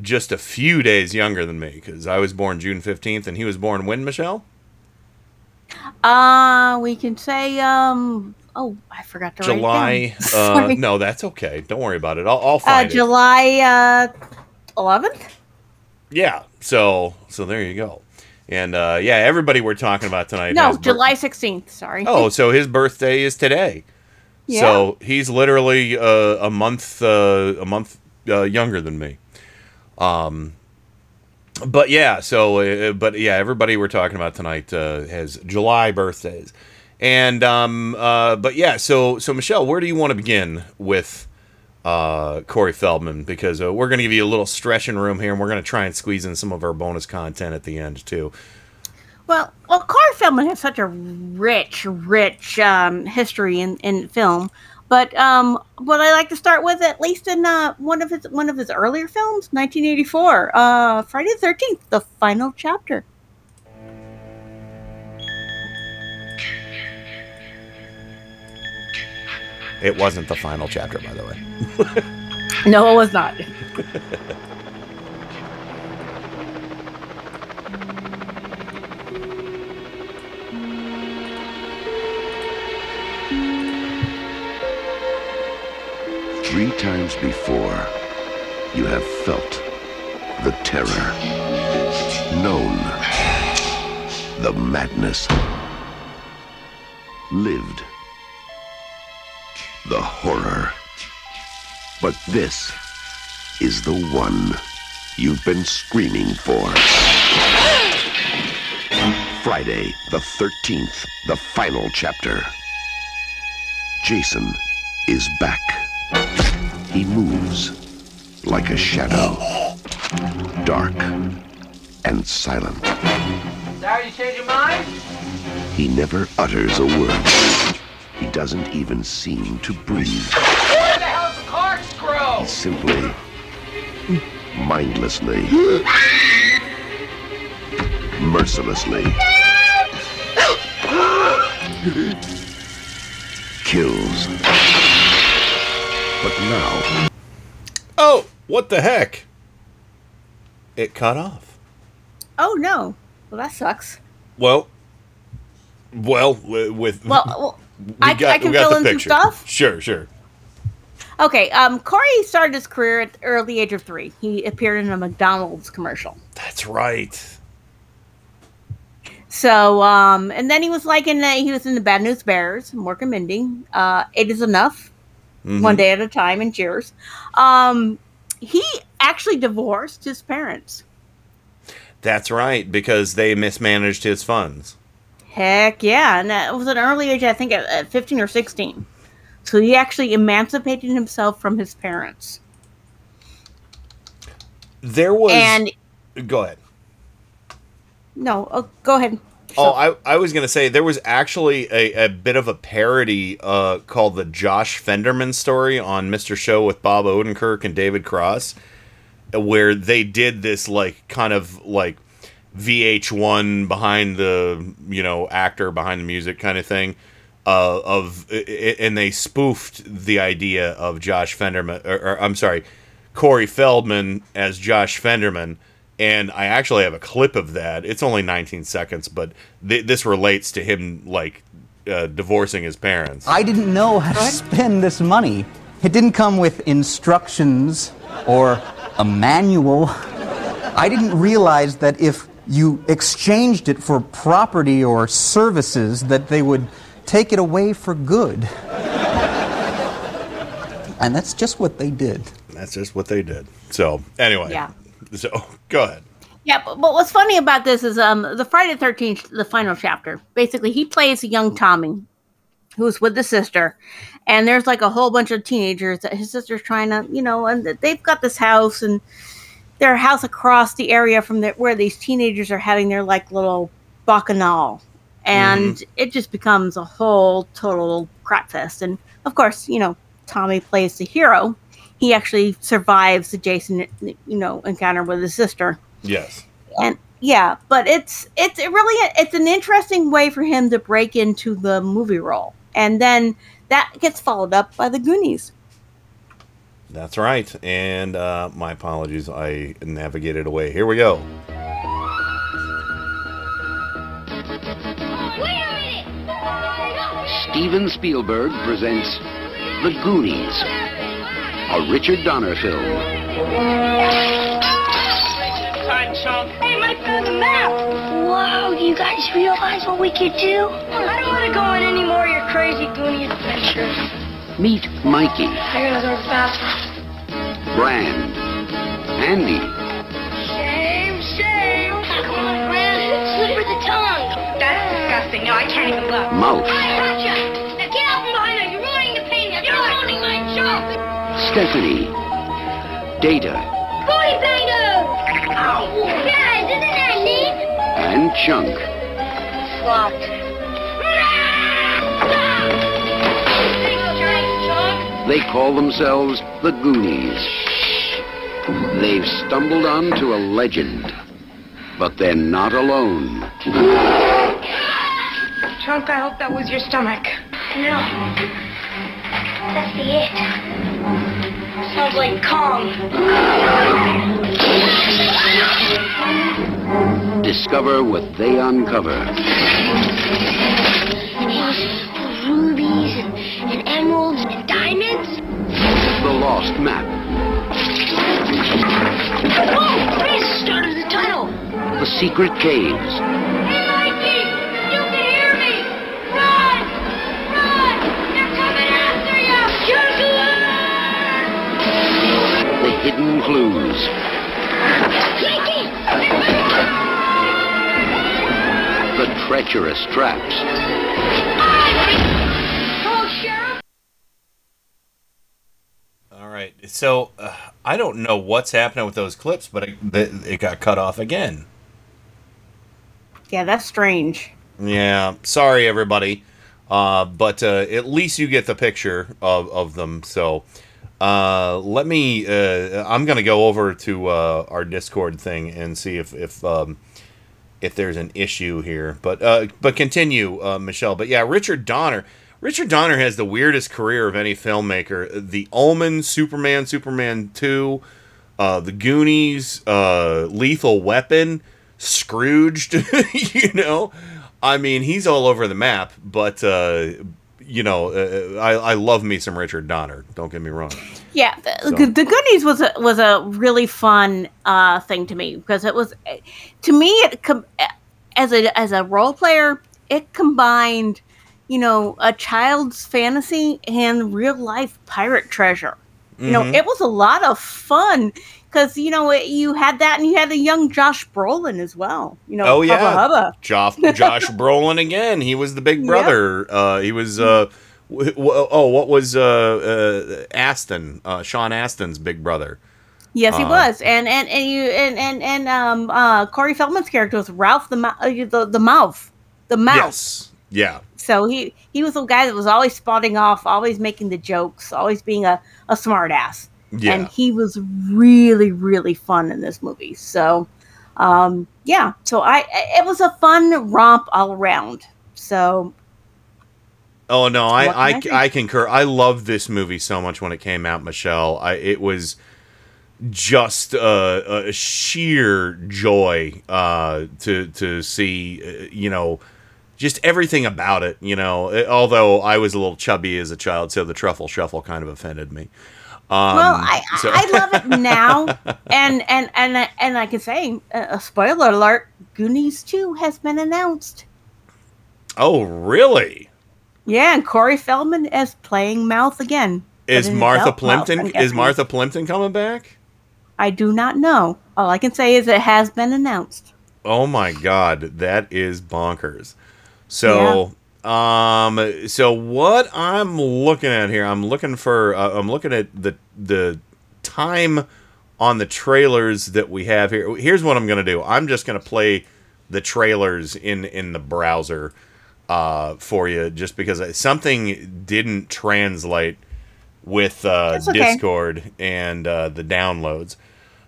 just a few days younger than me because I was born June fifteenth and he was born when Michelle. Uh, we can say, um, oh, I forgot to July. write. Uh, no, that's okay. Don't worry about it. I'll, I'll Uh, find it. July uh, 11th? Yeah. So so there you go. And uh, yeah, everybody we're talking about tonight. No, July 16th. Sorry. Oh, so his birthday is today. Yeah. So he's literally uh, a month uh, a month uh, younger than me. Um, but yeah, so uh, but yeah, everybody we're talking about tonight uh, has July birthdays, and um, uh, but yeah, so so Michelle, where do you want to begin with uh, Corey Feldman? Because uh, we're going to give you a little stretching room here, and we're going to try and squeeze in some of our bonus content at the end too. Well, well, Corey Feldman has such a rich, rich um, history in, in film. But um, what I like to start with, at least in uh, one of his one of his earlier films, 1984, uh, Friday the 13th, the final chapter. It wasn't the final chapter, by the way. No, it was not. Three times before, you have felt the terror, known the madness, lived the horror. But this is the one you've been screaming for. Friday, the 13th, the final chapter. Jason is back. Moves like a shadow, dark and silent. Sorry you changed your mind? He never utters a word. He doesn't even seem to breathe. Where the hell's the corkscrew? He simply, mindlessly, mercilessly kills. But now, Oh, what the heck? It cut off. Oh no. Well, that sucks. Well, well, with Well, well we I, got, I can we got fill the in some stuff. Sure, sure. Okay, um, Corey started his career at the early age of three. He appeared in a McDonald's commercial. That's right. So, um, and then he was like in the, he was in the Bad News Bears, Mork and Mindy, uh, Eight Is Enough, Mhm. One Day at a Time, and Cheers. Um, he actually divorced his parents. That's right, because they mismanaged his funds. Heck yeah, and that was an early age, I think, at, at 15 or 16. So he actually emancipated himself from his parents. There was. And Go ahead. no, oh, go ahead. Oh, I, I was gonna say there was actually a, a bit of a parody uh, called the Josh Fenderman story on Mr. Show with Bob Odenkirk and David Cross, where they did this like kind of like VH1 behind the you know actor behind the music kind of thing, uh, of and they spoofed the idea of Josh Fenderman or, or I'm sorry, Corey Feldman as Josh Fenderman. And I actually have a clip of that. It's only 19 seconds, but th- this relates to him like uh, divorcing his parents. I didn't know how to spend this money. It didn't come with instructions or a manual. I didn't realize that if you exchanged it for property or services that they would take it away for good. and that's just what they did. That's just what they did. So anyway, Yeah. So go ahead. Yeah, but, but what's funny about this is um the Friday the Thirteenth, the final chapter. Basically, he plays a young Tommy, who's with the sister, and there's like a whole bunch of teenagers that his sister's trying to, you know, and they've got this house and their house across the area from the, where these teenagers are having their like little bacchanal, and it just becomes a whole total crap fest. And of course, you know, Tommy plays the hero. He actually survives the Jason, you know, encounter with his sister Yes. and yeah but it's it's it really it's an interesting way for him to break into the movie role and then that gets followed up by the goonies That's right. And uh, my apologies. I navigated away. Here we go. Where is it? Steven Spielberg presents The Goonies, a Richard Donner film. Time, chump. Hey, my found the map. Whoa, do you guys realize what we could do? I don't want to go on any more of your crazy Goonie adventures. Meet Mikey, I gotta go to the bathroom. Brand, Andy, Shame, shame. Come on, Brad. Slip her the tongue. That's disgusting. No, I can't even look. Mouth. Gotcha. Now get out from behind her. You're ruining the painting. You're ruining my joke. Stephanie, Data, Booty banger. Ow. Guys, isn't that neat? and Chunk. Locked. They call themselves the Goonies. They've stumbled onto a legend, but they're not alone. Chunk, I hope that was your stomach. No. That's the it. Sounds like Kong. Discover what they uncover. Rubies and, and emeralds and diamonds. The lost map. Whoa! This started the tunnel. The secret caves. Hidden clues. The treacherous traps. Oh, All right. So uh, I don't know what's happening with those clips, but it, it it got cut off again. yeah that's strange Yeah. Sorry, everybody. Uh, but uh, at least you get the picture of, of them. So uh, let me. Uh, I'm gonna go over to uh, our Discord thing and see if if um, if there's an issue here. But uh, but continue, uh, Michelle. But yeah, Richard Donner. Richard Donner has the weirdest career of any filmmaker. The Omen, Superman, Superman Two, uh, The Goonies, uh, Lethal Weapon, Scrooged. you know, I mean, he's all over the map. But uh, you know, uh, I I love me some Richard Donner. Don't get me wrong. yeah the, So- the goonies was a was a really fun uh thing to me because it was to me it com- as a as a role player it combined you know a child's fantasy and real life pirate treasure you know Mhm. it was a lot of fun because you know you had that and you had the young josh brolin as well you know oh Hubba yeah, Hubba. Josh Josh Brolin again. He was the big brother. Uh, he was. Uh, w- w- oh, what was uh, uh, Astin? Uh, Sean Astin's big brother. Yes, he Uh, was, and and and you and and and um uh Corey Feldman's character was Ralph the uh, the the mouth, the mouth. Yes. Yeah. So he he was the guy that was always spotting off, always making the jokes, always being a a smart ass. Yeah. And he was really really fun in this movie. So, um yeah, so I it was a fun romp all around. So Oh no, I I, I? I concur. I loved this movie so much when it came out, Michelle. I it was just uh, a sheer joy uh, to to see uh, you know just everything about it. You know, although I was a little chubby as a child, so the truffle shuffle kind of offended me. Um, well, I so- I love it now, and and and I- and I can say uh, a spoiler alert: Goonies two has been announced. oh really? Yeah, and Corey Feldman is playing Mouth again. Is Martha Plimpton is. Martha Plimpton coming back? I do not know. All I can say is it has been announced. Oh my god, that is bonkers. So, um so what I'm looking at here, I'm looking for uh, I'm looking at the the time on the trailers that we have here. Here's what I'm going to do. I'm just going to play the trailers in in the browser uh for you just because something didn't translate with uh okay. Discord and uh the downloads.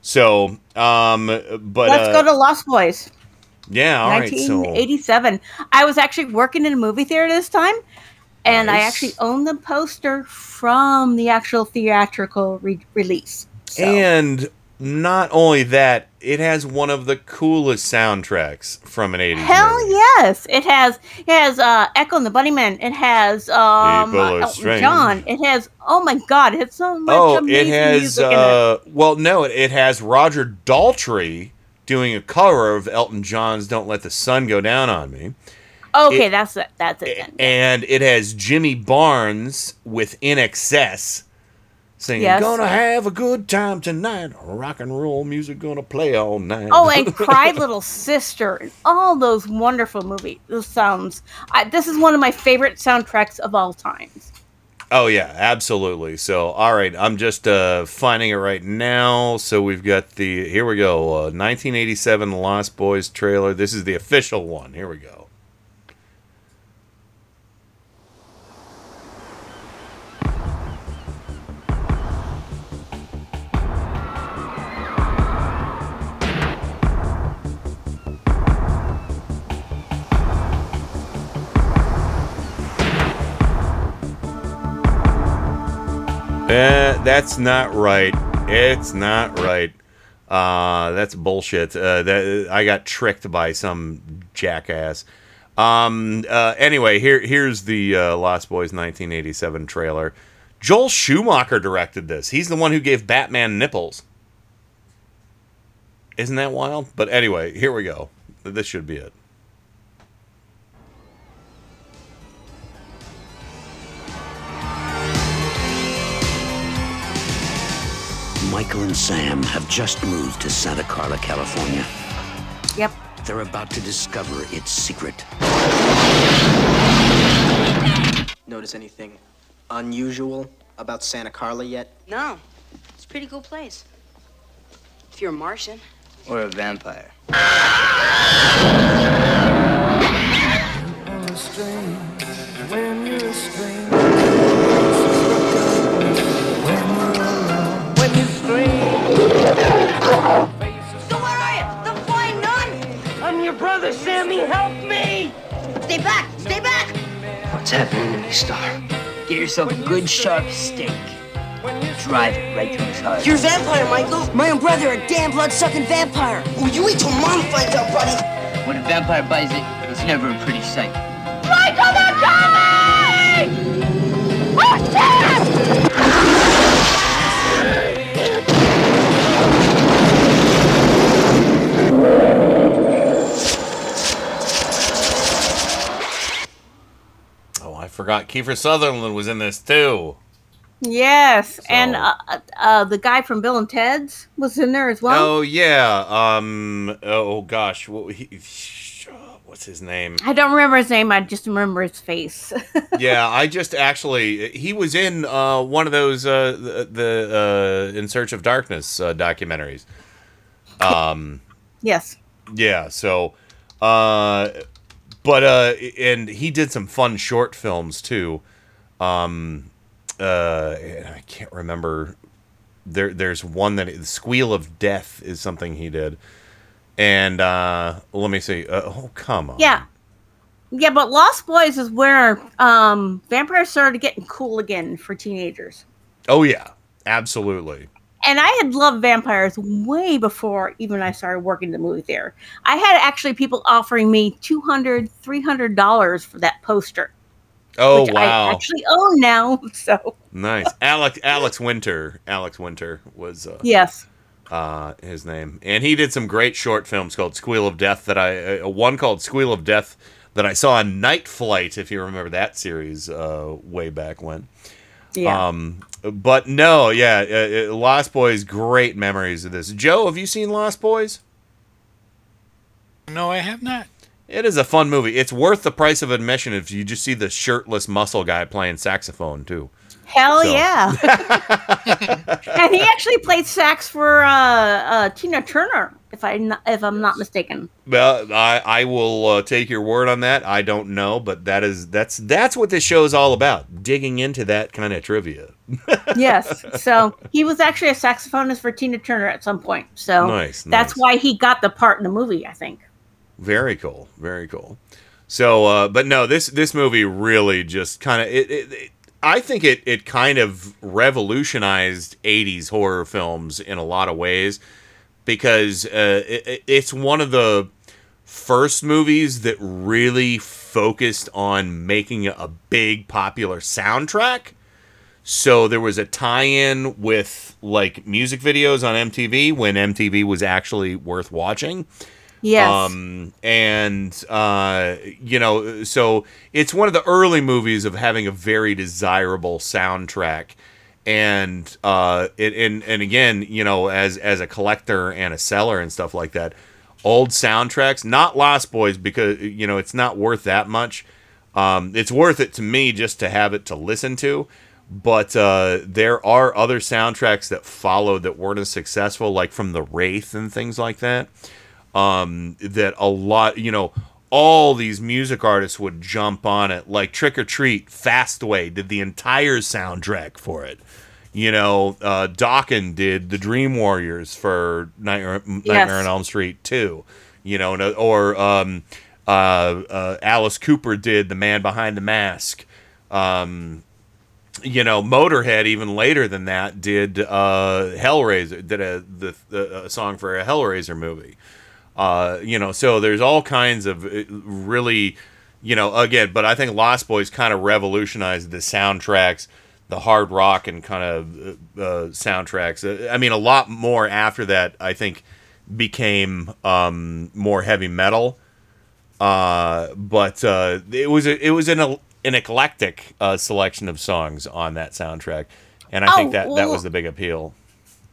So, um but Let's uh, go to Lost Boys. Yeah, all right. So 1987. I was actually working in a movie theater this time, and I actually own the poster from the actual theatrical re- release. and not only that, it has one of the coolest soundtracks from an 80s Hell yes, it has. It has uh, Echo and the Bunnymen. It has um, Elton. John. It has. Oh my God! It has so much Oh, it has music in it. uh well no, it, it has Roger Daltrey doing a cover of Elton John's Don't Let the Sun Go Down on Me. Okay, it- that's it. That's it. Then. And it has Jimmy Barnes with INXS singing Yes. Gonna have a good time tonight. Rock and roll music gonna play all night. Oh, and Cry Little Sister, and all those wonderful movie those sounds. I, this is one of my favorite soundtracks of all times. Oh yeah, absolutely. So, all right, I'm just uh, finding it right now. So we've got the here we go, uh, 1987 Lost Boys trailer. This is the official one. Here we go. Uh, that's not right. It's not right. Uh, that's bullshit. Uh, that I got tricked by some jackass. Um. Uh, anyway, here here's the uh, Lost Boys 1987 trailer. Joel Schumacher directed this. He's the one who gave Batman nipples. Isn't that wild? But anyway, here we go. This should be it. Michael and Sam have just moved to Santa Carla, California. Yep. They're about to discover its secret. Notice anything unusual about Santa Carla yet? No, it's a pretty cool place. If you're a Martian. Or a vampire? Help me! Stay back! Stay back! What's happening to me, Star? Get yourself a good sharp stake. Drive it right through his heart. You're a vampire, Michael. My own brother, a damn blood-sucking vampire. Oh, you wait till mom finds out, buddy. When a vampire buys it, it's never a pretty sight. Michael, they're coming! Oh, shit! Oh, I forgot Kiefer Sutherland was in this too. Yes, and uh, uh, uh, the guy from Bill and Ted's was in there as well. oh yeah. Um. Oh gosh. What he, what's his name? I don't remember his name. I just remember his face. yeah, I just actually he was in uh, one of those uh, the, the uh, In Search of Darkness uh, documentaries. Um. yes. Yeah. So, uh, but uh, and he did some fun short films too. Um, uh, I can't remember. There, there's one that Squeal of Death is something he did, and uh, let me see. Uh, oh, come on. Yeah. Yeah, but Lost Boys is where um, vampires started getting cool again for teenagers. Oh yeah, absolutely. And I had loved vampires way before even I started working the movie theater. I had actually people offering me $200, $300 for that poster. Oh wow. I actually own now. So, Nice. Alex Alex Winter. Alex Winter was uh, yes. uh, his name, and he did some great short films called Squeal of Death. That I uh, one called Squeal of Death that I saw on Night Flight, if you remember that series uh, way back when. Yeah. Um, but no, yeah, uh, uh, Lost Boys, great memories of this. Joe, have you seen Lost Boys? No, I have not. It is a fun movie. It's worth the price of admission if you just see the shirtless muscle guy playing saxophone too. Hell So- yeah! and he actually played sax for uh, uh, Tina Turner, if I if I'm not mistaken. Well, I, I will uh, take your word on that. I don't know, but that is that's that's what this show is all about. Digging into that kind of trivia. yes. So he was actually a saxophonist for Tina Turner at some point. So Nice, that's nice. why he got the part in the movie, I think. Very cool. Very cool. So, uh, but no, this this movie really just kind of it, it, it. I think it it kind of revolutionized '80s horror films in a lot of ways because uh, it, it- it's one of the first movies that really focused on making a big popular soundtrack. So there was a tie-in with like music videos on MTV when MTV was actually worth watching. Yes. Um, and uh, you know, so it's one of the early movies of having a very desirable soundtrack. And uh, it, and and again, you know, as as a collector and a seller and stuff like that, old soundtracks, not Lost Boys because you know it's not worth that much. Um, it's worth it to me just to have it to listen to. But uh, there are other soundtracks that followed that weren't as successful, like from The Wraith and things like that um, that a lot, you know, all these music artists would jump on it. Like Trick or Treat, Fastway did the entire soundtrack for it. You know, uh, Dokken did the Dream Warriors for Nightmare, Nightmare on Elm Street too. You know, or um, uh, uh, Alice Cooper did the Man Behind the Mask. Um, you know, Motorhead even later than that did uh, Hellraiser, did a the, the a song for a Hellraiser movie. Uh, you know, so there's all kinds of uh, really, you know, again, but I think Lost Boys kind of revolutionized the soundtracks, the hard rock and kind of uh, uh, soundtracks. I mean, a lot more after that, I think, became um, more heavy metal. Uh, but uh, it was a, it was an an eclectic uh, selection of songs on that soundtrack, and I think Oh, that that well- was the big appeal.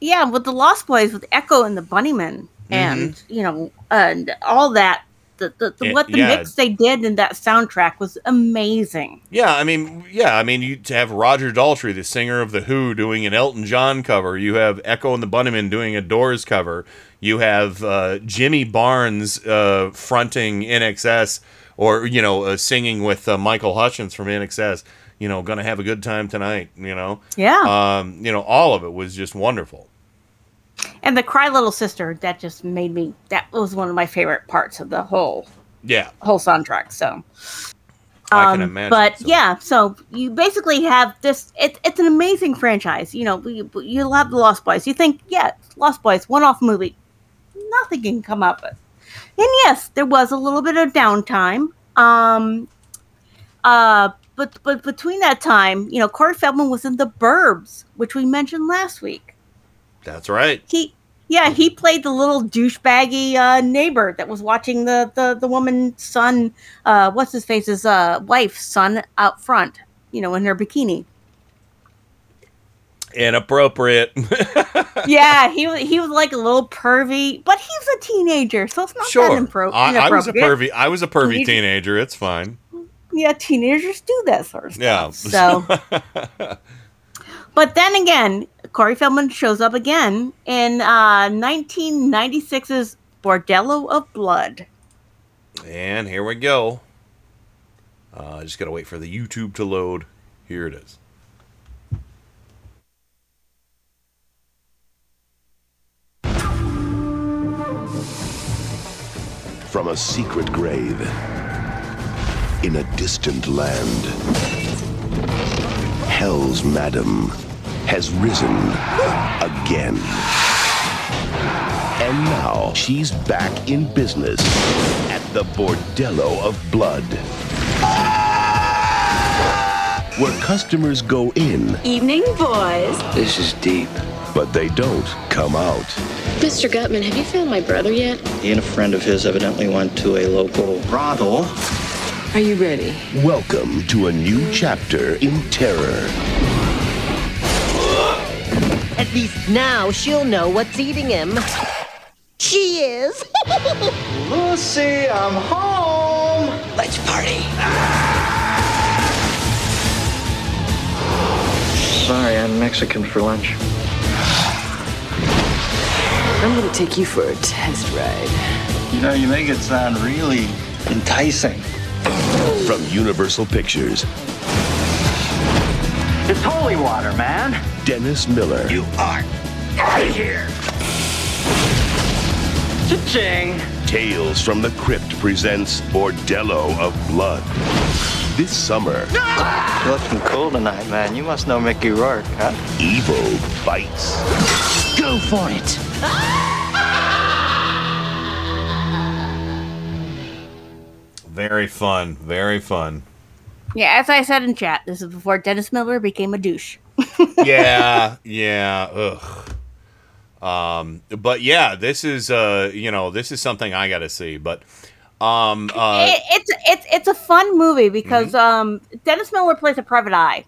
Yeah, with the Lost Boys, with Echo and the Bunnymen, Mm-hmm. and you know, and all that. The, the, the, what the yeah. mix they did in that soundtrack was amazing. Yeah, I mean, yeah, I mean, you to have Roger Daltrey, the singer of the Who, doing an Elton John cover. You have Echo and the Bunnymen doing a Doors cover. You have uh, Jimmy Barnes uh, fronting INXS, or you know, uh, singing with uh, Michael Hutchence from INXS. You know, gonna have a good time tonight. You know, Yeah. Um, you know, all of it was just wonderful. And the Cry Little Sister, that just made me. That was one of my favorite parts of the whole Yeah, whole soundtrack. So. I can Um, imagine. But yeah, so you basically have this. It, it's an amazing franchise. You know, you, you have the Lost Boys. You think, yeah, Lost Boys, one-off movie. Nothing can come up with. And yes, there was a little bit of downtime. Um, uh, but but between that time, you know, Corey Feldman was in The Burbs, which we mentioned last week. That's right. He yeah, he played the little douchebaggy uh, neighbor that was watching the the the woman's son, uh, what's his face's uh, wife's son out front, you know, in her bikini. Inappropriate. yeah, he was he was like a little pervy, but he was a teenager, so it's not that sure. impro- I, I was a pervy. I was a pervy Teenager- teenager. It's fine. Yeah, teenagers do that sort of stuff. Yeah. So, but then again, Corey Feldman shows up again in uh, 1996's Bordello of Blood. And here we go. Uh, just gotta wait for the YouTube to load. Here it is. From a secret grave in a distant land, Hell's Madam has risen again. And now she's back in business at the Bordello of Blood. Where customers go in, Evening, boys. this is deep, but they don't come out. Mr. Gutman, have you found my brother yet? He and a friend of his evidently went to a local brothel Are you ready? Welcome to a new chapter in terror. At least now she'll know what's eating him. She is. Lucy, I'm home. Let's party. Sorry, I'm Mexican for lunch. I'm gonna take you for a test ride. You know, you make it sound really enticing. From Universal Pictures, It's holy water, man. Dennis Miller. You are out of here. Cha-ching. Tales from the Crypt presents Bordello of Blood. This summer, You're looking cool tonight, man. You must know Mickey Rourke, huh? evil bites. Go for it. Very fun. Very fun. Yeah, as I said in chat, this is before Dennis Miller became a douche. yeah, yeah. Ugh. Um, but yeah, this is uh, you know, this is something I got to see. But um, uh, it, it's it's it's a fun movie because um, Dennis Miller plays a private eye,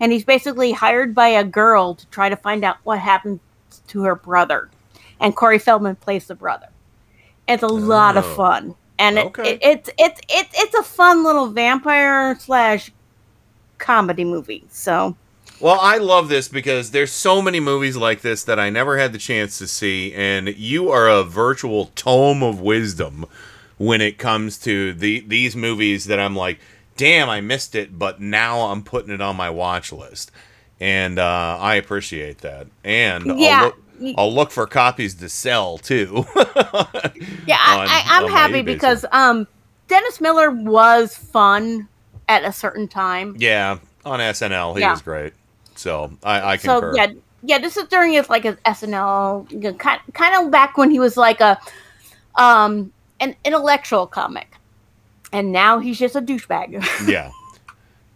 and he's basically hired by a girl to try to find out what happened to her brother, and Corey Feldman plays the brother. It's a lot of Oh. fun, and it, Okay. it, it's it's it's it's a fun little vampire slash comedy movie. So Well, I love this because there's so many movies like this that I never had the chance to see, and you are a virtual tome of wisdom when it comes to the these movies that I'm like, damn, I missed it, but now I'm putting it on my watch list, and uh, I appreciate that. And Yeah. I'll, look, I'll look for copies to sell too. yeah, I, I'm happy because um, Dennis Miller was fun at a certain time. yeah, on SNL, he Yeah. was great. So I, I so yeah, yeah. This is during his like his SNL, you know, kind kind of back when he was like a um an intellectual comic, and now he's just a douchebag. yeah.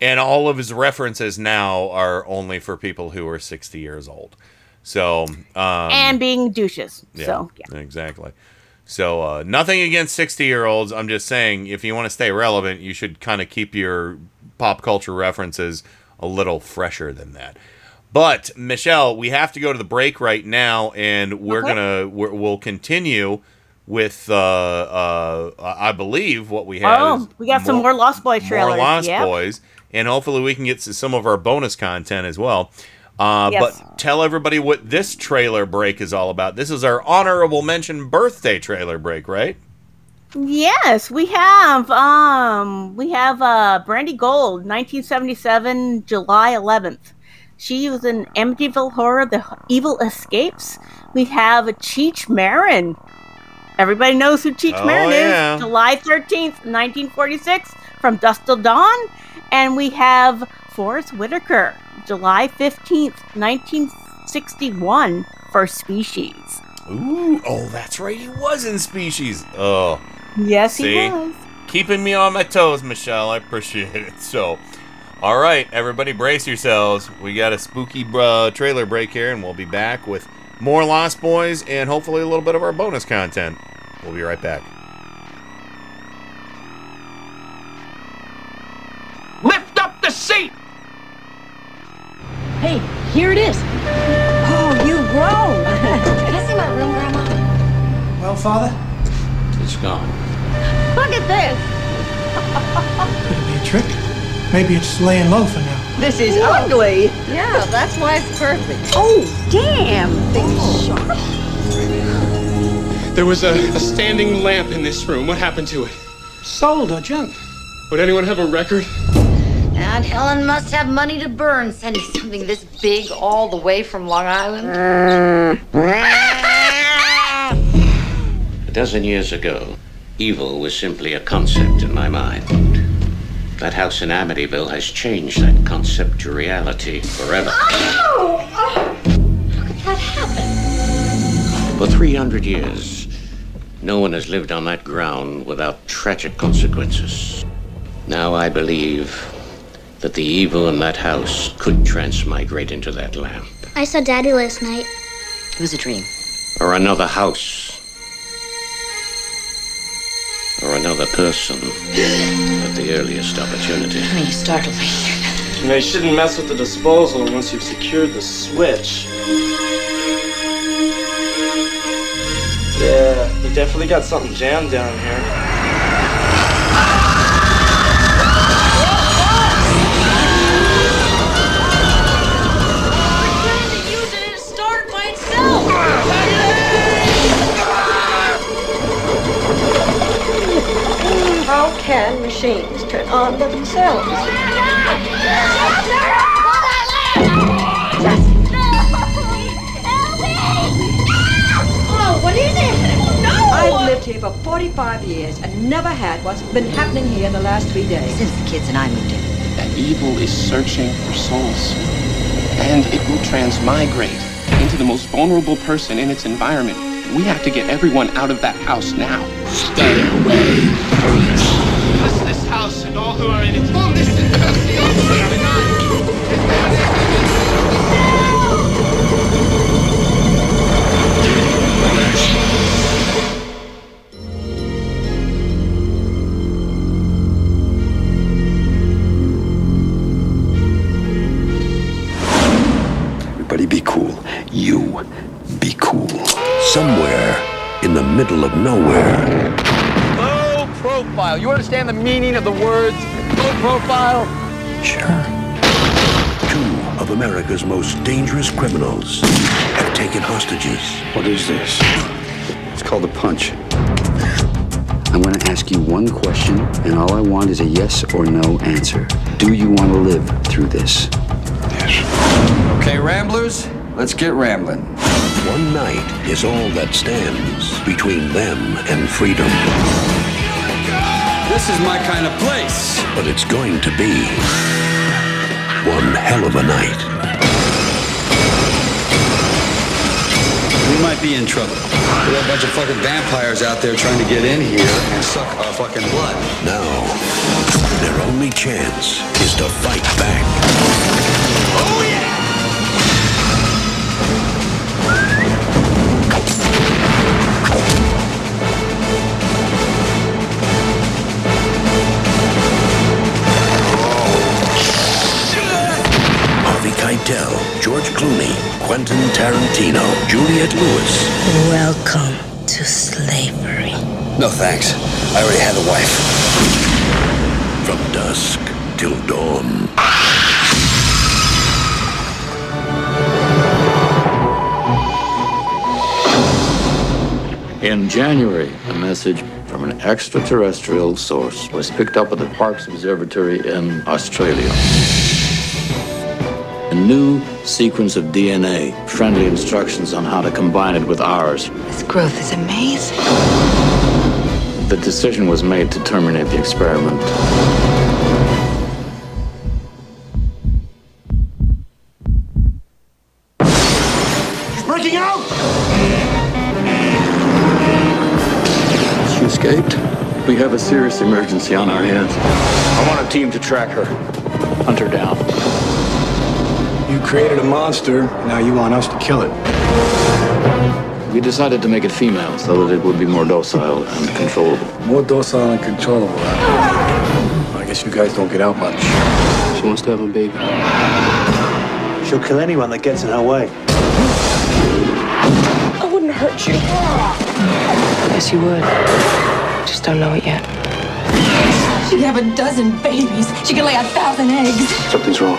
And all of his references now are only for people who are 60 years old. So, um, and being douches. yeah, So yeah. exactly. So, uh, nothing against 60 year olds. I'm just saying, if you want to stay relevant, you should kind of keep your pop culture references a little fresher than that. But, Michelle, we have to go to the break right now, and we're Okay. going to, we're, we'll continue with, uh, uh, I believe what we have. Oh, we got some more Lost Boys trailers. more Lost Yep. Boys, and hopefully we can get to some of our bonus content as well. Uh, Yes. But tell everybody what this trailer break is all about. This is our honorable mention birthday trailer break, right? Yes, we have um we have uh Brandy Gold, 1977, July 11th. She was in Amityville Horror: The Evil Escapes. We have Cheech Marin. Everybody knows who Cheech Oh, Marin yeah. is. July 13th, 1946, from Dusk Till Dawn. And we have Forest Whitaker, July 15th, 1961, for Species. Ooh, oh, that's right. He was in Species. Oh, Yes, he See? was. keeping me on my toes, Michelle. I appreciate it. So, all right, everybody, brace yourselves. We got a spooky uh, trailer break here, and we'll be back with more Lost Boys and hopefully a little bit of our bonus content. We'll be right back. Lift up the seat! Hey, here it is. Oh, you've grown. Can I see my room, Grandma? Well, Father, It's gone. Look at this. could it be a trick? Maybe it's laying low for now. This is ugly. Yeah, that's why it's perfect. Oh, damn. Things oh. sharp. There was a, a standing lamp in this room. What happened to it? Sold or junk? Would anyone have a record? And Helen must have money to burn sending something this big all the way from Long Island. A dozen years ago, evil was simply a concept in my mind. That house in Amityville has changed that concept to reality forever. Oh, what happened? For 300 years, no one has lived on that ground without tragic consequences. Now I believe that the evil in that house could transmigrate into that lamp. I saw Daddy last night. It was a dream. Or another house. or another person at the earliest opportunity. Honey, you startled me. You know, you shouldn't mess with the disposal once you've secured the switch. Yeah, you definitely got something jammed down here. Can machines turn on by themselves? Oh, what is it? No! I've lived here for 45 years and never had what's been happening here in the last three days. Since the kids and I moved in. That evil is searching for souls. And it will transmigrate into the most vulnerable person in its environment. We have to get everyone out of that house now. Stay away. This house and all who are in it. Oh, listen, Everybody be cool. You be cool. Somewhere in the middle of nowhere, profile. You understand the meaning of the words low profile? Sure. two of America's most dangerous criminals have taken hostages. What is this? It's called a punch. I'm going to ask you one question, and all I want is a yes or no answer. Do you want to live through this? Yes. Okay, Ramblers, let's get rambling. One night is all that stands between them and freedom. This is my kind of place. But it's going to be one hell of a night. We might be in trouble. There are a bunch of fucking vampires out there trying to get in here and suck our fucking blood. Now, their only chance is to fight back. Keitel, George Clooney, Quentin Tarantino, Juliette Lewis. Welcome to slavery. No thanks. I already had a wife. From dusk till dawn. In January, a message from an extraterrestrial source was picked up at the Parkes Observatory in Australia. A new sequence of DNA, friendly instructions on how to combine it with ours. This growth is amazing. The decision was made to terminate the experiment. He's breaking out! She escaped. We have a serious emergency on our hands. I want a team to track her. Hunt her down. You created a monster, now you want us to kill it. We decided to make it female so that it would be more docile and controllable. More docile and controllable. I guess you guys don't get out much. She wants to have a baby. She'll kill anyone that gets in her way. I wouldn't hurt you. Yes, you would. Just don't know it yet. She'd have a dozen babies. She could lay a thousand eggs. Something's wrong.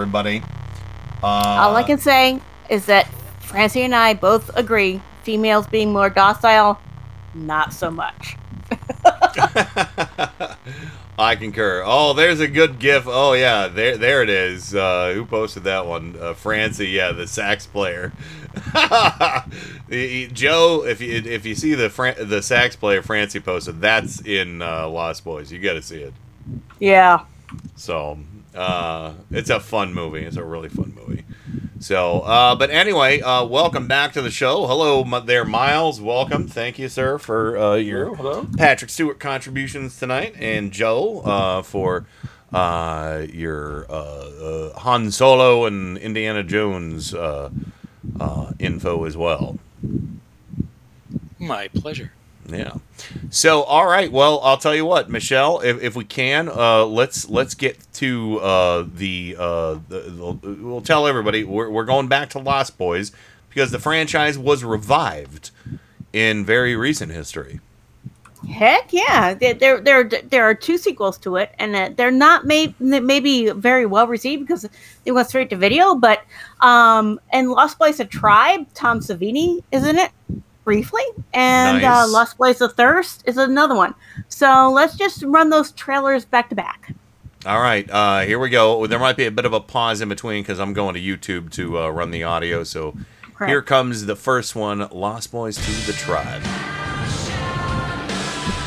Everybody. Uh, All I can say is that Francie and I both agree females being more docile, not so much. I concur. Oh, there's a good gif. Oh yeah, there there it is. Uh, who posted that one? Uh, Francie, yeah, the sax player. Joe, if you if you see the Fran- the sax player Francie posted, that's in uh, Lost Boys. You got to see it. Yeah. So uh, it's a fun movie. It's a really fun movie. So, uh, but anyway, uh, welcome back to the show. Hello there, Miles. Welcome. Thank you, sir, for uh, your Patrick Stewart contributions tonight, and Joe uh, for uh, your uh, uh, Han Solo and Indiana Jones uh, uh, info as well. My pleasure. Yeah. So, all right. Well, I'll tell you what, Michelle. If, if we can, uh, let's let's get to uh, the, uh, the, the. We'll tell everybody we're, we're going back to Lost Boys because the franchise was revived in very recent history. Heck yeah! There, there, there, there are two sequels to it, and uh, they're not may, maybe very well received because they went straight to video. But um, and Lost Boys: A Tribe, Tom Savini isn't it briefly, and uh, Lost Boys: of Thirst is another one. So let's just run those trailers back to back. All right, uh, here we go. There might be a bit of a pause in between because I'm going to YouTube to uh, run the audio. So Correct. here comes the first one: Lost Boys to the Tribe.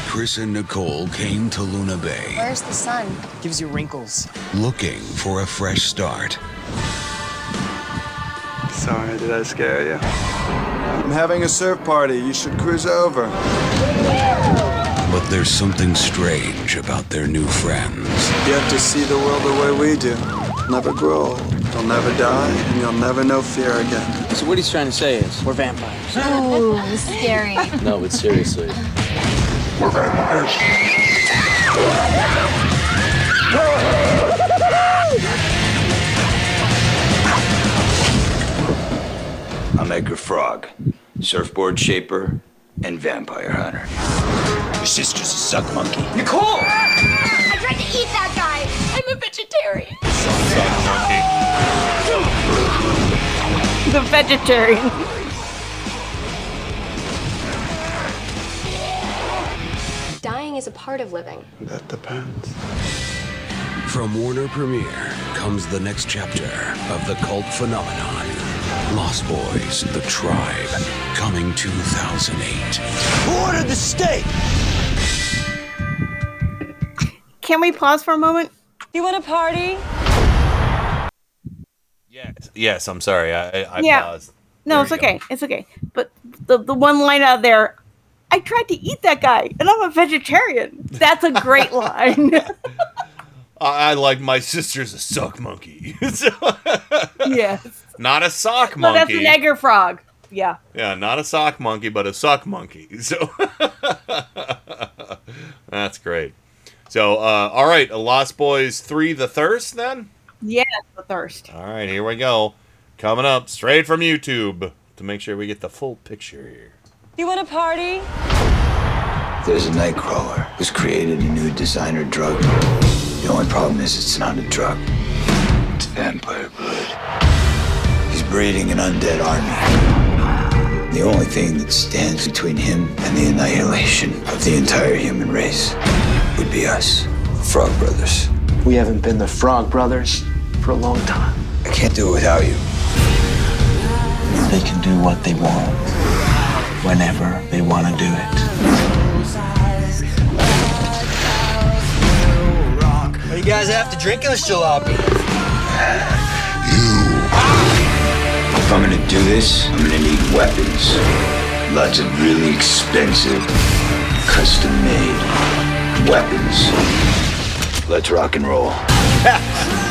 Chris and Nicole came to Luna Bay Where's the sun? Gives you wrinkles. looking for a fresh start. Sorry, did I scare you? I'm having a surf party. You should cruise over. But there's something strange about their new friends. You have to see the world the way we do. Never grow old. You'll never die, and you'll never know fear again. So what he's trying to say is, we're vampires. Ooh, scary. No, but seriously. We're vampires. I'm Edgar Frog, surfboard shaper and vampire hunter. Your sister's a suck monkey. Nicole! I tried to eat that guy. I'm a vegetarian. The vegetarian. Dying is a part of living. That depends. From Warner Premiere comes the next chapter of the cult phenomenon Lost Boys The Tribe, coming 2008. Who ordered the steak? Can we pause for a moment? You want a party? Yes, yes, I'm sorry. I, I, I Yeah. paused. No, it's okay. It's okay. But the the one line out there, I tried to eat that guy, and I'm a vegetarian. That's a great line. I, I like my sister's a sock monkey. So- yes. not a sock monkey. No, that's monkey. an Edgar Frog. Yeah. Yeah, not a sock monkey, but a sock monkey. So that's great. So, uh, all right, Lost Boys three, the thirst. Then, Yes, the thirst. all right, here we go. Coming up straight from YouTube to make sure we get the full picture here. You want a party? There's a nightcrawler who's created a new designer drug. The only problem is it's not a drug. It's vampire blood. He's breeding an undead army. The only thing that stands between him and the annihilation of the entire human race would be us, the Frog Brothers. We haven't been the Frog Brothers for a long time. I can't do it without you. They can do what they want, whenever they want to do it. You guys have to drink in this jalopy? If I'm gonna do this, I'm gonna need weapons. Lots of really expensive, custom made weapons. Let's rock and roll.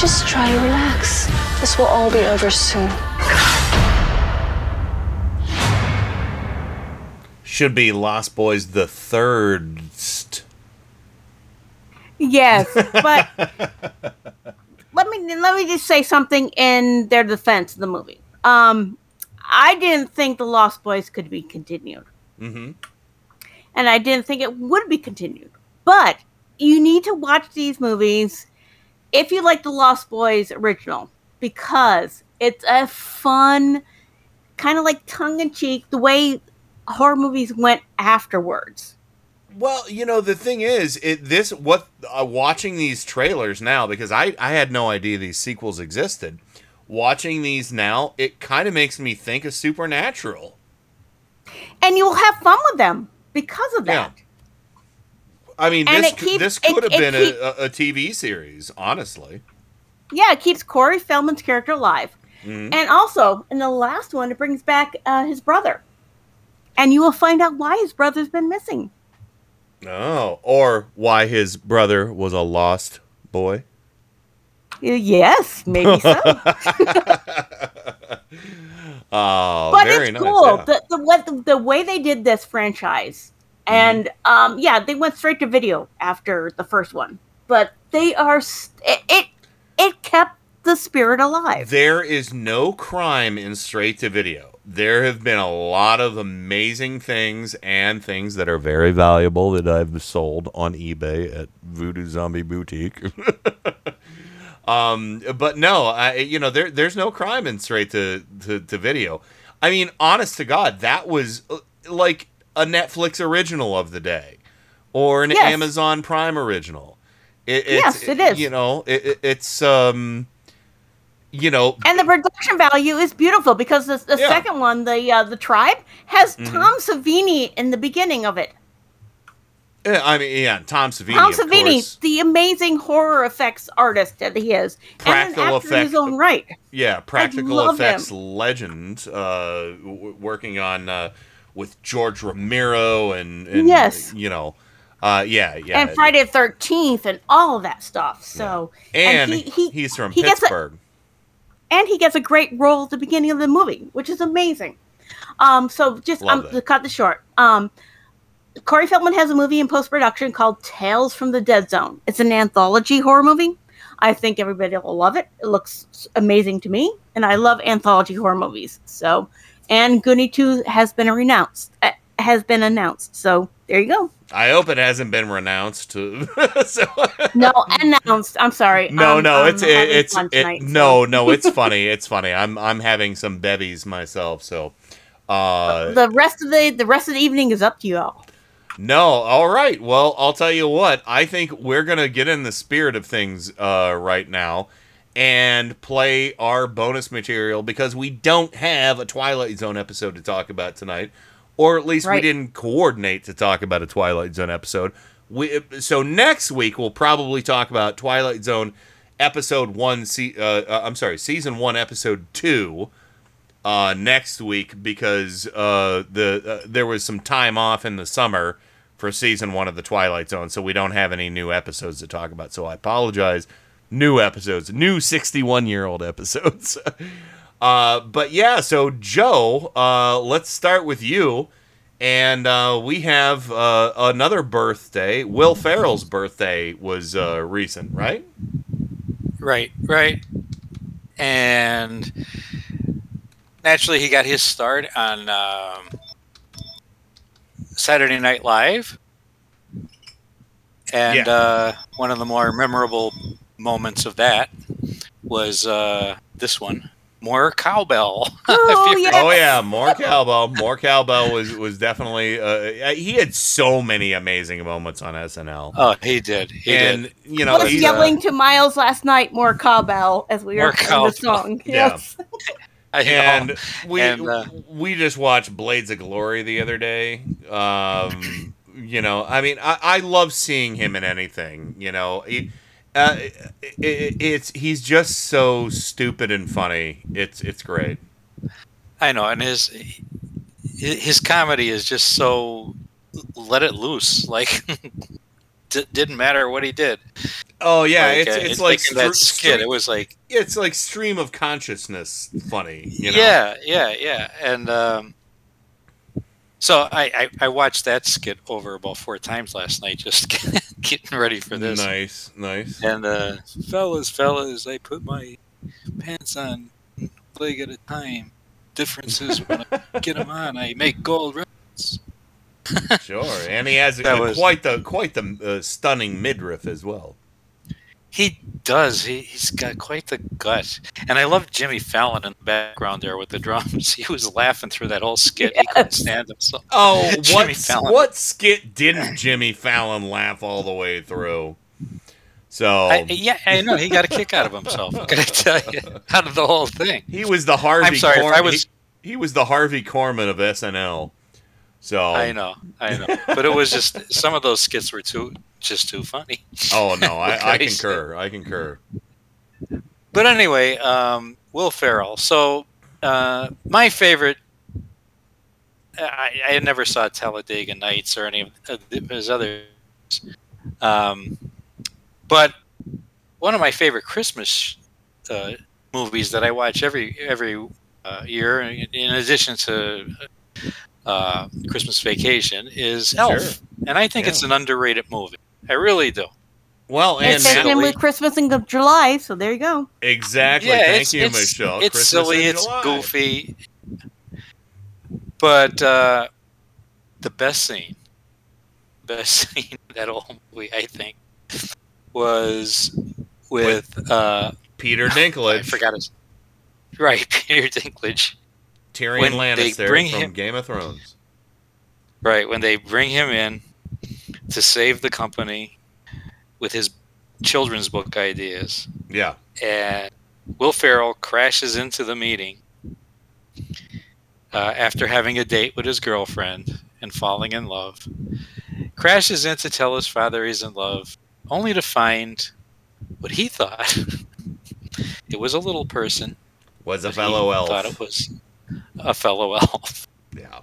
Just try to relax. This will all be over soon. Should be Lost Boys the third. Yes, but let me let me just say something in their defense of the movie. Um, I didn't think the Lost Boys could be continued, Mm-hmm. and I didn't think it would be continued. But you need to watch these movies if you like the Lost Boys original because it's a fun, kind of like tongue in cheek the way horror movies went afterwards. Well, you know the thing is, it this what uh, watching these trailers now because I I had no idea these sequels existed. Watching these now, it kind of makes me think of Supernatural. And you'll have fun with them because of that. I mean, And this keeps- this could it- have been keep- a, a, TV series, honestly. Yeah, it keeps Corey Feldman's character alive. Mhm. And also, in the last one, it brings back uh, his brother. And you will find out why his brother's been missing. Oh, or why his brother was a lost boy. Yes, maybe so. Oh, but very it's nice. cool. yeah. The, the, the way they did this franchise. And um, yeah, they went straight to video after the first one. But they are, st- it, it, it kept the spirit alive. There is no crime in straight to video. There have been a lot of amazing things and things that are very valuable that I've sold on eBay at Voodoo Zombie Boutique. um, but no, I, you know, there there's no crime in straight to, to, to video. I mean, honest to God, that was uh, like a Netflix original of the day or an Yes. Amazon Prime original. It, Yes, it is. You know, it, it- it's um, you know, And the production value is beautiful because the, the Yeah. second one, the uh, the tribe, has Mhm. Tom Savini in the beginning of it. Yeah, I mean, yeah, Tom Savini. Tom Savini, course. the amazing horror effects artist that he is, and Practical an actor in his own right. Yeah, practical effects him. legend, uh, w- working on uh, with George Romero and, and Yes. you know, uh, yeah, yeah, and Friday the Thirteenth and all of that stuff. So and, he, he he's from he gets a- Pittsburgh. and he gets a great role at the beginning of the movie, which is amazing. Um, so just um, to cut this short, um, Corey Feldman has a movie in post production called Tales from the Dead Zone. It's an anthology horror movie. I think everybody will love it. It looks amazing to me, and I love anthology horror movies. So, and Goonie Two has been announced. Uh, has been announced. So there you go. I hope it hasn't been renounced. So, No, announced. I'm sorry. no, Um, no, I'm it's it, it's it, tonight, so- no, no, it's funny. It's funny. I'm I'm having some bevies myself, so. Uh, the rest of the the rest of the evening is up to you all. No, all right. Well, I'll tell you what. I think we're gonna get in the spirit of things uh, right now and play our bonus material because we don't have a Twilight Zone episode to talk about tonight, or at least we didn't coordinate to talk about a Twilight Zone episode. We so next week we'll probably talk about Twilight Zone episode one. Se- uh, uh, I'm sorry, season one, episode two uh, next week because uh, the uh, there was some time off in the summer for season one of the Twilight Zone, so we don't have any new episodes to talk about. So I apologize. New episodes, new sixty-one year old episodes. uh, but yeah, so Joe, uh, let's start with you. And uh, we have uh, another birthday. Will Ferrell's birthday was uh, recent, right? Right, right. And naturally, he got his start on um, Saturday Night Live. And Yeah. uh, one of the more memorable moments of that was uh, this one more cowbell. Oh, If you- Oh yeah, more cowbell. More cowbell was was definitely. Uh, he had so many amazing moments on SNL. Oh, he did. He and did. you know, was he's, yelling to Miles last night, "More cowbell!" as we More were playing the song. Yes. I know. and we And, uh, we just watched Blades of Glory the other day. Um, you know, I mean, I, I love seeing him in anything. You know, he, uh, it, it's he's just so stupid and funny. It's it's great. I know, and his his comedy is just so let it loose. Like d- didn't matter what he did. Oh yeah, Like, it's uh, it's like like that skit, it was like- it's like stream of consciousness funny. You know? Yeah, yeah, yeah. And um, so I, I I watched that skit over about four times last night, just getting ready for this. Nice, nice. And uh, fellas, fellas, I put my pants on leg at a time. Differences when I get them on, I make gold records. Sure, and he has uh, was- quite the quite the uh, stunning midriff as well. He does. He, he's got quite the gut. And I love Jimmy Fallon in the background there with the drums. He was laughing through that whole skit. He couldn't stand himself. Oh, Jimmy what Fallon. what skit didn't Jimmy Fallon laugh all the way through? So I, yeah, I know. He got a kick out of himself. What can I tell you? Out of the whole thing. he was the Harvey. I'm sorry, if I was- he, he was the Harvey Korman of SNL. So I know, I know. But it was just some of those skits were too just too funny. Oh no, I, I concur. I concur. But anyway, um, Will Ferrell. So uh, my favorite. I, I never saw Talladega Nights or any of his others, um, but one of my favorite Christmas uh, movies that I watch every every uh, year, in addition to uh, Christmas Vacation, is Elf, Sure. and I think it's an underrated movie. I really do. Well, It's taken in with Christmas in July, so there you go. Exactly. Yeah, Thank it's- you, it's- Michelle. It's Christmas silly. It's July. goofy. But uh, the best scene, best scene in that whole movie, I think, was with uh, Peter Dinklage. I forgot his right, Peter Dinklage. Tyrion When they Lannister bring from him- Game of Thrones. Right when they bring him in to save the company with his children's book ideas. Yeah. and Will Ferrell crashes into the meeting uh, after having a date with his girlfriend and falling in love. Crashes in to tell his father he's in love, only to find what he thought it was a little person. Was a fellow elf. Thought it was a fellow elf. Yeah.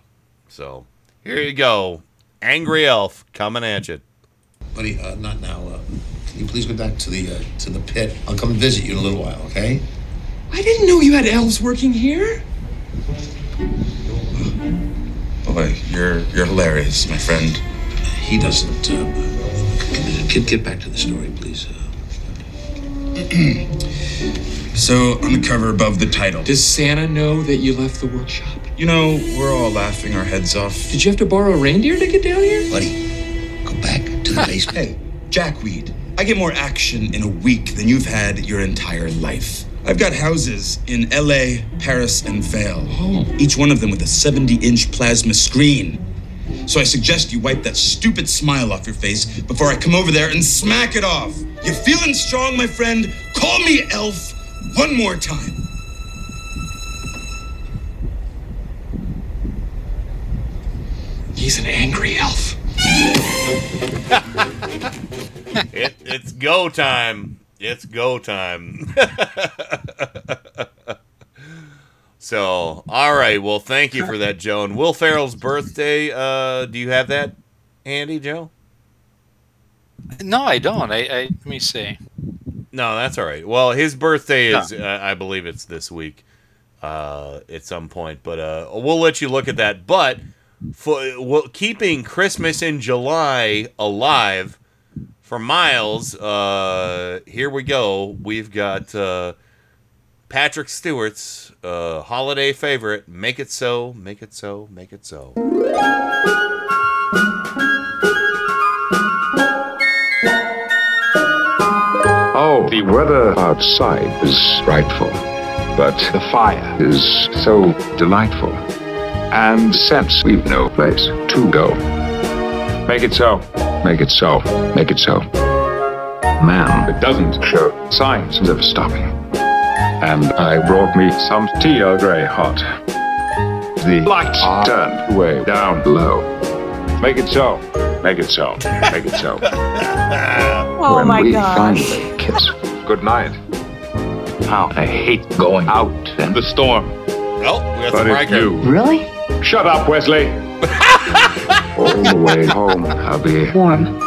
So here you go, angry elf coming at you. Buddy, uh, not now. Uh, can you please go back to the uh, to the pit? I'll come visit you in a little while, okay? I didn't know you had elves working here. Boy, you're you're hilarious, my friend. He doesn't. Uh, get get back to the story, please. So, on the cover above the title. Does Santa know that you left the workshop? You know, we're all laughing our heads off. Did you have to borrow a reindeer to get down here? Buddy, go back to the basement. hey, Jackweed, I get more action in a week than you've had your entire life. I've got houses in LA, Paris, and Vail. Oh. Each one of them with a 70 inch plasma screen. So I suggest you wipe that stupid smile off your face before I come over there and smack it off. You feeling strong, my friend? Call me Elf one more time. He's an angry elf. it, it's go time. It's go time. so, all right. Well, thank you for that, Joe. And Will Ferrell's birthday. Uh, do you have that handy, Joe? No, I don't. I, I let me see. No, that's all right. Well, his birthday No. is, uh, I believe it's this week, uh, at some point. But uh, we'll let you look at that. But for well, keeping Christmas in July alive for Miles, uh, here we go. We've got uh, Patrick Stewart's uh, holiday favorite. Make it so, make it so, make it so. The weather outside is frightful, but the fire is so delightful. And since we've no place to go, make it so, make it so, make it so. Man, it doesn't show signs of stopping. And I brought me some tea Earl Grey hot. The lights ah. are turned way down low. Make it so, make it so, make it so. Oh when my we gosh. finally kiss. Good night. How I hate going out in the storm. Oh, we have But some if you really shut up, Wesley. All the way home, I'll be Warm.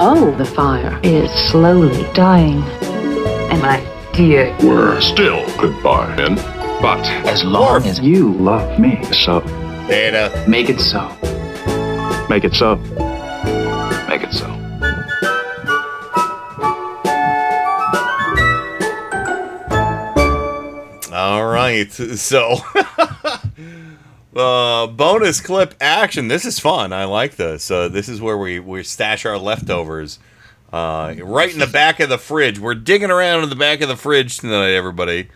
Oh, the fire is slowly dying. And my dear. We're still goodbye, then. But as long as you love me, so Data. make it so. Make it so. Make it so. So Uh, bonus clip action. This is fun. I like this. Uh, this is where we, we stash our leftovers. Uh, right in the back of the fridge. We're digging around in the back of the fridge tonight, everybody.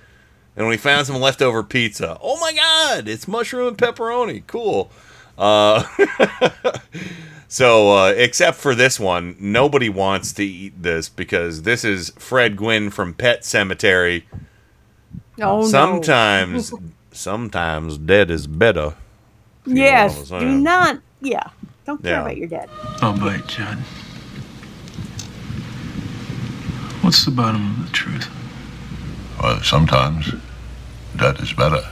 And we found some leftover pizza. Oh my god, it's mushroom and pepperoni. Cool. Uh, so, uh, except for this one, nobody wants to eat this because this is Fred Gwynne from Pet Sematary. Oh, no. sometimes, sometimes dead is better. if you know what Yes. Do not. Yeah. Don't care Yeah. about your dad. Oh, but Jud. What's the bottom of the truth? Well, sometimes dead is better.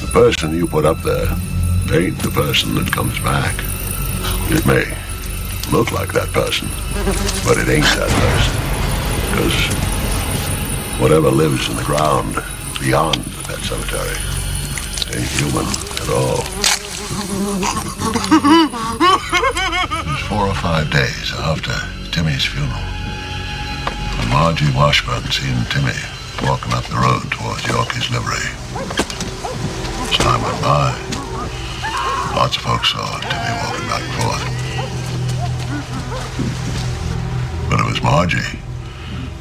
The person you put up there ain't the person that comes back. It may look like that person, but it ain't that person. Because whatever lives in the ground beyond the pet cemetery ain't human at all. It was four or five days after Timmy's funeral. When Margie Washburn seen Timmy walking up the road towards Yorkie's livery. As time went by, lots of folks saw Timmy walking back and forth. But it was Margie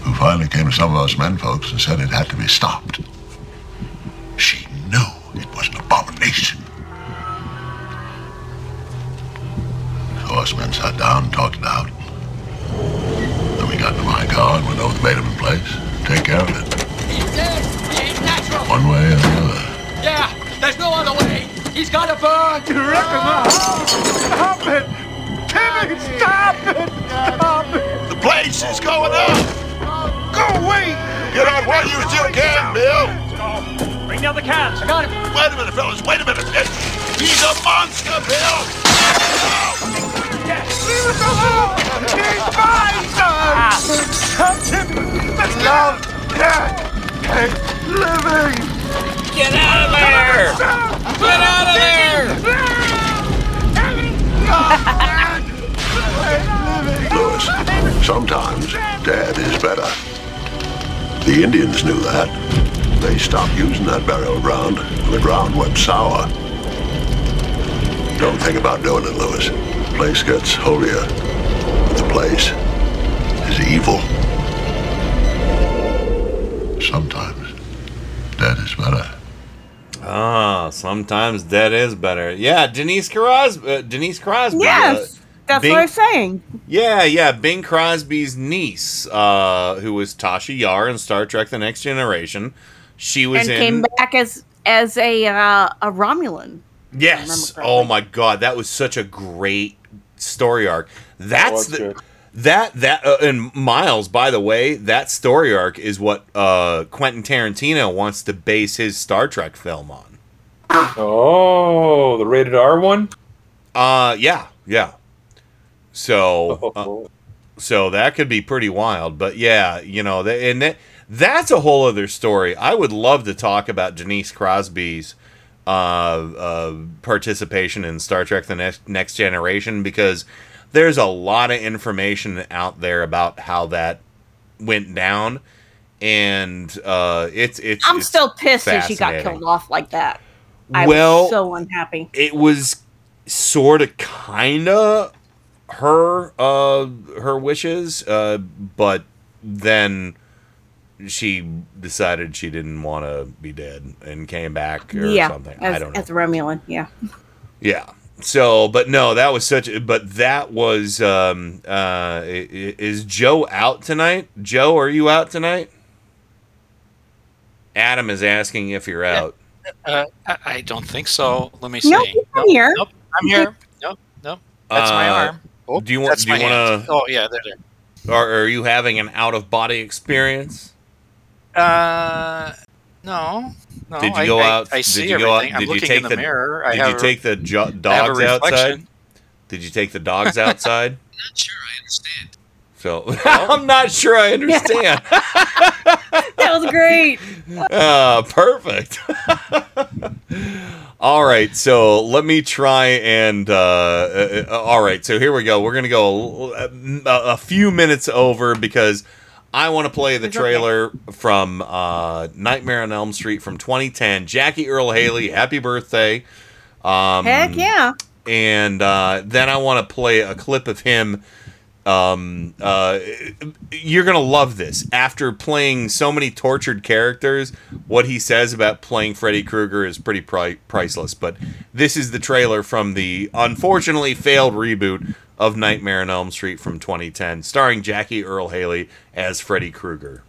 who finally came to some of us men folks and said it had to be stopped. She knew it was an abomination. So us men sat down and talked it out. Then we got into my car and went over to Bateman Place. Take care of it. He's dead. He ain't natural. One way or the other. Yeah, there's no other way. He's got to burn. You reckon Stop it! Timmy, stop it! Stop it! The place is going up! Go away! Get on while you still can, Bill! Bring down the cans. I got him. Wait a minute, fellas, wait a minute. He's a monster, Bill! Leave us alone! He's mine, son! Come, Timmy! Let's love! Yeah! Hey, living! Get out of there! Get out of there! Louis, sometimes dad is better. The Indians knew that. They stopped using that burial ground when the ground went sour. Don't think about doing it, Louis. The place gets holier, but the place is evil. Sometimes dad is better. Ah, sometimes dead is better. Yeah, Denise Crosby. Uh, Denise Crosby. Yes. uh, That's Bing- what I'm saying. Yeah, yeah, Bing Crosby's niece, uh, who was Tasha Yar in Star Trek: The Next Generation. She was and in. came back as as a uh, a Romulan. Yes. Oh my god, that was such a great story arc. That's the that that uh, and Miles. By the way, that story arc is what uh, Quentin Tarantino wants to base his Star Trek film on. Oh, the rated R one. Uh, yeah, yeah. So, uh, so that could be pretty wild. But yeah, you know, th- and that that's a whole other story. I would love to talk about Denise Crosby's uh, uh, participation in Star Trek: The Next Next Generation because there's a lot of information out there about how that went down, and uh, it's it's. I'm it's still pissed that she got killed off like that. I Well- was so unhappy. it was sort of kind of her uh her wishes uh but then she decided she didn't want to be dead and came back or yeah, something as, i don't know as a Romulan. Yeah. yeah so but no that was such but that was um uh i- i- is joe out tonight joe are you out tonight adam is asking if you're out Uh, I, I don't think so. Let me see. Nope, I'm Nope, here. Nope, I'm here. Nope, nope. That's my Uh, arm. Oh, do you want do you want to Oh yeah, there, there. Are, are you having an out of body experience? Uh, no, no. did you go I, out? I see did you go out? everything. I'm Did you looking take in the, the mirror. I Did you take the jo- I dogs outside? Did you take the dogs outside? Not sure I understand. So I'm not sure I understand. That was great. uh, perfect. All right, so let me try and. Uh, uh, uh, all right, so here we go. We're gonna go a, a, a few minutes over because I want to play the trailer from uh, Nightmare on Elm Street from 2010. Jackie Earle Haley, happy birthday! Um, Heck yeah. And uh, then I want to play a clip of him. Um, uh, you're gonna love this. After playing so many tortured characters, what he says about playing Freddy Krueger is pretty pri- priceless. But this is the trailer from the unfortunately failed reboot of Nightmare on Elm Street from 2010, starring Jackie Earle Haley as Freddy Krueger.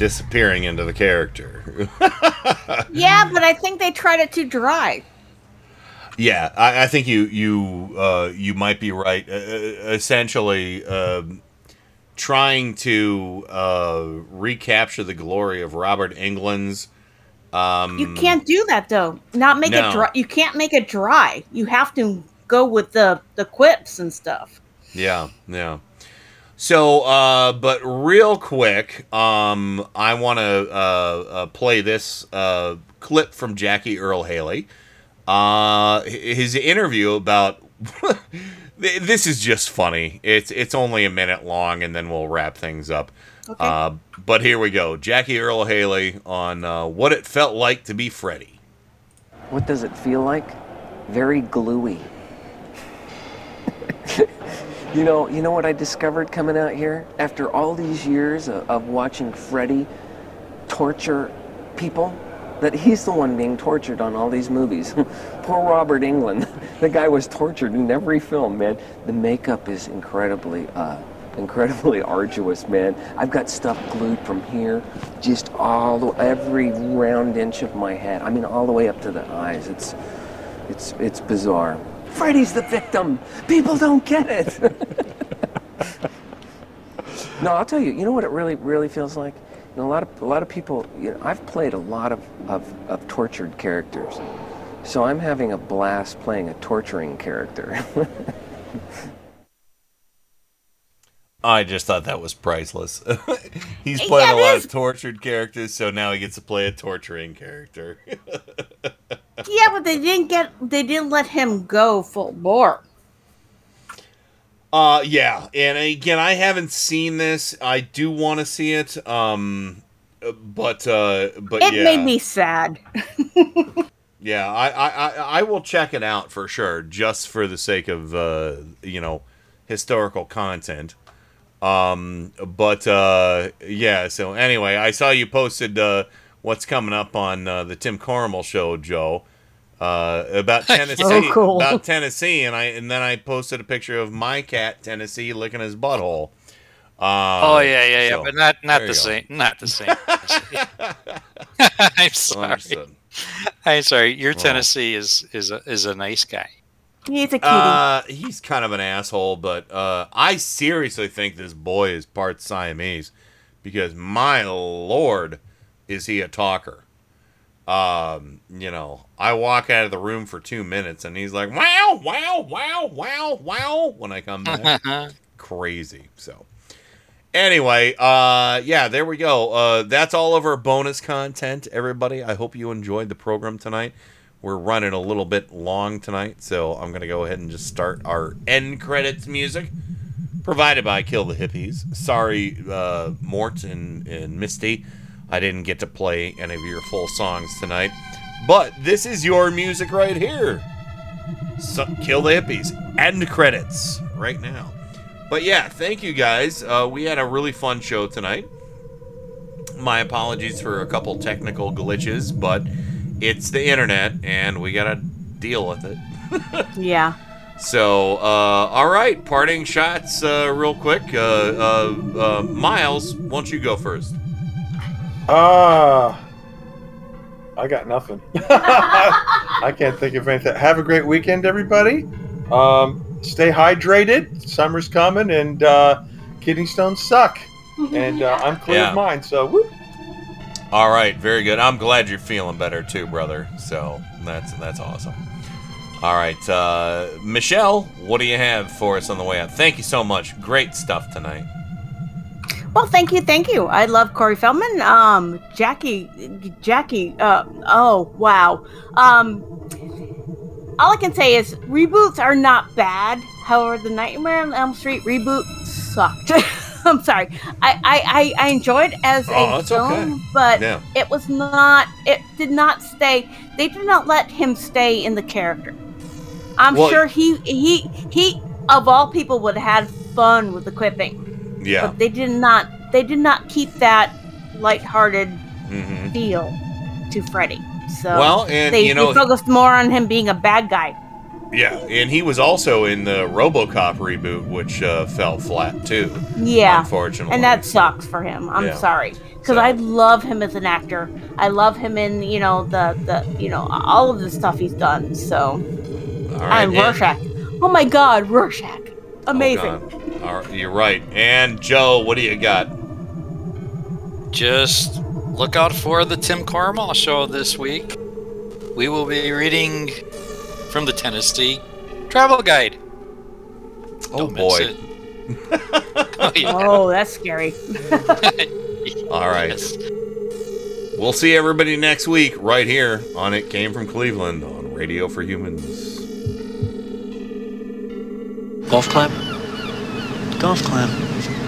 Disappearing into the character. Yeah, but I think they tried it too dry. Yeah, I, I think you you uh, you might be right. Uh, uh, essentially, um trying to uh, recapture the glory of Robert Englund's. Um, You can't do that though. Not make No. it dry. You can't make it dry. You have to go with the the quips and stuff. Yeah, yeah. So, uh, but real quick, um, I want to uh, uh, play this uh, clip from Jackie Earle Haley. Uh, his interview about this is just funny. It's it's only a minute long, and then we'll wrap things up. Okay. Uh, but here we go, Jackie Earle Haley on uh, what it felt like to be Freddy. What does it feel like? Very gluey. you know, you know what I discovered coming out here after all these years of, of watching Freddy torture people. That he's the one being tortured on all these movies. Poor Robert Englund. the guy was tortured in every film, man. The makeup is incredibly, uh, incredibly arduous, man. I've got stuff glued from here, just all the, every round inch of my head. I mean, all the way up to the eyes. It's, it's, it's bizarre. Freddy's the victim. People don't get it. no, I'll tell you. You know what it really, really feels like. You know, a lot of, a lot of people. You know, I've played a lot of, of, of tortured characters, so I'm having a blast playing a torturing character. I just thought that was priceless. He's Yeah, a lot is. of tortured characters, so now he gets to play a torturing character. Yeah, but they didn't get. They didn't let him go full bore. Uh yeah, and again, I haven't seen this. I do want to see it. Um, but uh, but It yeah, made me sad. yeah, I, I I I will check it out for sure, just for the sake of uh, you know, historical content. Um, but uh, yeah. So anyway, I saw you posted uh, what's coming up on uh, the Tim Carmel show, Joe. Uh, about Tennessee, Oh, cool. about Tennessee, and I and then I posted a picture of my cat Tennessee licking his butthole. Uh, oh yeah, yeah, yeah, so, but not not the you go. same, not the same. I'm sorry. Understood. I'm sorry. Your Well. Tennessee is is a is a nice guy. He's a cutie. Uh, he's kind of an asshole, but uh, I seriously think this boy is part Siamese because my lord, is he a talker? Um, you know, I walk out of the room for two minutes and he's like, "Wow, wow, wow, wow, wow!" When I come back, crazy. So, anyway, uh, yeah, there we go. Uh, that's all of our bonus content, everybody. I hope you enjoyed the program tonight. We're running a little bit long tonight, so I'm gonna go ahead and just start our end credits music, provided by Kill the Hippies. Sorry, uh, Mort and, and Misty, I didn't get to play any of your full songs tonight, but this is your music right here. So, Kill the Hippies end credits right now. But yeah, thank you guys. Uh, we had a really fun show tonight. My apologies for a couple technical glitches, but it's the internet and we gotta deal with it. yeah. So, uh, all right, parting shots, uh, real quick. Uh, uh, uh, Miles, why don't you go first? Ah, I got nothing. I can't think of anything. Have a great weekend, everybody. Um, stay hydrated. Summer's coming, and uh, kidney stones suck. And uh, I'm clear Yeah. of mine, so whoop. All right, very good. I'm glad you're feeling better too, brother. So that's that's awesome. All right, uh, Michelle, what do you have for us on the way out? Thank you so much. Great stuff tonight. Well, thank you, thank you. I love Corey Feldman. Um, Jackie, Jackie. Uh, oh wow. Um, all I can say is reboots are not bad. However, the Nightmare on Elm Street reboot sucked. I'm sorry. I, I, I, enjoyed as Oh, a film, okay. but Yeah. it was not. It did not stay. They did not let him stay in the character. I'm Well- sure he he he of all people would have had fun with the quipping Yeah. but they did not they did not keep that lighthearted Mhm. feel to Freddy. So Well, and, they, you know- they focused more on him being a bad guy. Yeah, and he was also in the RoboCop reboot, which uh, fell flat too. Yeah, unfortunately. and that sucks for him. I'm Yeah. sorry because I love him as an actor. I love him in you know the the you know all of the stuff he's done. So All right, and and- Rorschach. Oh my God, Rorschach, Oh, amazing. God. All right, you're right. And Joe, what do you got? Just look out for the Tim Carmel show this week. We will be reading from the Tennessee Travel Guide. Oh Don't miss boy. it. oh, yeah. Oh, that's scary. All right. We'll see everybody next week right here on It Came from Cleveland on Radio for Humans. Golf climb? Golf climb.